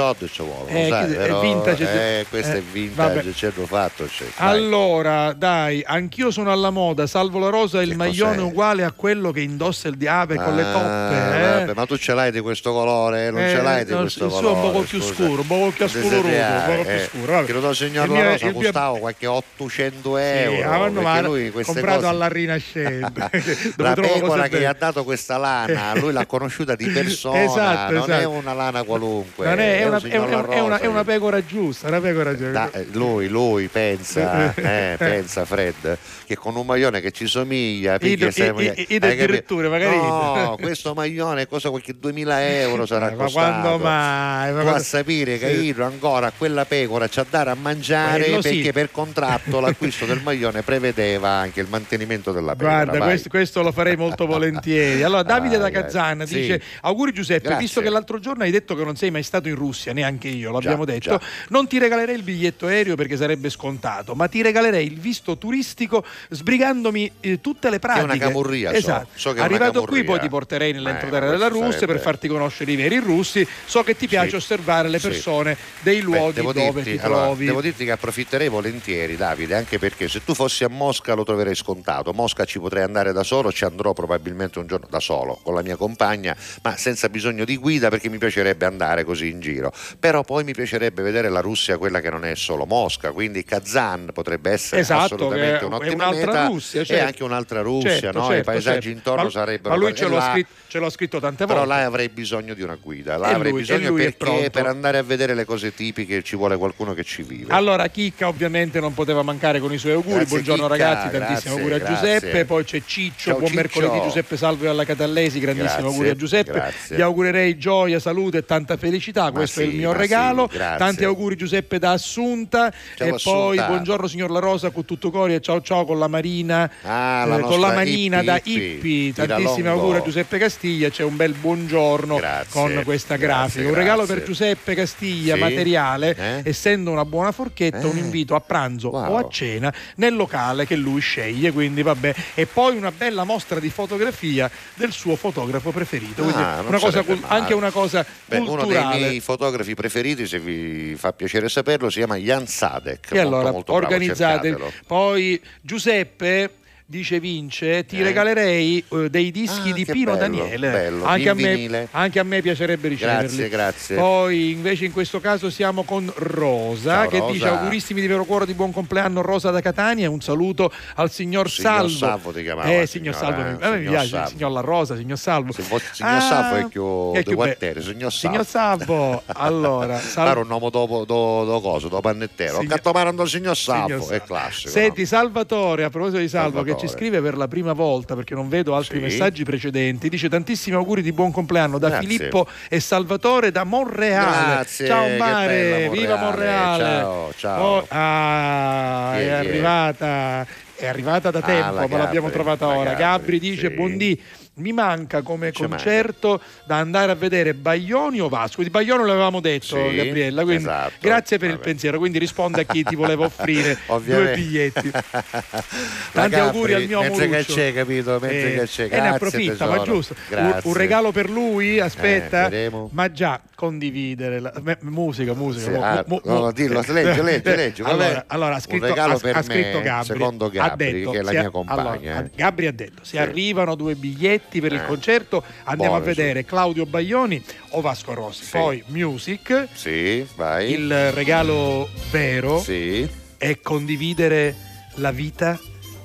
ci vuole Eh, lo sai, è vintage, eh, questo eh, è vintage ci hanno fatto. Vai. Allora, dai, anch'io sono alla moda. Salvo la rosa e il Che maglione cos'è? uguale a quello che indossa il diave con le Ah, toppe. eh. vabbè, ma tu ce l'hai di questo colore non Eh, ce l'hai di no, questo il suo colore è un po' più scuro, un po' più scuro un po' più eh, scuro, vabbè. credo signor Il La Rosa il mio- costava qualche 800 Sì, euro ah, perché ma lui queste comprato cose alla Rinascente. la pecora che gli ha dato questa lana lui l'ha conosciuta di persona Esatto, non è esatto. una lana qualunque Non è, è un una, è, signor una- è una- è una pecora giusta, una pecora giusta. Da- eh, lui, lui pensa, eh, pensa Fred, che con un maglione che ci somiglia, picchia id- capito? addirittura, magari No, questo maglione costa qualche 2000 euro sarà Eh, ma costato. quando mai? Ma Tu a quando- sapere che io ancora a quella pecora c'ha da dare a mangiare Quello perché sì. per contratto l'acquisto del maglione prevedeva anche il mantenimento della pecora. Guarda, questo, questo lo farei molto volentieri. Allora, Davide da Vai, vai. Kazan Sì. dice: Auguri Giuseppe, Grazie. visto che l'altro giorno hai detto che non sei mai stato in Russia, neanche io, l'abbiamo Già, detto. già. Non ti regalerei il biglietto aereo perché sarebbe scontato, ma ti regalerei il visto turistico sbrigandomi eh, tutte le pratiche. una camurria, so. Esatto. So che è una Arrivato qui, poi ti porterei nell'entroterra Eh, della Russia per sarebbe- farti conoscere i veri russi. So che ti piace Sì. osservare le Sì. persone dei Beh, luoghi devo dove dirti, ti allora, trovi. devo dirti che approfitterei volentieri, Davide, anche perché se tu fossi a Mosca lo troverei scontato. Mosca ci potrei andare da solo, ci andrò probabilmente un giorno da solo con la mia compagna, ma senza bisogno di guida perché mi piacerebbe andare così in giro. Però poi mi piacerebbe vedere la Russia, quella che non è solo Mosca, quindi Kazan potrebbe essere Esatto, assolutamente un'ottima un'altra meta Russia, e certo. anche un'altra Russia, Certo, no? I certo, paesaggi certo. intorno Ma- sarebbero Ma lui e ce l'ha, là- scritto, ce l'ha scritto tante però volte. là avrei bisogno di una guida, là E avrei lui- e bisogno perché per andare a vedere le cose tipiche ci vuole qualcuno che ci vive. Allora, Chicca ovviamente non poteva mancare con i suoi auguri. Grazie, Buongiorno Chicca, ragazzi, tantissimi auguri a grazie. Giuseppe. Poi c'è Ciccio, Ciao, buon Ciccio. mercoledì Giuseppe Salve alla Catallesi, grandissimi auguri a Giuseppe. grazie. Gli augurerei gioia, salute e tanta felicità. Questo è il mio regalo. sì, grazie. Tanti auguri Giuseppe da Assunta. Ciao, e poi Assunta. buongiorno signor La Rosa con tutto cori e ciao ciao con la Marina. Ah, la eh, con la manina Ippi, da Ippi, Tantissimi auguri a Giuseppe Castiglia. C'è un bel buongiorno con questa grazie, grafica. Un regalo grazie. per Giuseppe Castiglia, Sì? materiale, Eh? essendo una buona forchetta, un invito a pranzo o a cena nel locale che lui sceglie. Quindi vabbè. E poi una bella mostra di fotografia del suo fotografo preferito. Ah, una cosa anche una cosa Beh, uno dei culturale. miei fotografi preferiti, se vi fa piacere saperlo, si chiama Jan Sadek. E molto, allora molto organizzate. Poi Giuseppe dice Vince ti Eh? regalerei eh, dei dischi Ah, di Pino bello, Daniele bello, anche, a me, anche a me piacerebbe riceverli Grazie, grazie. poi invece in questo caso siamo con Rosa Ciao, che Rosa. dice augurissimi di vero cuore di buon compleanno Rosa da Catania un saluto al signor, Signor Salvo Salvo ti chiamava, eh signor signora, Salvo eh, a me mi piace Salvo. signor La Rosa signor Salvo Signor Ah, Salvo è più è più quartiere, signor Salvo. signor Salvo allora Salvo- Fare un nome dopo do, do coso, dopo pannettero. Signor- cattoparando il signor Salvo, Signor è classico. Senti, Salvatore, a proposito di Salvo, che ci scrive per la prima volta, perché non vedo altri Sì. messaggi precedenti, dice tantissimi auguri di buon compleanno da Grazie. Filippo e Salvatore da Monreale. Grazie, ciao Mare, bella viva Monreale. Monreale. Ciao, ciao. Oh, ah, Chi è, è? arrivata. È arrivata da Ah, tempo, la ma l'abbiamo Gabri, trovata la ora. Gabri, Gabri dice: sì. Buondì, mi manca come Ci concerto da andare a vedere Baglioni o Vasco. Di Baglioni l'avevamo detto, Sì, Gabriella. Quindi esatto. grazie per il pensiero. Quindi risponde a chi ti voleva offrire due biglietti. Tanti Gabri, auguri al mio mentre che Amoruccio. c'è, capito? Mentre Eh, che c'è. e ne approfitta, ma tesoro. giusto. Un, un regalo per lui, aspetta, Eh, ma già condividere la, me- musica, musica. Sì, mu- ah, mu- no, no, dillo, leggi, qual è? Allora, allora, ha Un scritto, regalo ha- per ha scritto me, Gabri. secondo ha Gabri, detto, che è la mia compagna, allora, eh. Gabri ha detto: Sì. arrivano due biglietti per il Eh. concerto, andiamo Buono, a vedere Claudio Baglioni o Vasco Rossi. Sì. Poi music. Sì, vai. Il regalo vero Sì. è condividere la vita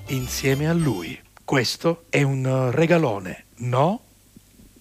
insieme a lui. Questo è un regalone, no?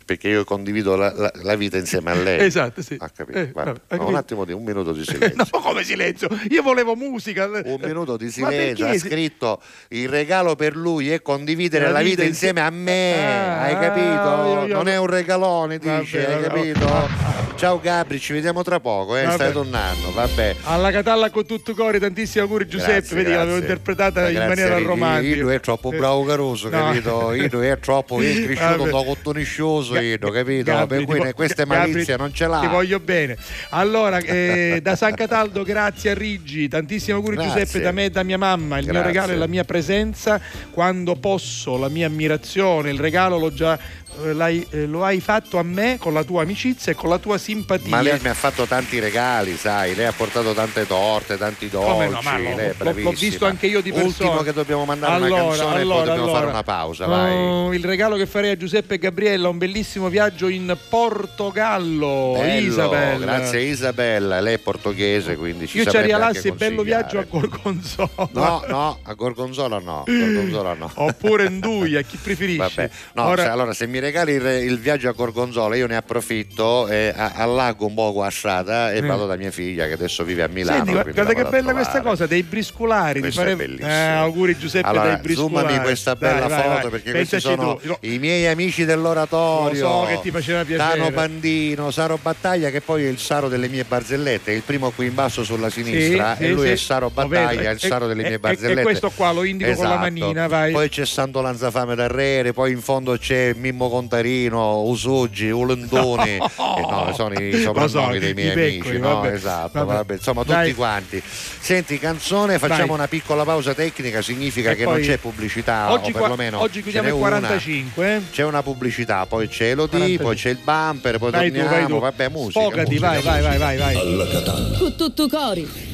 Perché io condivido la, la- la vita insieme a lei. Esatto, sì. Ha capito? Eh, Guarda, vabbè, ha no, un attimo di un minuto di silenzio. No, come silenzio? Io volevo musica. Un minuto di silenzio, ha scritto il regalo per lui è condividere La la, vita vita insie- insieme a me, Ah, hai capito? io- io- Non è un regalone, dice, Vabbè, hai vabbè, capito? oh. Ciao Gabri, ci vediamo tra poco, eh? Vabbè. stai tornando, vabbè. Alla Catalla con tutto cuore, tantissimi auguri Giuseppe, Grazie, vedi grazie. l'avevo interpretata Ma in grazie, maniera Io- romantica. Io è troppo Eh, bravo caroso, no. capito? Io è troppo, io è cresciuto Vabbè. da cottoniscioso, Io, capito? Gabri, per cui vo- queste Gabri, malizie non ce l'ha. Ti voglio bene. Allora, eh, da San Cataldo, grazie a Riggi, tantissimi auguri Grazie. Giuseppe da me e da mia mamma. Il mio Grazie. regalo è la mia presenza quando posso, la mia ammirazione. Il regalo l'ho già, lo hai fatto a me con la tua amicizia e con la tua simpatia. Ma lei mi ha fatto tanti regali, sai, lei ha portato tante torte, tanti dolci, no, lo- lei l'ho- l'ho visto anche io di persona. Ultimo che dobbiamo mandare Allora, una canzone e allora, poi dobbiamo fare allora. una pausa. Oh, il regalo che farei a Giuseppe e Gabriella, un bellissimo viaggio in Portogallo. Bello, Isabella. Grazie Isabella, lei è portoghese, quindi ci Io ci anche bello viaggio a. Gorgonzola. No, no, a Gorgonzola no, Gorgonzola no. Oppure Nduia, chi preferisci? Vabbè, no, Ora- se- allora se mi regali il, il viaggio a Gorgonzola io ne approfitto e a- allago un po' qua a strada e Mm. vado da mia figlia che adesso vive a Milano. Senti, guarda, che bella questa cosa, dei briscolari. Questo di fare... bellissimo. Eh, auguri Giuseppe allora, dei briscolari. zoomami questa Dai, bella vai, foto vai. perché questi Pensaci sono tu. I miei amici dell'oratorio. Lo so che ti faceva piacere. Tano Bandino, Saro Battaglia che poi è il Saro delle mie barzellette, il primo qui in basso sulla sinistra Sì, e sì, lui sì. è Saro. Battaglia, il Saro delle mie barzellette. e questo qua lo indico con la Esatto. manina, vai. Poi c'è Santo Lanzafame d'Arrere, poi in fondo c'è Mimmo Contarino, Usuggi, Ulendoni, e no, sono i soprannomi so, dei miei piccoli, amici, no? vabbè. Esatto, Vabbè. vabbè. insomma tutti Dai. quanti. Senti, canzone, facciamo Vai. una piccola pausa tecnica, significa E che non c'è pubblicità Oggi, o qua- perlomeno oggi chiudiamo il una. 45. eh? C'è una pubblicità, poi c'è l'OD, 45. poi c'è il bumper, poi Vai tu, torniamo, vai tu. vabbè, musica. Sfogati, musica, vai, vai, vai, vai, vai. Alla Catalla. Tutto cori.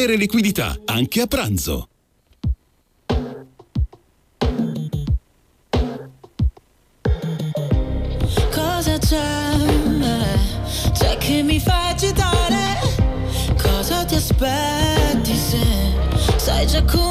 ottenere liquidità anche a pranzo. Cosa c'è? C'è che mi fa agitare? Cosa ti aspetti se sai già come?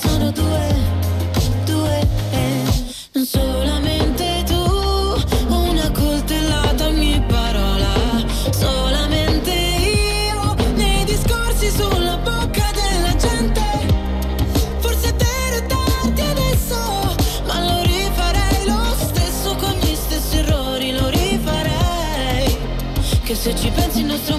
sono due, due, eh. non solamente tu, una coltellata ogni parola, solamente io, nei discorsi sulla bocca della gente, forse te lo adesso, ma lo rifarei lo stesso con gli stessi errori, lo rifarei, che se ci pensi il nostro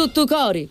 tutto cori.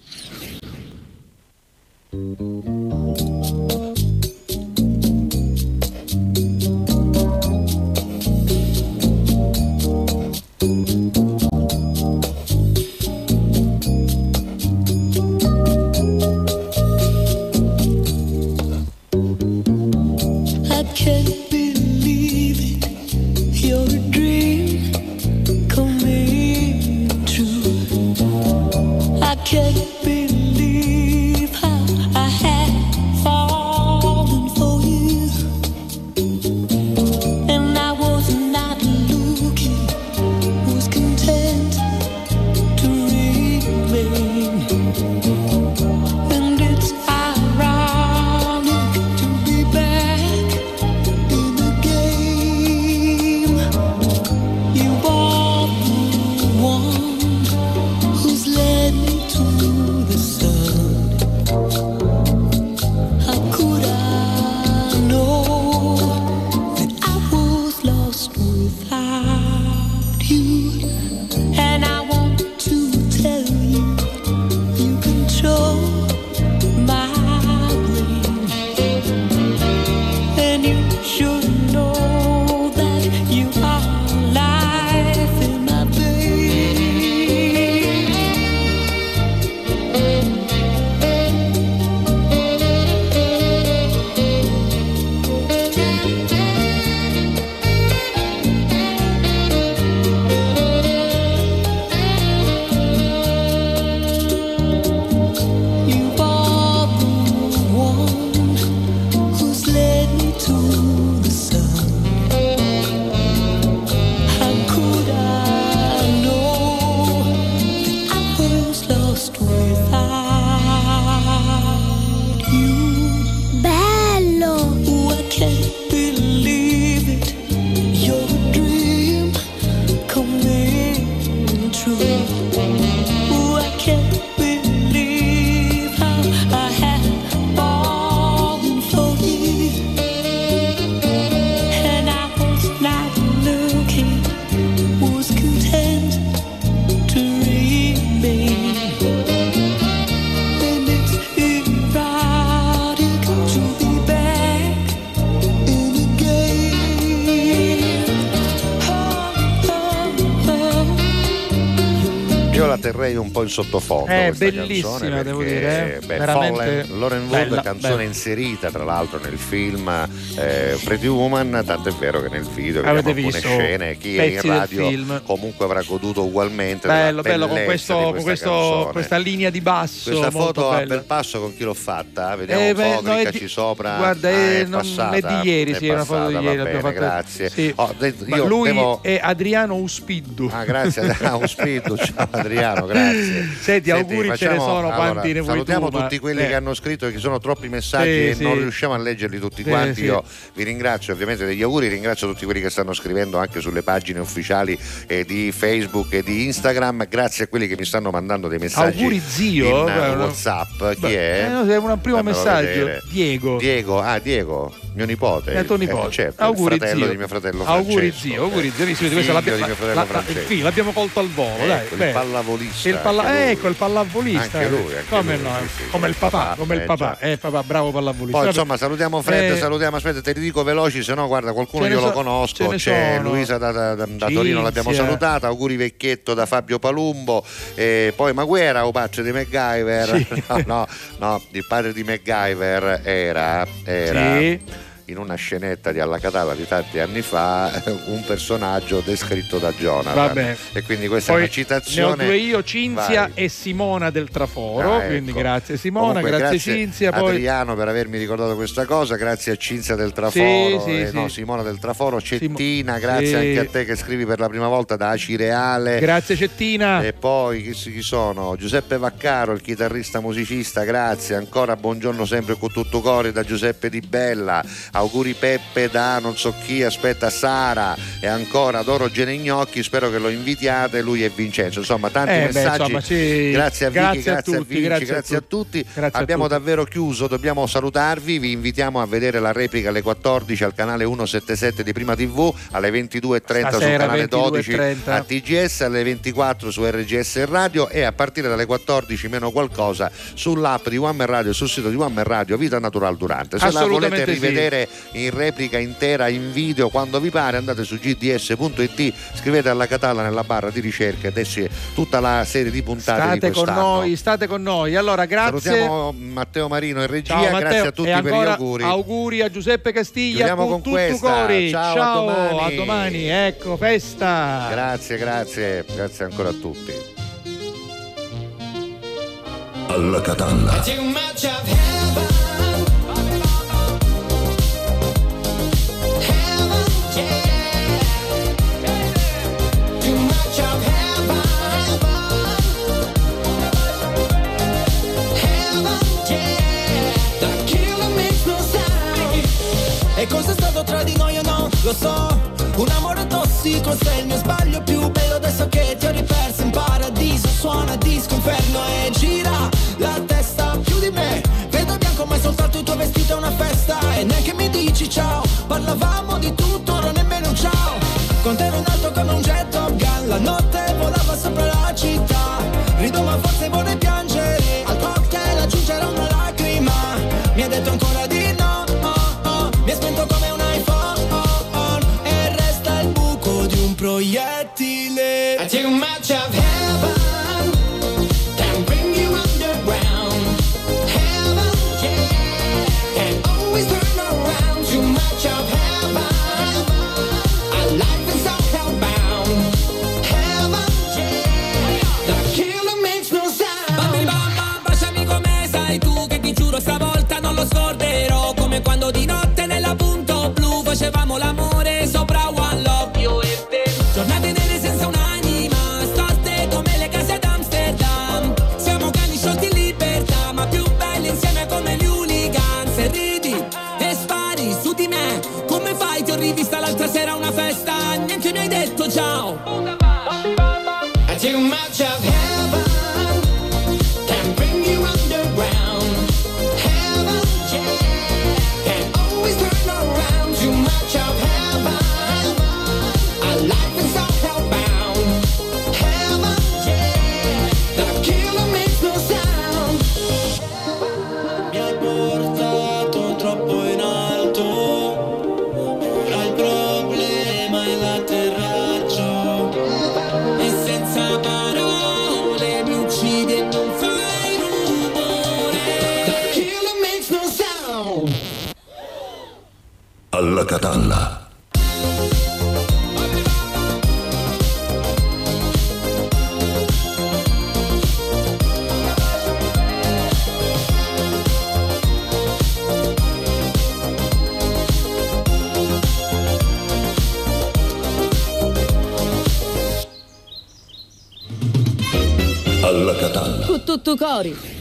Po' in sottofondo. È questa Eh, bellissima, canzone, devo perché, dire, eh. beh, Veramente Fallen, Lauren Wood, bella, canzone bella. inserita tra l'altro nel film eh, Pretty Woman, tant'è vero che nel video Avete vediamo alcune visto scene. Chi è in radio comunque avrà goduto ugualmente Bello, bello con, questo, questa questo- questa linea di basso. Questa foto a bella. bel passo con chi l'ho fatta? Vediamo Eh, un beh, po', no, è di- sopra. guarda, Ah, è- è, non- passata. è di ieri, sì, è una foto di ieri, bene, fatta- grazie. sì. Oh, io lui devo- è Adriano Uspiddu. Ah, grazie a Uspiddu, ciao Adriano, grazie. Senti, auguri ce ne facciamo- sono allora, quanti ne vuoi Salutiamo tu, ma- tutti quelli eh. che hanno scritto che sono troppi messaggi Sì, e non riusciamo a leggerli tutti quanti. sì. Io vi ringrazio ovviamente degli auguri, ringrazio tutti quelli che stanno scrivendo anche sulle pagine ufficiali eh, di Facebook e di Instagram. Grazie a quelli che mi stanno mandando dei messaggi Auguri zio. in Guarda, WhatsApp. Chi Beh, è? eh, no, un primo Fammelo messaggio. vedere. Diego. Diego, ah Diego, mio nipote. È tuo Eh, nipote. certo, auguri il fratello zio. di mio fratello Auguri Francesco. zio, auguri zio. Visto figlio l'abbiamo- di mio fratello la- la- Francesco. figlio, l'abbiamo colto al volo, dai. Ecco, il bene. pallavolista. Il palla- ecco il pallavolista. Anche lui, anche come lui, no? sì, come il papà, come il eh, papà. Eh, papà, bravo pallavolista. Poi insomma salutiamo Fred, Eh, salutiamo, aspetta te li dico veloci, se no guarda qualcuno io lo conosco, c'è. Luisa da, Torino l'abbiamo salutata, auguri vecchietto da Fabio Palumbo, poi Maguera, o paccio di MacGyver, no, no, no, il padre di MacGyver era, era Sì. In una scenetta di Alla Catalla di tanti anni fa un personaggio descritto da Jonathan Vabbè. e quindi questa Poi è una citazione Ne ho due io, Cinzia Vai. e Simona del Traforo. Ah, ecco. Quindi grazie Simona, Comunque, grazie, Cinzia. Poi Adriano per avermi ricordato questa cosa, grazie a Cinzia del Traforo, Sì, sì, eh, sì. no, Simona del Traforo, Cettina, Simo- grazie anche a te che scrivi per la prima volta da Acireale. grazie Cettina. E poi chi, chi sono? Giuseppe Vaccaro, il chitarrista musicista, grazie. Ancora buongiorno sempre con tutto cuore da Giuseppe Di Bella. Auguri Peppe da non so chi, aspetta Sara e ancora Doro Genegnocchi, spero che lo invitiate, lui e Vincenzo. Insomma, tanti Eh, beh, messaggi. insomma, sì. Grazie a Vicky, Grazie grazie, a a, tutti, Vinci, grazie a grazie a tutti. Grazie a Abbiamo tutti. davvero chiuso, dobbiamo salutarvi. Vi invitiamo a vedere la replica alle 14 al canale 177 di Prima TV, alle 22.30 sul canale 12 22.30. a TGS, alle 24 su RGS Radio e a partire dalle 14 meno qualcosa sull'app di One Man Radio sul sito di One Man Radio Vita Natural Durante. Se la volete rivedere in replica intera in video quando vi pare, andate su gds.it, scrivete alla Catalla nella barra di ricerca ed esce tutta la serie di puntate di State con quest'anno. noi, state con noi. Allora, grazie. Salutiamo Matteo Marino in regia, Ciao, Matteo. grazie a tutti e per gli auguri. auguri a Giuseppe Castiglia Chiudiamo con tutto questa. cori. Ciao, a domani. a domani. Ecco, festa. Grazie, grazie, grazie ancora a tutti. Alla Catalla. Lo so, un amore tossico sei il mio sbaglio più bello adesso che ti ho riperso in paradiso. Suona disco inferno e gira la testa più di me. Vedo bianco ma è soltanto il tuo vestito è una festa. E neanche mi dici ciao, parlavamo di tutto, ora nemmeno un ciao. Con te ero in alto come un jet Top Gun La notte volava sopra la città. Rido ma forse vorrei piangere Tutto cori.